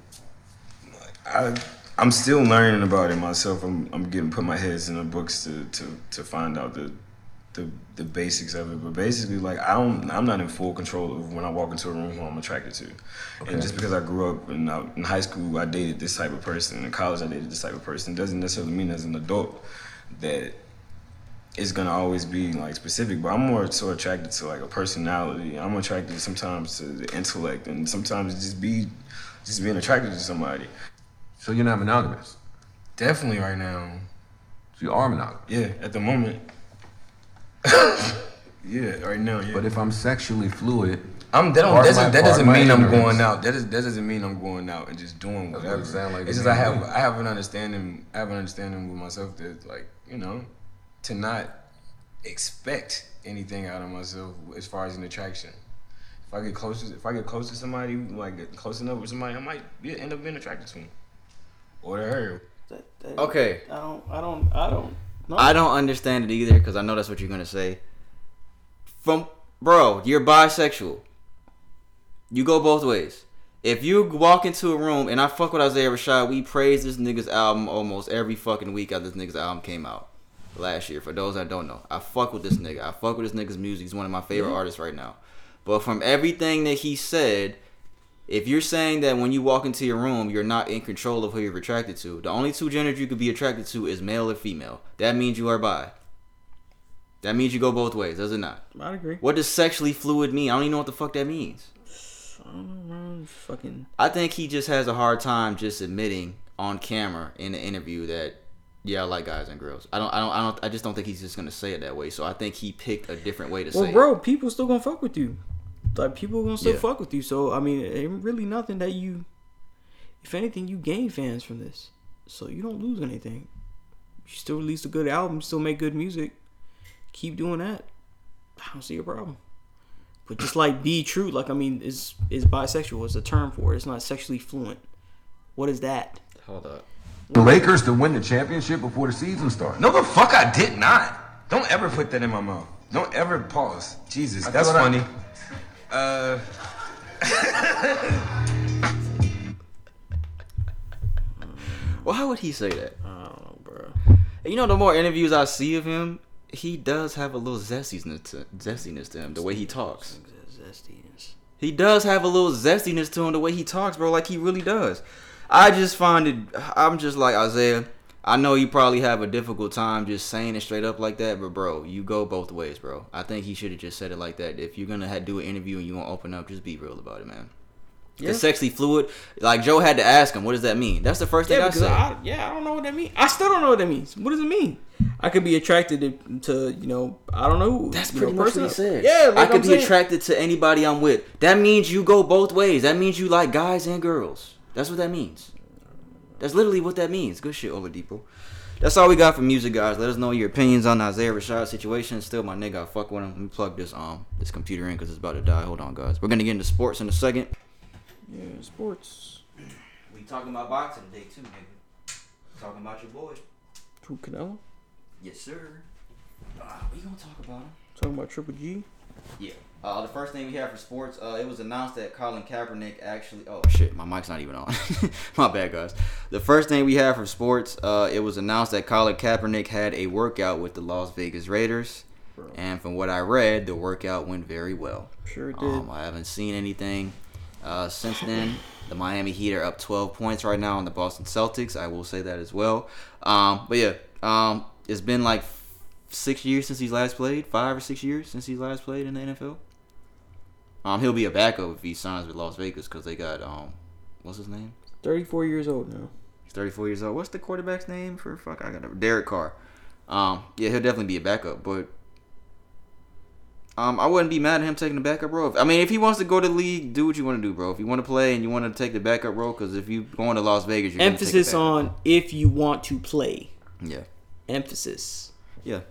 I I'm still learning about it myself. I'm I'm getting put my heads in the books to to to find out the the the basics of it. But basically, like I don't, I'm not in full control of when I walk into a room who I'm attracted to. Okay. And just because I grew up in uh, in high school, I dated this type of person. In college, I dated this type of person. Doesn't necessarily mean as an adult that it's gonna always be like specific. But I'm more so attracted to like a personality. I'm attracted sometimes to the intellect, and sometimes just be just being attracted to somebody. So you're not monogamous. Definitely right now. So you are monogamous. Yeah, at the moment. yeah, right now. Yeah. But if I'm sexually fluid, I'm that, don't, doesn't, that doesn't mean I'm going out. That, is, that doesn't mean I'm going out and just doing That's what whatever. it sound like it's just I have I have an understanding I have an understanding with myself that like you know to not expect anything out of myself as far as an attraction. If I get close to if I get close to somebody like get close enough with somebody, I might be, end up being attracted to them or to her. Okay. I don't. I don't. I don't. know. I don't understand it either because I know that's what you're gonna say. From bro, you're bisexual. You go both ways. If you walk into a room and I fuck with Isaiah Rashad, we praise this nigga's album almost every fucking week after this nigga's album came out last year. For those that don't know, I fuck with this nigga. I fuck with this nigga's music. He's one of my favorite Yeah. artists right now. But from everything that he said, if you're saying that when you walk into your room, you're not in control of who you're attracted to, the only two genders you could be attracted to is male or female. That means you are bi. That means you go both ways, does it not? I'd agree. What does sexually fluid mean? I don't even know what the fuck that means. I don't know, man. Fucking. I think he just has a hard time just admitting on camera in the interview that yeah, I like guys and girls. I don't, I don't, I don't, I just don't think he's just gonna say it that way. So I think he picked a different way to Well, say Well, bro, people still gonna fuck with you. Like people gonna still Yeah. fuck with you. So I mean, it ain't really nothing that you. If anything, you gain fans from this. So you don't lose anything. You still release a good album. Still make good music. Keep doing that. I don't see a problem. But just like be true. Like I mean, is is bisexual? It's a term for it. It's not sexually fluent. What is that? Hold up. the Lakers to win the championship before the season starts. No, the fuck I did not. Don't ever put that in my mouth. Don't ever pause. Jesus, I that's thought I- funny. Uh, Why would he say that? I don't know, bro. You know, the more interviews I see of him, he does have a little zestiness to, zestiness to him, the way he talks. Zestiness. He does have a little zestiness to him, the way he talks, bro. Like he really does. I just find it. I'm just like Isaiah. I know you probably have a difficult time just saying it straight up like that, but bro, you go both ways, bro. I think he should have just said it like that. If you're gonna have, do an interview and you want to open up, just be real about it, man. Yeah. The sexy fluid, like Joe had to ask him, what does that mean? That's the first thing I said. I, yeah, I don't know what that means. I still don't know what that means. What does it mean? I could be attracted to, to you know, I don't know. That's pretty much what he said. Yeah, I could I'm be saying. attracted to anybody I'm with. That means you go both ways. That means you like guys and girls. That's what that means. That's literally what that means. Good shit, Oladipo. That's all we got for music, guys. Let us know your opinions on Isaiah Rashad situation. Still, my nigga, I fuck with him. Let me plug this um this computer in because it's about to die. Hold on, guys. We're gonna get into sports in a second. Yeah, sports. We talking about boxing day two, nigga. Talking about your boy. Who Canelo? Yes, sir. Uh, we gonna talk about him. Talking about Triple G. Yeah. Uh, the first thing we have for sports, uh, it was announced that Colin Kaepernick actually. Oh shit, my mic's not even on. my bad, guys. The first thing we have for sports, uh, it was announced that Colin Kaepernick had a workout with the Las Vegas Raiders, and from what I read, the workout went very well. Sure did. Um, I haven't seen anything uh, since then. The Miami Heat are up 12 points right now on the Boston Celtics. I will say that as well. Um, but yeah, um, it's been like six years since he's last played, five or six years since he's last played in the NFL. Um, he'll be a backup if he signs with Las Vegas because they got um, what's his name? 34 years old now. He's 34 years old. What's the quarterback's name for fuck? I got Derek Carr. Um, yeah, he'll definitely be a backup, but um, I wouldn't be mad at him taking the backup role. I mean, if he wants to go to the league, do what you want to do, bro. If you want to play and you want to take the backup role, because if you going to Las Vegas, you're gonna take a Emphasis on if you want to play. Yeah. Emphasis. Yeah.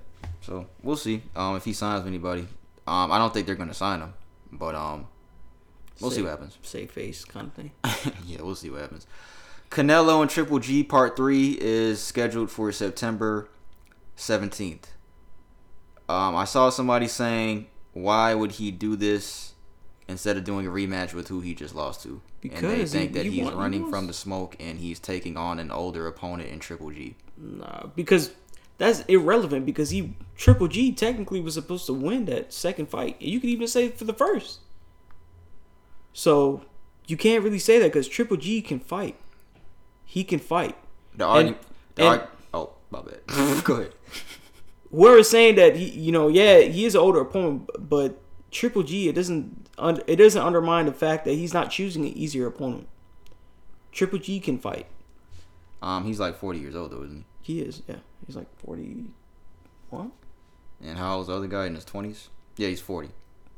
So we'll see. Um, if he signs with anybody, um, I don't think they're gonna sign him, but um, we'll see what happens. Safe face kind of thing. yeah, we'll see what happens. Canelo and Triple G Part Three is scheduled for September seventeenth. Um, I saw somebody saying, "Why would he do this instead of doing a rematch with who he just lost to?" and they think he- that he's he running from the smoke and he's taking on an older opponent in Triple G. Nah, because that's irrelevant. Because he Triple G technically was supposed to win that second fight. You could even say for the first. So you can't really say that because Triple G can fight. He can fight. The argument. Arg- oh, my bad. Go ahead. We're saying that he, you know, yeah, he is an older opponent, but Triple G, it doesn't, it doesn't undermine the fact that he's not choosing an easier opponent. Triple G can fight. Um, he's like 40 years old though, isn't He He is, yeah, he's like forty. What? And how old's the other guy in his 20s? Yeah, he's 40.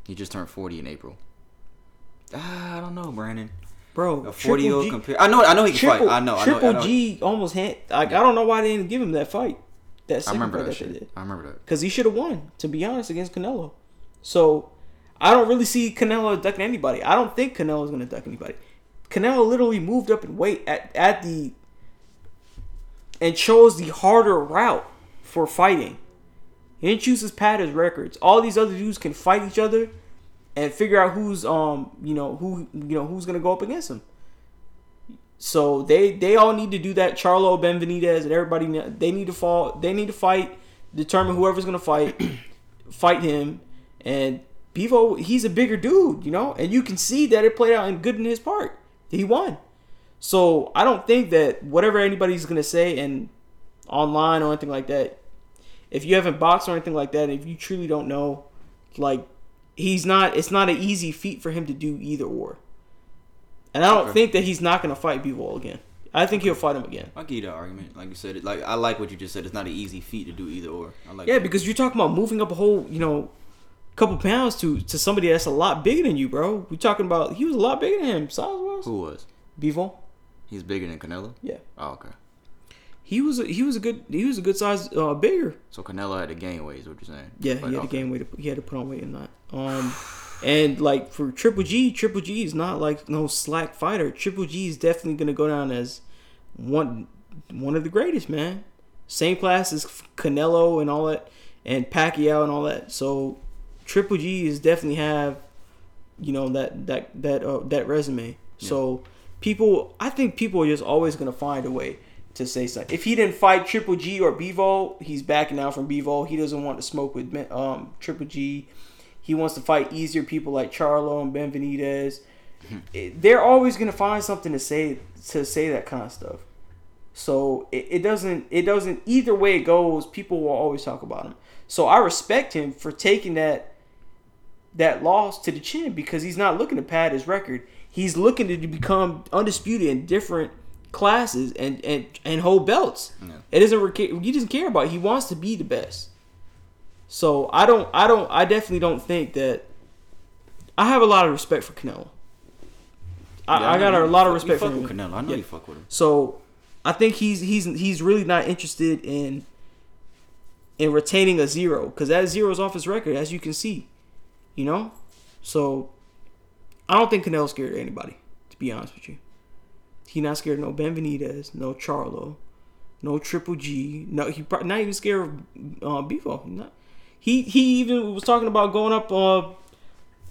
He just turned 40 in April. Ah, I don't know, Brandon. Bro, A 40 year old Triple G- compare. I know. I know he can Triple, fight. I know. I know. Triple I know. G almost had. Like I don't know why they didn't give him that fight. That I remember that shit. I remember that. Because he should have won, to be honest, against Canelo. So I don't really see Canelo ducking anybody. I don't think Canelo's gonna duck anybody. Canelo literally moved up in weight at, at the and chose the harder route for fighting. He didn't choose his pad as records. All these other dudes can fight each other and figure out who's um you know who you know who's gonna go up against him. So they they all need to do that. Charlo, Benavidez, and everybody they need to fall. They need to fight. Determine whoever's gonna fight, fight him. And Bivol, he's a bigger dude, you know, and you can see that it played out in good in his part. He won. So I don't think that whatever anybody's gonna say and online or anything like that, if you haven't boxed or anything like that, if you truly don't know, like he's not. It's not an easy feat for him to do either or. And I don't Okay. think that he's not gonna fight Bivol again. I think he'll fight him again. I get give you that argument. Like you said, it like I like what you just said. It's not an easy feat to do either or. I like. Yeah, that. because you're talking about moving up a whole, you know, couple pounds to to somebody that's a lot bigger than you, bro. We're talking about he was a lot bigger than him, size wise. who was? Bivol. He's bigger than Canelo. Yeah. Oh, okay. He was a, he was a good he was a good size uh, bigger. So Canelo had to gain weight. Is what you're saying? Yeah, he had to gain weight. He had to put on weight and that. Um, and like for Triple G, Triple G is not like no slack fighter. Triple G is definitely gonna go down as one one of the greatest, man. Same class as Canelo and all that, and Pacquiao and all that. So Triple G is definitely have, you know that that that uh, that resume. So people, I think people are just always gonna find a way to say something. If he didn't fight Triple G or Bivol, he's backing out from Bivol. He doesn't want to smoke with um Triple G. He wants to fight easier people like Charlo and Benavidez. It- They're always gonna find something to say to say that kind of stuff. So it, it doesn't it doesn't either way it goes. People will always talk about him. So I respect him for taking that that loss to the chin because he's not looking to pad his record. He's looking to become undisputed in different classes and and, and hold belts. It doesn't he doesn't care about. It. He wants to be the best. So I don't I don't I definitely don't think that I have a lot of respect for Canelo. I, Yeah, I got a lot of respect for him. Canelo. I know Yeah. you fuck with him. So I think he's he's he's really not interested in in retaining a zero because that zero is off his record, as you can see. You know, so I don't think Canelo's scared of anybody. To be honest with you, he not scared of no Benavidez, no Charlo, no Triple G. No, he probably not even scared of uh, Bivol. Not, he he even was talking about going up uh,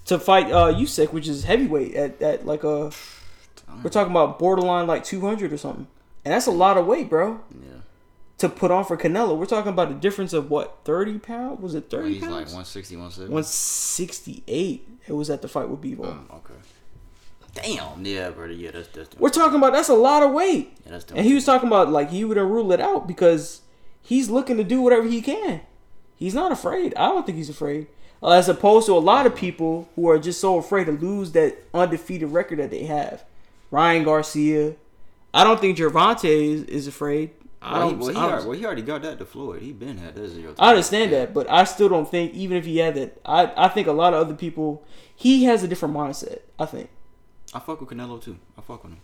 to fight uh, Usyk, which is heavyweight at, at like a. We're talking about borderline like 200 or something, and that's a lot of weight, bro. Yeah. To put on for Canelo, we're talking about a difference of what 30 pounds? Was it 30 He's like pounds? 160, 170. 168. It was at the fight with Bivol. Mm, okay. Damn. Yeah, brother. Yeah, that's that's. We're talking about that's a lot of weight. Yeah, that's and he was talking about like he would rule it out because he's looking to do whatever he can. He's not afraid. I don't think he's afraid. Uh, as opposed to a lot of people who are just so afraid to lose that undefeated record that they have. Ryan Garcia. I don't think Gervonta is, is afraid. I Well, he, don't. well, he, already, well, he already got that to Floyd. He been had that zero. I understand that, but I still don't think even if he had that, I I think a lot of other people he has a different mindset. I think I fuck with Canelo too. I fuck with him.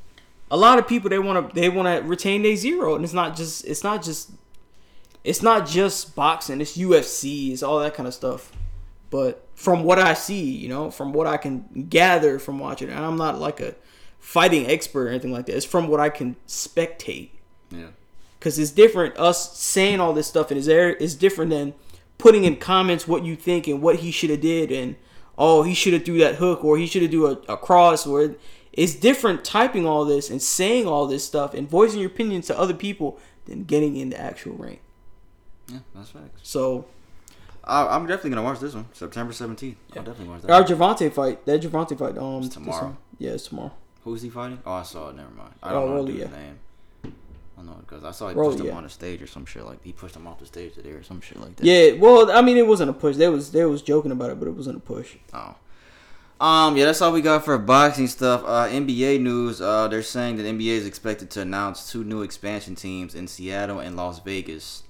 a lot of people they want to they want to retain their zero, and it's not just it's not just it's not just boxing. It's UFC. It's all that kind of stuff. But from what I see, you know, from what I can gather from watching, and I'm not like a fighting expert or anything like that. It's from what I can spectate. Yeah. Cause it's different. Us saying all this stuff in his air is different than putting in comments what you think and what he should have did and oh he should have threw that hook or he should have do a, a cross or It's different typing all this and saying all this stuff and voicing your opinions to other people than getting in the actual ring. Yeah, that's facts. So I, I'm definitely gonna watch this one, September 17th. I'll definitely watch that. our Gervonta fight, that Gervonta fight, um, this tomorrow. one- Yeah, it's tomorrow. Who's he fighting? Oh, I saw it. Never mind. I Oh, don't know Rolly, the dude's yeah. name. I know because I saw he Rolly, pushed him yeah. on the stage or some shit like he pushed him off the stage today or some shit like that. Yeah, well, I mean, it wasn't a push. They was they was joking about it, but it wasn't a push. Oh. Um, yeah, that's all we got for boxing stuff. Uh, NBA news. Uh, they're saying that NBA is expected to announce two new expansion teams in Seattle and Las Vegas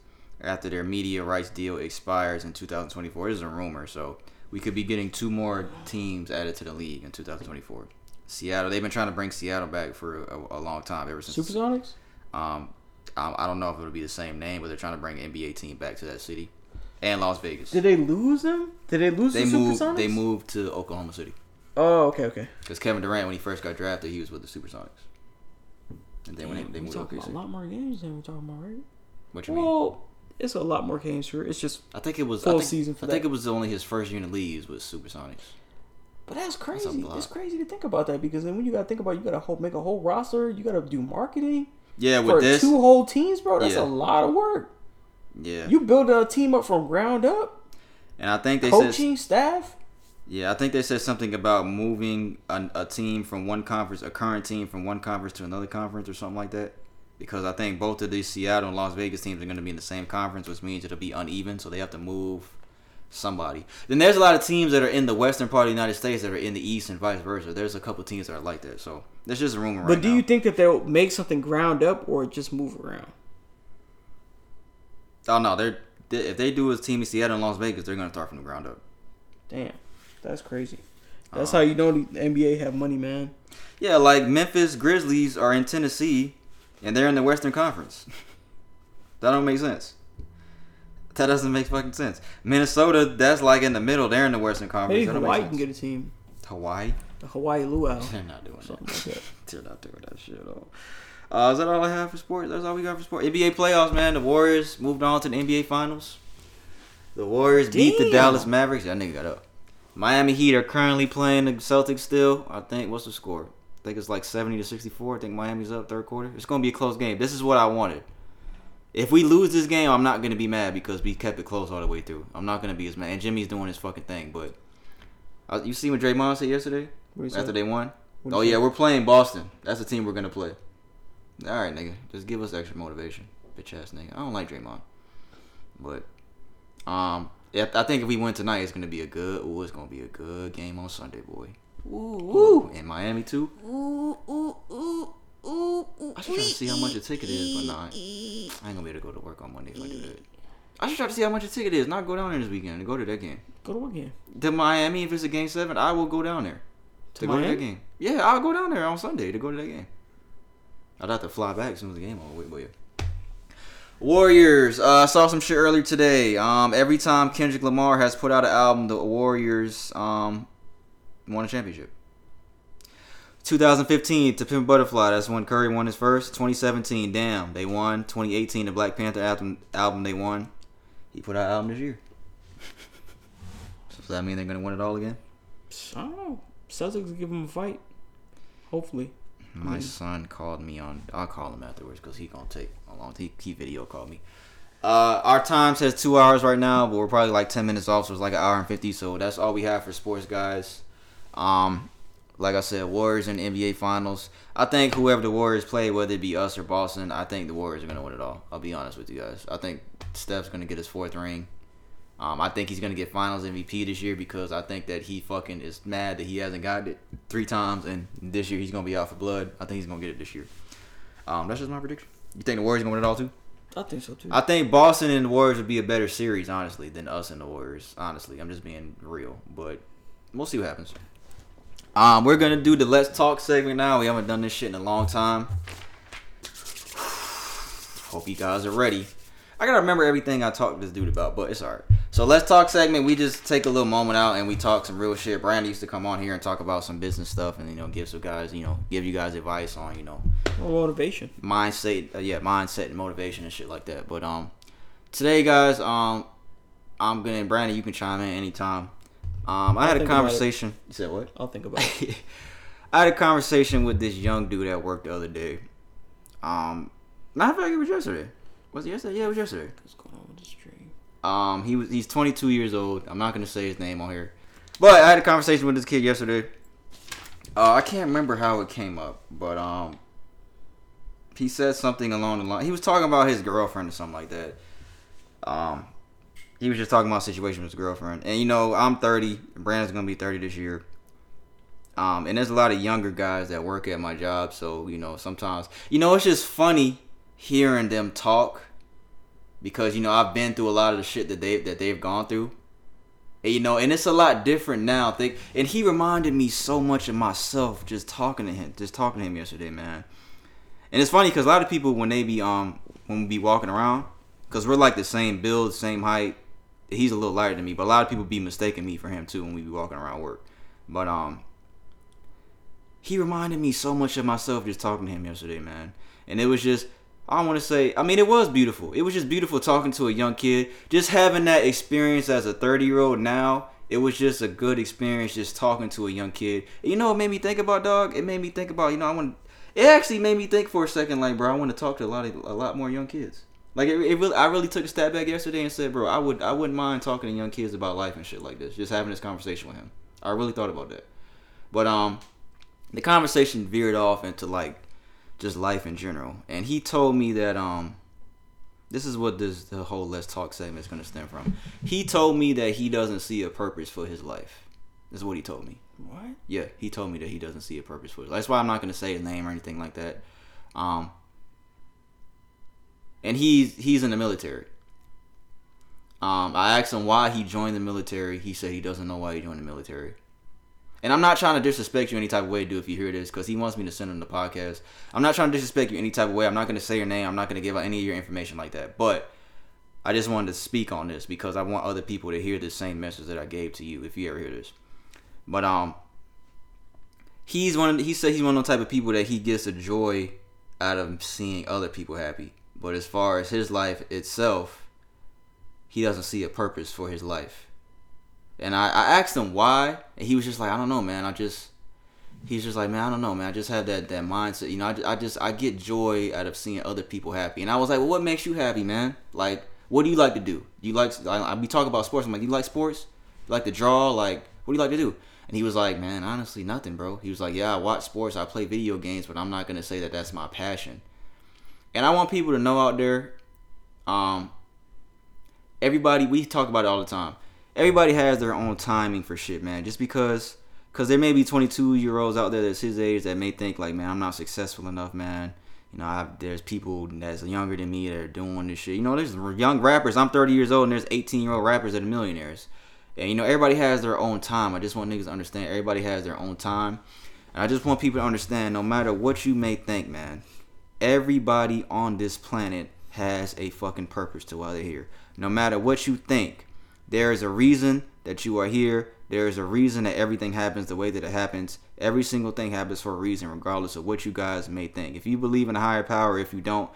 after their media rights deal expires in 2024. This is a rumor, so we could be getting two more teams added to the league in 2024. Seattle. They've been trying to bring Seattle back for a, a long time, ever since Supersonics. Um, I, I don't know if it'll be the same name, but they're trying to bring an NBA team back to that city and Las Vegas. Did they lose them? Did they lose They the moved. Supersonics? They moved to Oklahoma City. Oh, okay, okay. Because Kevin Durant, when he first got drafted, he was with the Supersonics. And then when they, they moved to a lot more games than we're talking about, right? What you mean? It's a lot more games for it's just I think it was full I think, season for I that. think it was only his first year leaves with Supersonics. But that's crazy. lot. it's crazy to think about that because then when you gotta think about, it, you gotta whole, make a whole roster. You gotta do marketing. Yeah, with for this- two whole teams, bro. That's Yeah. a lot of work. Yeah. You build a team up from ground up, And I think they said coaching staff. Yeah, I think they said something about moving a, a team from one conference, a current team from one conference to another conference or something like that. Because I think both of these Seattle and Las Vegas teams are going to be in the same conference, which means it'll be uneven. So they have to move somebody. Then there's a lot of teams that are in the western part of the United States that are in the east and vice versa. There's a couple teams that are like that. So there's just a rumor right but do now. you think that they'll make something ground up or just move around? Oh no, they're they, if they do a team in Seattle and Las Vegas, they're going to start from the ground up. Damn, that's crazy. That's Uh, how you know the NBA have money, man. Yeah, like Memphis Grizzlies are in Tennessee, and they're in the Western Conference. that don't make sense. That doesn't make fucking sense. Minnesota, that's like in the middle. They're in the Western Conference. Maybe That Hawaii can get a team. Hawaii. The Hawaii Luau. They're not doing Something that. like that. They're not doing that shit at all. Uh, is that all I have for sports? That's all we got for sports. NBA playoffs, man. The Warriors moved on to the NBA Finals. The Warriors beat the Dallas Mavericks. That nigga got up. Miami Heat are currently playing the Celtics still. I think what's the score? I think it's like seventy to sixty four. I think Miami's up third quarter. It's gonna be a close game. This is what I wanted. If we lose this game, I'm not gonna be mad because we kept it close all the way through. I'm not gonna be as mad. And Jimmy's doing his fucking thing, but uh, you see what Draymond said yesterday after they won. Oh yeah, we're playing Boston. That's the team we're gonna play. All right, nigga, just give us extra motivation, bitch ass nigga. I don't like Draymond, but um, yeah, I think if we win tonight, it's gonna be a good. Ooh, it's gonna be a good game on Sunday, boy. Ooh, in Miami too. Ooh, ooh, ooh, ooh, ooh. I should try to see how much a ticket is, but nah, I ain't gonna be able to go to work on Monday if I do that. I should try to see how much a ticket is. Not go down there this weekend and go to that game. Go to what game? To Miami, if it's a game seven, I will go down there to, To go to that game. Yeah, I'll go down there on Sunday to go to that game. I'd have to fly back as soon as the game over. with, But yeah. Warriors. Uh, I saw some shit earlier today. Um, every time Kendrick Lamar has put out an album, the Warriors um won a championship. 2015 to Pimp Butterfly. That's when Curry won his first. 2017, damn, they won. 2018, the Black Panther album, album they won. He put out an album this year. so does that mean they're gonna win it all again? I don't know. Celtics give him a fight. Hopefully. My Mm. son called me on. I'll call him afterwards because he gonna take a long. He, he video called me. Uh, our time says two hours right now, but we're probably like ten minutes off, so it's like an hour and fifty. So that's all we have for sports, guys. Um, like I said, Warriors in the NBA Finals. I think whoever the Warriors play, whether it be us or Boston, I think the Warriors are gonna win it all. I'll be honest with you guys. I think Steph's gonna get his fourth ring. Um, I think he's gonna get Finals MVP this year because I think that he fucking is mad that he hasn't got it three times, and this year he's gonna be out for blood. I think he's gonna get it this year. Um, that's just my prediction. You think the Warriors gonna win it all too? I think so too. I think Boston and the Warriors would be a better series, honestly, than us and the Warriors. Honestly, I'm just being real, but we'll see what happens. Um, we're gonna do the Let's Talk segment now. We haven't done this shit in a long time. Hope you guys are ready. I gotta remember everything I talked to this dude about, but it's alright. So let's talk segment. We just take a little moment out and we talk some real shit. Brandon used to come on here and talk about some business stuff and you know give some guys you know give you guys advice on you know motivation. mindset, uh, yeah, mindset and motivation and shit like that. But um, today, guys, um, I'm gonna Brandon. You can chime in anytime. Um, I I'll had a think about it. conversation. You said what? I'll think about it. I had a conversation with this young dude at work the other day. Um, matter of fact, it was yesterday. Was it yesterday? Yeah, it was yesterday. What's going on with the stream? Um, he was he's 22 years old. I'm not gonna say his name on here, but I had a conversation with this kid yesterday. Uh, I can't remember how it came up, but um, he said something along the line. He was talking about his girlfriend or something like that. Um, he was just talking about situation with his girlfriend, and you know, I'm 30. Brandon's gonna be 30 this year. Um, and there's a lot of younger guys that work at my job, so you know, sometimes you know, it's just funny hearing them talk because you know I've been through a lot of the shit that they that they've gone through. And, you know, and it's a lot different now. Think, and he reminded me so much of myself just talking to him, just talking to him yesterday, man. And it's funny because a lot of people when they be um when we be walking around, because we're like the same build, same height. He's a little lighter than me, but a lot of people be mistaking me for him too when we be walking around work. But um, he reminded me so much of myself just talking to him yesterday, man. And it was just I want to say. I mean, it was beautiful. It was just beautiful talking to a young kid. Just having that experience as a 30 year old now. It was just a good experience just talking to a young kid. You know what made me think about dog? It made me think about you know I want. It actually made me think for a second like bro I want to talk to a lot of a lot more young kids. Like it, it really I really took a step back yesterday and said bro I would I wouldn't mind talking to young kids about life and shit like this. Just having this conversation with him. I really thought about that. But um, the conversation veered off into like just life in general. And he told me that um this is what this the whole let's talk segment is gonna stem from. He told me that he doesn't see a purpose for his life. This is what he told me. What? Yeah, he told me that he doesn't see a purpose for his life. That's why I'm not gonna say his name or anything like that. Um and he's he's in the military. Um, I asked him why he joined the military. He said he doesn't know why he joined the military. And I'm not trying to disrespect you any type of way, dude, if you hear this, because he wants me to send him the podcast. I'm not trying to disrespect you any type of way. I'm not going to say your name. I'm not going to give out any of your information like that. But I just wanted to speak on this because I want other people to hear the same message that I gave to you if you ever hear this. But um, he's one. Of, he said he's one of the type of people that he gets a joy out of seeing other people happy. But as far as his life itself, he doesn't see a purpose for his life. And I, I asked him why, and he was just like, I don't know, man. I just, he's just like, man, I don't know, man. I just have that that mindset, you know. I, I just I get joy out of seeing other people happy. And I was like, well, what makes you happy, man? Like, what do you like to do? Do you like? I, I be talking about sports. I'm like, do you like sports? You like to draw? Like, what do you like to do? And he was like, man, honestly, nothing, bro. He was like, yeah, I watch sports, I play video games, but I'm not gonna say that that's my passion. And I want people to know out there, um, everybody we talk about it all the time everybody has their own timing for shit, man. Just because, because there may be 22 year olds out there that's his age that may think like, man, I'm not successful enough, man. You know, I, there's people that's younger than me that are doing this shit. You know, there's young rappers. I'm 30 years old, and there's 18 year old rappers that are millionaires. And you know, everybody has their own time. I just want niggas to understand. Everybody has their own time. And I just want people to understand. No matter what you may think, man, everybody on this planet has a fucking purpose to why they're here. No matter what you think, there is a reason that you are here. There is a reason that everything happens the way that it happens. Every single thing happens for a reason, regardless of what you guys may think. If you believe in a higher power, if you don't,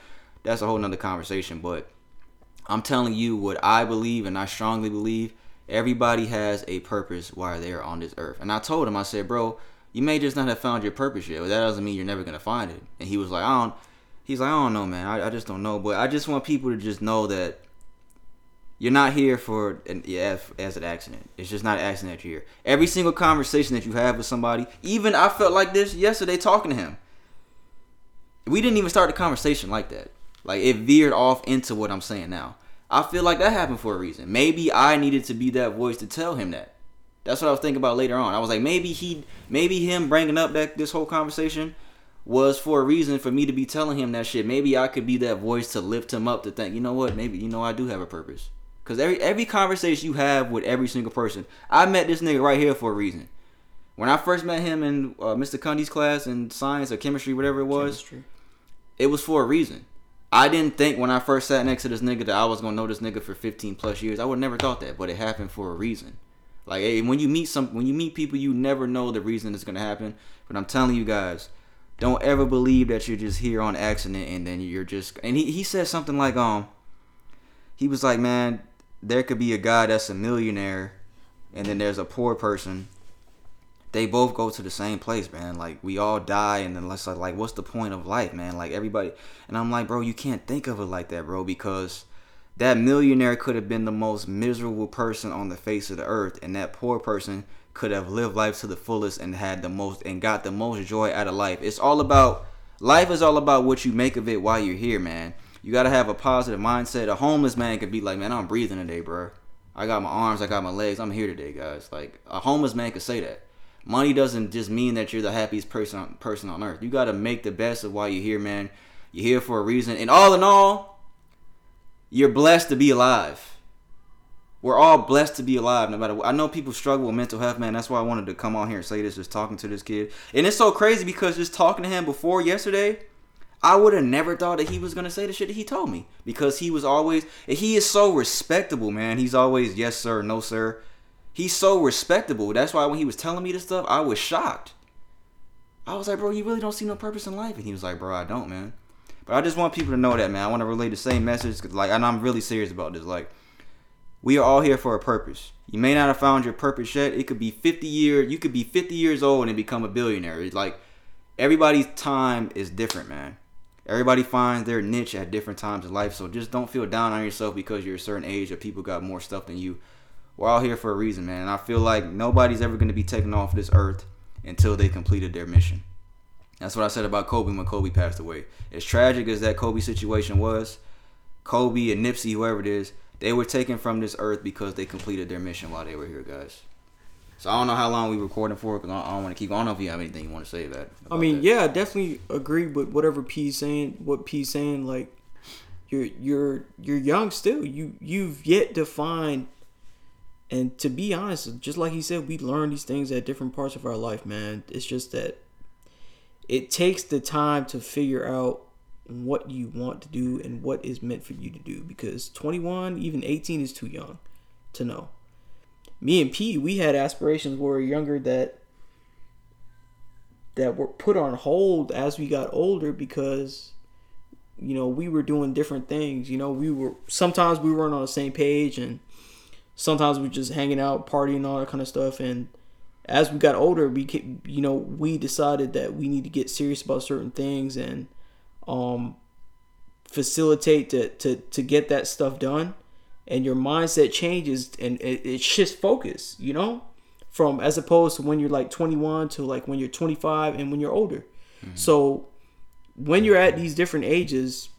that's a whole nother conversation. But I'm telling you what I believe, and I strongly believe everybody has a purpose while they're on this earth. And I told him, I said, bro, you may just not have found your purpose yet, but that doesn't mean you're never gonna find it. And he was like, I don't. He's like, I don't know, man. I, I just don't know. But I just want people to just know that you're not here for an yeah, as an accident. It's just not an accident that you're here. Every single conversation that you have with somebody, even I felt like this yesterday talking to him. We didn't even start the conversation like that. Like it veered off into what I'm saying now. I feel like that happened for a reason. Maybe I needed to be that voice to tell him that. That's what I was thinking about later on. I was like, maybe he, maybe him bringing up that this whole conversation was for a reason for me to be telling him that shit. Maybe I could be that voice to lift him up to think, you know what? Maybe you know I do have a purpose. Cause every every conversation you have with every single person, I met this nigga right here for a reason. When I first met him in uh, Mr. Cundy's class in science or chemistry, whatever it was, chemistry. it was for a reason. I didn't think when I first sat next to this nigga that I was gonna know this nigga for 15 plus years. I would never thought that, but it happened for a reason. Like hey, when you meet some, when you meet people, you never know the reason it's gonna happen. But I'm telling you guys, don't ever believe that you're just here on accident and then you're just. And he he said something like um, he was like, man, there could be a guy that's a millionaire and then there's a poor person they both go to the same place, man. Like we all die, and then let's like, like, what's the point of life, man? Like everybody, and I'm like, bro, you can't think of it like that, bro, because that millionaire could have been the most miserable person on the face of the earth, and that poor person could have lived life to the fullest and had the most and got the most joy out of life. It's all about life is all about what you make of it while you're here, man. You gotta have a positive mindset. A homeless man could be like, man, I'm breathing today, bro. I got my arms, I got my legs, I'm here today, guys. Like a homeless man could say that. Money doesn't just mean that you're the happiest person on, person on earth. You gotta make the best of why you're here, man. You're here for a reason. And all in all, you're blessed to be alive. We're all blessed to be alive, no matter what. I know people struggle with mental health, man. That's why I wanted to come on here and say this, just talking to this kid. And it's so crazy because just talking to him before yesterday, I would have never thought that he was gonna say the shit that he told me because he was always he is so respectable, man. He's always yes sir, no sir. He's so respectable. That's why when he was telling me this stuff, I was shocked. I was like, bro, you really don't see no purpose in life, and he was like, bro, I don't, man. But I just want people to know that, man. I want to relay the same message, cause like, and I'm really serious about this. Like, we are all here for a purpose. You may not have found your purpose yet. It could be 50 years. You could be 50 years old and become a billionaire. It's like everybody's time is different, man. Everybody finds their niche at different times in life. So just don't feel down on yourself because you're a certain age or people got more stuff than you. We're all here for a reason, man. And I feel like nobody's ever going to be taken off this earth until they completed their mission. That's what I said about Kobe when Kobe passed away. As tragic as that Kobe situation was, Kobe and Nipsey, whoever it is, they were taken from this earth because they completed their mission while they were here, guys. So I don't know how long we recording for because I don't want to keep. I don't know if you have anything you want to say about. I mean, yeah, I definitely agree with whatever P's saying. What P's saying, like you're you're you're young still. You you've yet to find. And to be honest, just like he said, we learn these things at different parts of our life, man. It's just that it takes the time to figure out what you want to do and what is meant for you to do. Because 21 even 18 is too young to know. Me and p we had aspirations when we were younger that that were put on hold as we got older because you know we were doing different things. You know we were sometimes we weren't on the same page and sometimes we were just hanging out partying all that kind of stuff. And as we got older we you know we decided that we need to get serious about certain things and um, facilitate to, to to get that stuff done. And your mindset changes and it, it shifts focus you know from as opposed to when you're like 21 to like when you're 25 and when you're older. Mm-hmm. so when you're at these different ages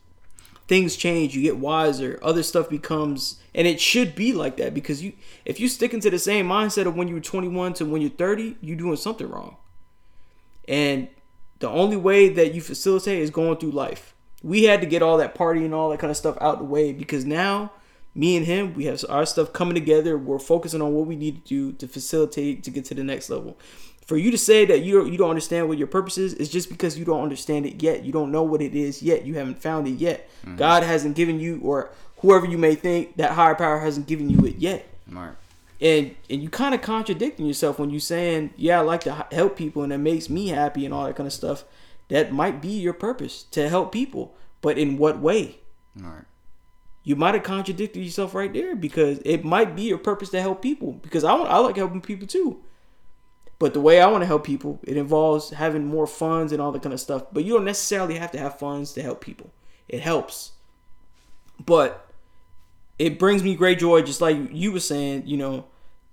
things change you get wiser other stuff becomes and it should be like that because you if you stick into the same mindset of when you were 21 to when you're 30 you're doing something wrong. And the only way that you facilitate is going through life. We had to get all that party and all that kind of stuff out the way because now me and him, we have our stuff coming together. We're focusing on what we need to do to facilitate to get to the next level. For you to say that you don't, you don't understand what your purpose is, is just because you don't understand it yet. You don't know what it is yet. You haven't found it yet. Mm-hmm. God hasn't given you, or whoever you may think, that higher power hasn't given you it yet. Right and and you kind of contradicting yourself when you're saying yeah i like to help people and it makes me happy and all that kind of stuff. That might be your purpose to help people but in what way? All right. You might have contradicted yourself right there because it might be your purpose to help people because i want i like helping people too. But the way i want to help people it involves having more funds and all that kind of stuff but you don't necessarily have to have funds to help people. It helps. But it brings me great joy, just like you were saying, you know,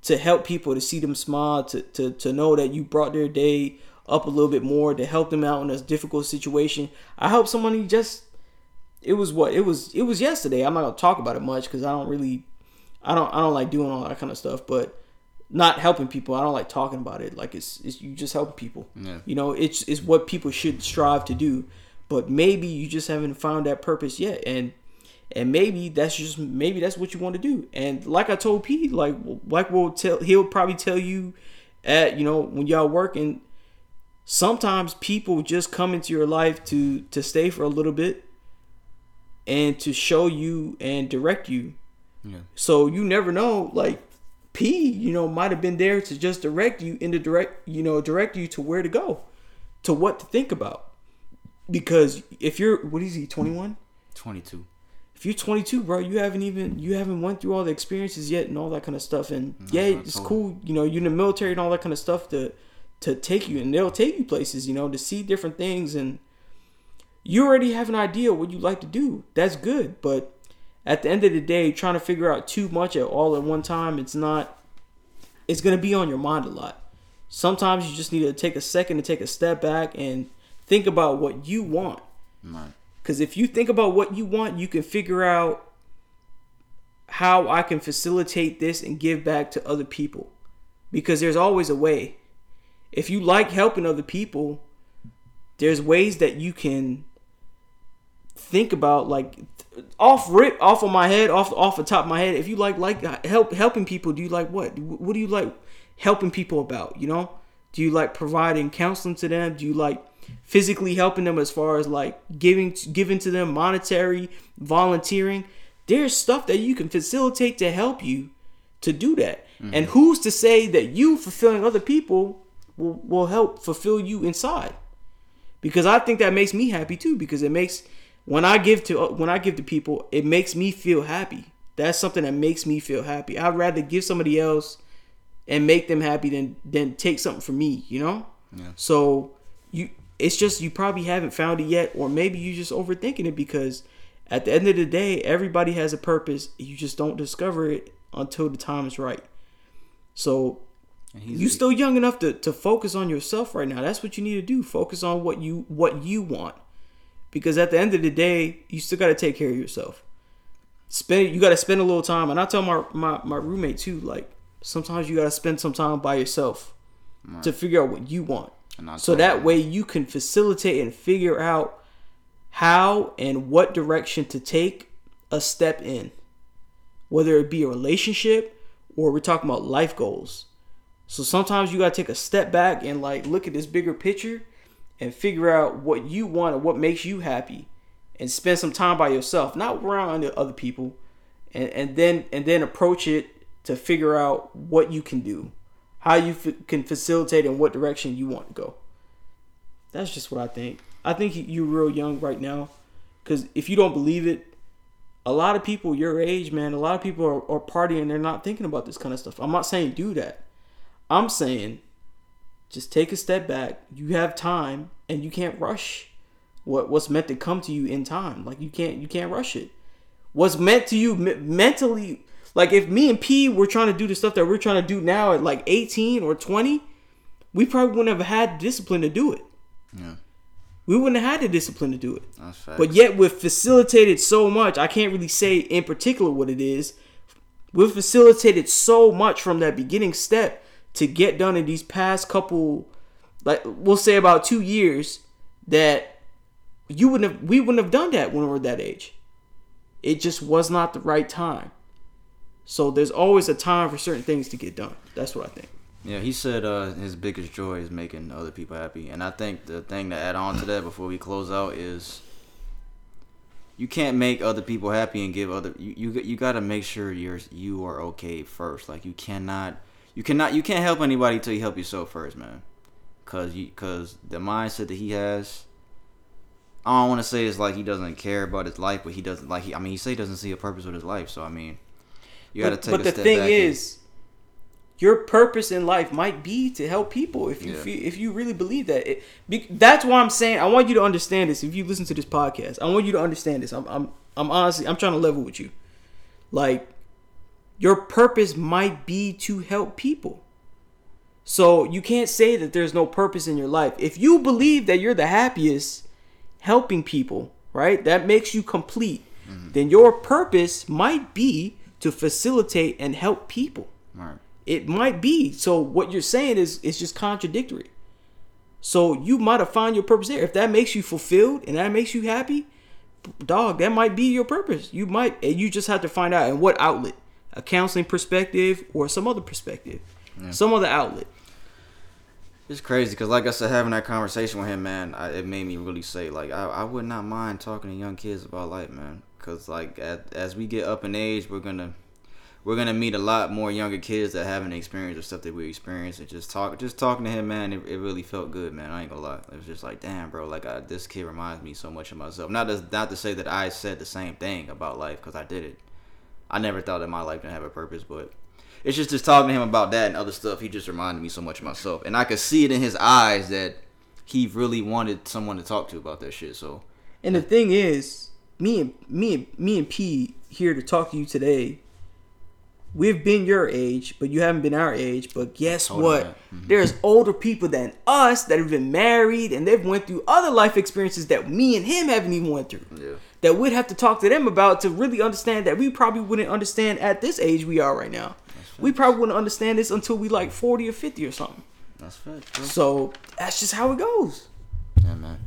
to help people, to see them smile, to, to, to know that you brought their day up a little bit more, to help them out in a difficult situation. I helped somebody just, it was what, it was, it was yesterday. I'm not to talk about it much because I don't really, I don't, I don't like doing all that kind of stuff, but not helping people. I don't like talking about it. Like it's, it's you just helping people. Yeah. You know, it's, it's what people should strive to do, but maybe you just haven't found that purpose yet. And, and maybe that's just maybe that's what you want to do. And like I told Pete, like like we'll tell he'll probably tell you at you know when y'all working. Sometimes people just come into your life to to stay for a little bit and to show you and direct you. Yeah. So you never know. Like P, you know, might have been there to just direct you in the direct, you know, direct you to where to go, to what to think about. Because if you're, what is he, 21? 22 if you're 22, bro, you haven't even you haven't went through all the experiences yet and all that kind of stuff. And yeah, it's cool, you know, you're in the military and all that kind of stuff to to take you and they'll take you places, you know, to see different things and you already have an idea what you like to do. That's good, but at the end of the day, trying to figure out too much at all at one time, it's not it's going to be on your mind a lot. Sometimes you just need to take a second to take a step back and think about what you want. Right. Because if you think about what you want, you can figure out how I can facilitate this and give back to other people. Because there's always a way. If you like helping other people, there's ways that you can think about like off rip off of my head off off the top of my head if you like like help helping people do you like what what do you like helping people about you know do you like providing counseling to them do you like physically helping them as far as like giving giving to them monetary volunteering there's stuff that you can facilitate to help you to do that. Mm-hmm. and who's to say that you fulfilling other people will, will help fulfill you inside? Because i think that makes me happy too because it makes when i give to when i give to people it makes me feel happy. That's something that makes me feel happy. I'd rather give somebody else and make them happy than than take something from me you know? Yeah. so it's just you probably haven't found it yet or maybe you're just overthinking it because at the end of the day everybody has a purpose. You just don't discover it until the time is right. So you're still young enough to, to focus on yourself right now. That's what you need to do. Focus on what you what you want. Because at the end of the day you still got to take care of yourself. Spend you got to spend a little time. And i tell my, my my roommate too like sometimes you got to spend some time by yourself Right. to figure out what you want so that way you can facilitate and figure out how and what direction to take a step in. Whether it be a relationship or we're talking about life goals. So sometimes you got to take a step back and like look at this bigger picture and figure out what you want and what makes you happy and spend some time by yourself not around the other people and, and then and then approach it to figure out what you can do how you f- can facilitate and what direction you want to go. That's just what i think. I think you- you're real young right now because if you don't believe it a lot of people your age man a lot of people are, are partying they're not thinking about this kind of stuff. I'm not saying do that. I'm saying just take a step back. You have time and you can't rush what what's meant to come to you in time. Like you can't you can't rush it. What's meant to you me- mentally like if me and p were trying to do the stuff that we're trying to do now at like 18 or 20 we probably wouldn't have had the discipline to do it Yeah. we wouldn't have had the discipline to do it That's facts. but yet we've facilitated so much i can't really say in particular what it is we've facilitated so much from that beginning step to get done in these past couple like we'll say about two years that you wouldn't have we wouldn't have done that when we were that age it just was not the right time so there's always a time for certain things to get done that's what i think Yeah, he said uh, his biggest joy is making other people happy, and I think the thing to add on to that before we close out is you can't make other people happy and give other you you, you got to make sure you're you are okay first. Like you cannot you cannot you can't help anybody till you help yourself first, man. Cause you cause the mindset that he has. I don't want to say it's like he doesn't care about his life, but he doesn't like. He, I mean, he say he doesn't see a purpose with his life. So I mean, you got to but, take. but the thing back and- is your purpose in life might be to help people if you Yeah. feel, if you really believe that. It, be, that's why i'm saying i want you to understand this if you listen to this podcast. I want you to understand this. I'm i'm, I'm honestly i'm trying to level with you. Like your purpose might be to help people. So you can't say that there's no purpose in your life. If you believe that you're the happiest helping people right that makes you complete mm-hmm. then your purpose might be to facilitate and help people Right. it might be. So what you're saying is it's just contradictory. So you might have found your purpose there. If that makes you fulfilled and that makes you happy, dog, that might be your purpose. You might and you just have to find out in what outlet. A counseling perspective or some other perspective. Yeah. Some other outlet. It's crazy because, like I said, having that conversation with him, man, I, it made me really say, like, I, I would not mind talking to young kids about life, man. Because, like, as, as we get up in age, we're gonna we're gonna meet a lot more younger kids that haven't experienced the stuff that we experienced. And just talk, just talking to him, man, it, it really felt good, man. I ain't gonna lie. It was just like, damn, bro, like, I, this kid reminds me so much of myself. Not to, not to say that I said the same thing about life, because I did it. I never thought that my life didn't have a purpose, but it's just just talking to him about that and other stuff. He just reminded me so much of myself, and I could see it in his eyes that he really wanted someone to talk to about that shit. So And the thing is, me and me and me and P here to talk to you today. We've been your age, but you haven't been our age. But guess what? Mm-hmm. There's older people than us that have been married and they've went through other life experiences that me and him haven't even went through. Yeah. That we'd have to talk to them about to really understand that we probably wouldn't understand at this age we are right now. We probably wouldn't understand this until we like 40 or 50 or something. that's facts, bro. So that's just how it goes. Yeah, man.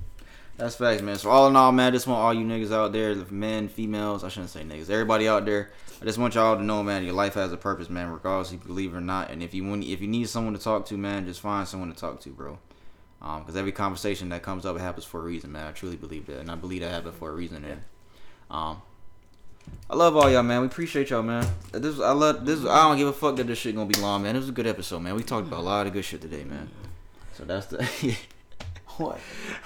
That's facts, man. So all in all, man, I just want all you niggas out there, men, females, I shouldn't say niggas, everybody out there. I just want y'all to know, man, your life has a purpose, man, regardless if you believe it or not. And if you want, if you need someone to talk to, man, just find someone to talk to, bro. Um, because every conversation that comes up, happens for a reason, man. I truly believe that, and I believe that happened for a reason. And um, I love all y'all, man. We appreciate y'all, man. This I love this. I don't give a fuck that this shit gonna be long, man. It was a good episode, man. We talked about a lot of good shit today, man. So that's the. What?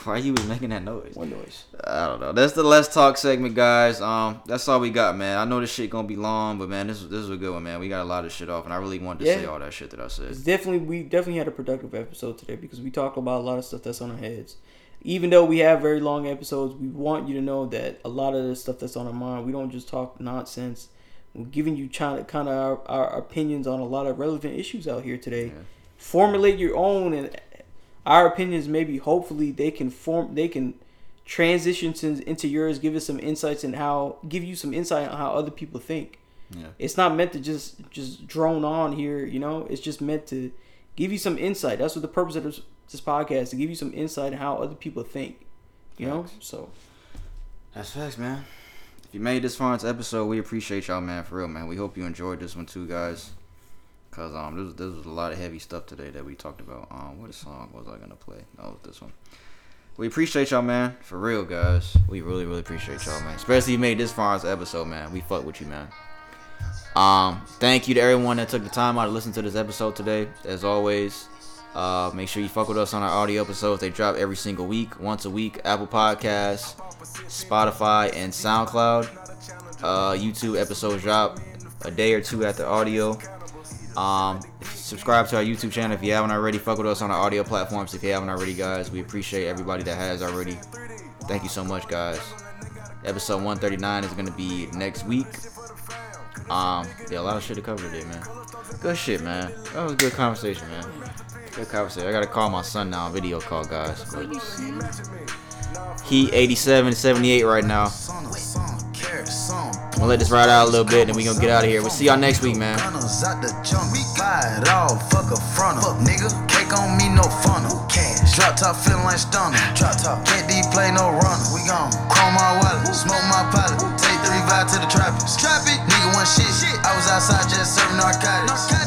Why you was making that noise? What noise? I don't know. That's the let's talk segment, guys. Um, that's all we got, man. I know this shit gonna be long, but man, this this is a good one, man. We got a lot of shit off, and I really wanted to Yeah. say all that shit that I said. It's definitely we definitely had a productive episode today because we talked about a lot of stuff that's on our heads. Even though we have very long episodes, we want you to know that a lot of the stuff that's on our mind, we don't just talk nonsense. We're giving you kind of kind of our, our opinions on a lot of relevant issues out here today. Formulate your own, and our opinions maybe hopefully they can form they can transition to, into yours. Give us some insights and how give you some insight on how other people think Yeah. it's not meant to just just drone on here you know it's just meant to give you some insight that's what the purpose of this, this podcast to give you some insight on how other people think you know so That's facts, man. If you made this far into episode, we appreciate y'all, man. For real, man. We hope you enjoyed this one too, guys. Cause um, this, this was a lot of heavy stuff today that we talked about. Um, what song was I gonna play? No, was this one. We appreciate y'all, man. For real, guys. We really, really appreciate y'all, man. Especially you made this far into episode, man. We fuck with you, man. Um, thank you to everyone that took the time out to listen to this episode today. As always, uh, make sure you fuck with us on our audio episodes. They drop every single week, once a week. Apple Podcasts, Spotify, and SoundCloud. Uh, YouTube episodes drop a day or two after audio. Um, subscribe to our YouTube channel if you haven't already. Fuck with us on our audio platforms if you haven't already, guys. We appreciate everybody that has already. Thank you so much, guys. Episode 139 is gonna be next week. Um, yeah, a lot of shit to cover today, man. Good shit, man. That was a good conversation, man. Good conversation. I gotta call my son now, video call, guys. But he 87, 78 right now. I'm gonna let this ride out a little bit, and we gonna get out of here. We'll see y'all next week, man. Gunners out the jump, we buy it all, fuck a frontal. Fuck nigga, cake on me, no funnel. Cash, drop top feeling like stunner. Drop top, can't D play no runner. We gone, chrome my wallet, smoke my pilot. Take three vibe to the trappers. Trap it, nigga one shit. I was outside just serving narcotics.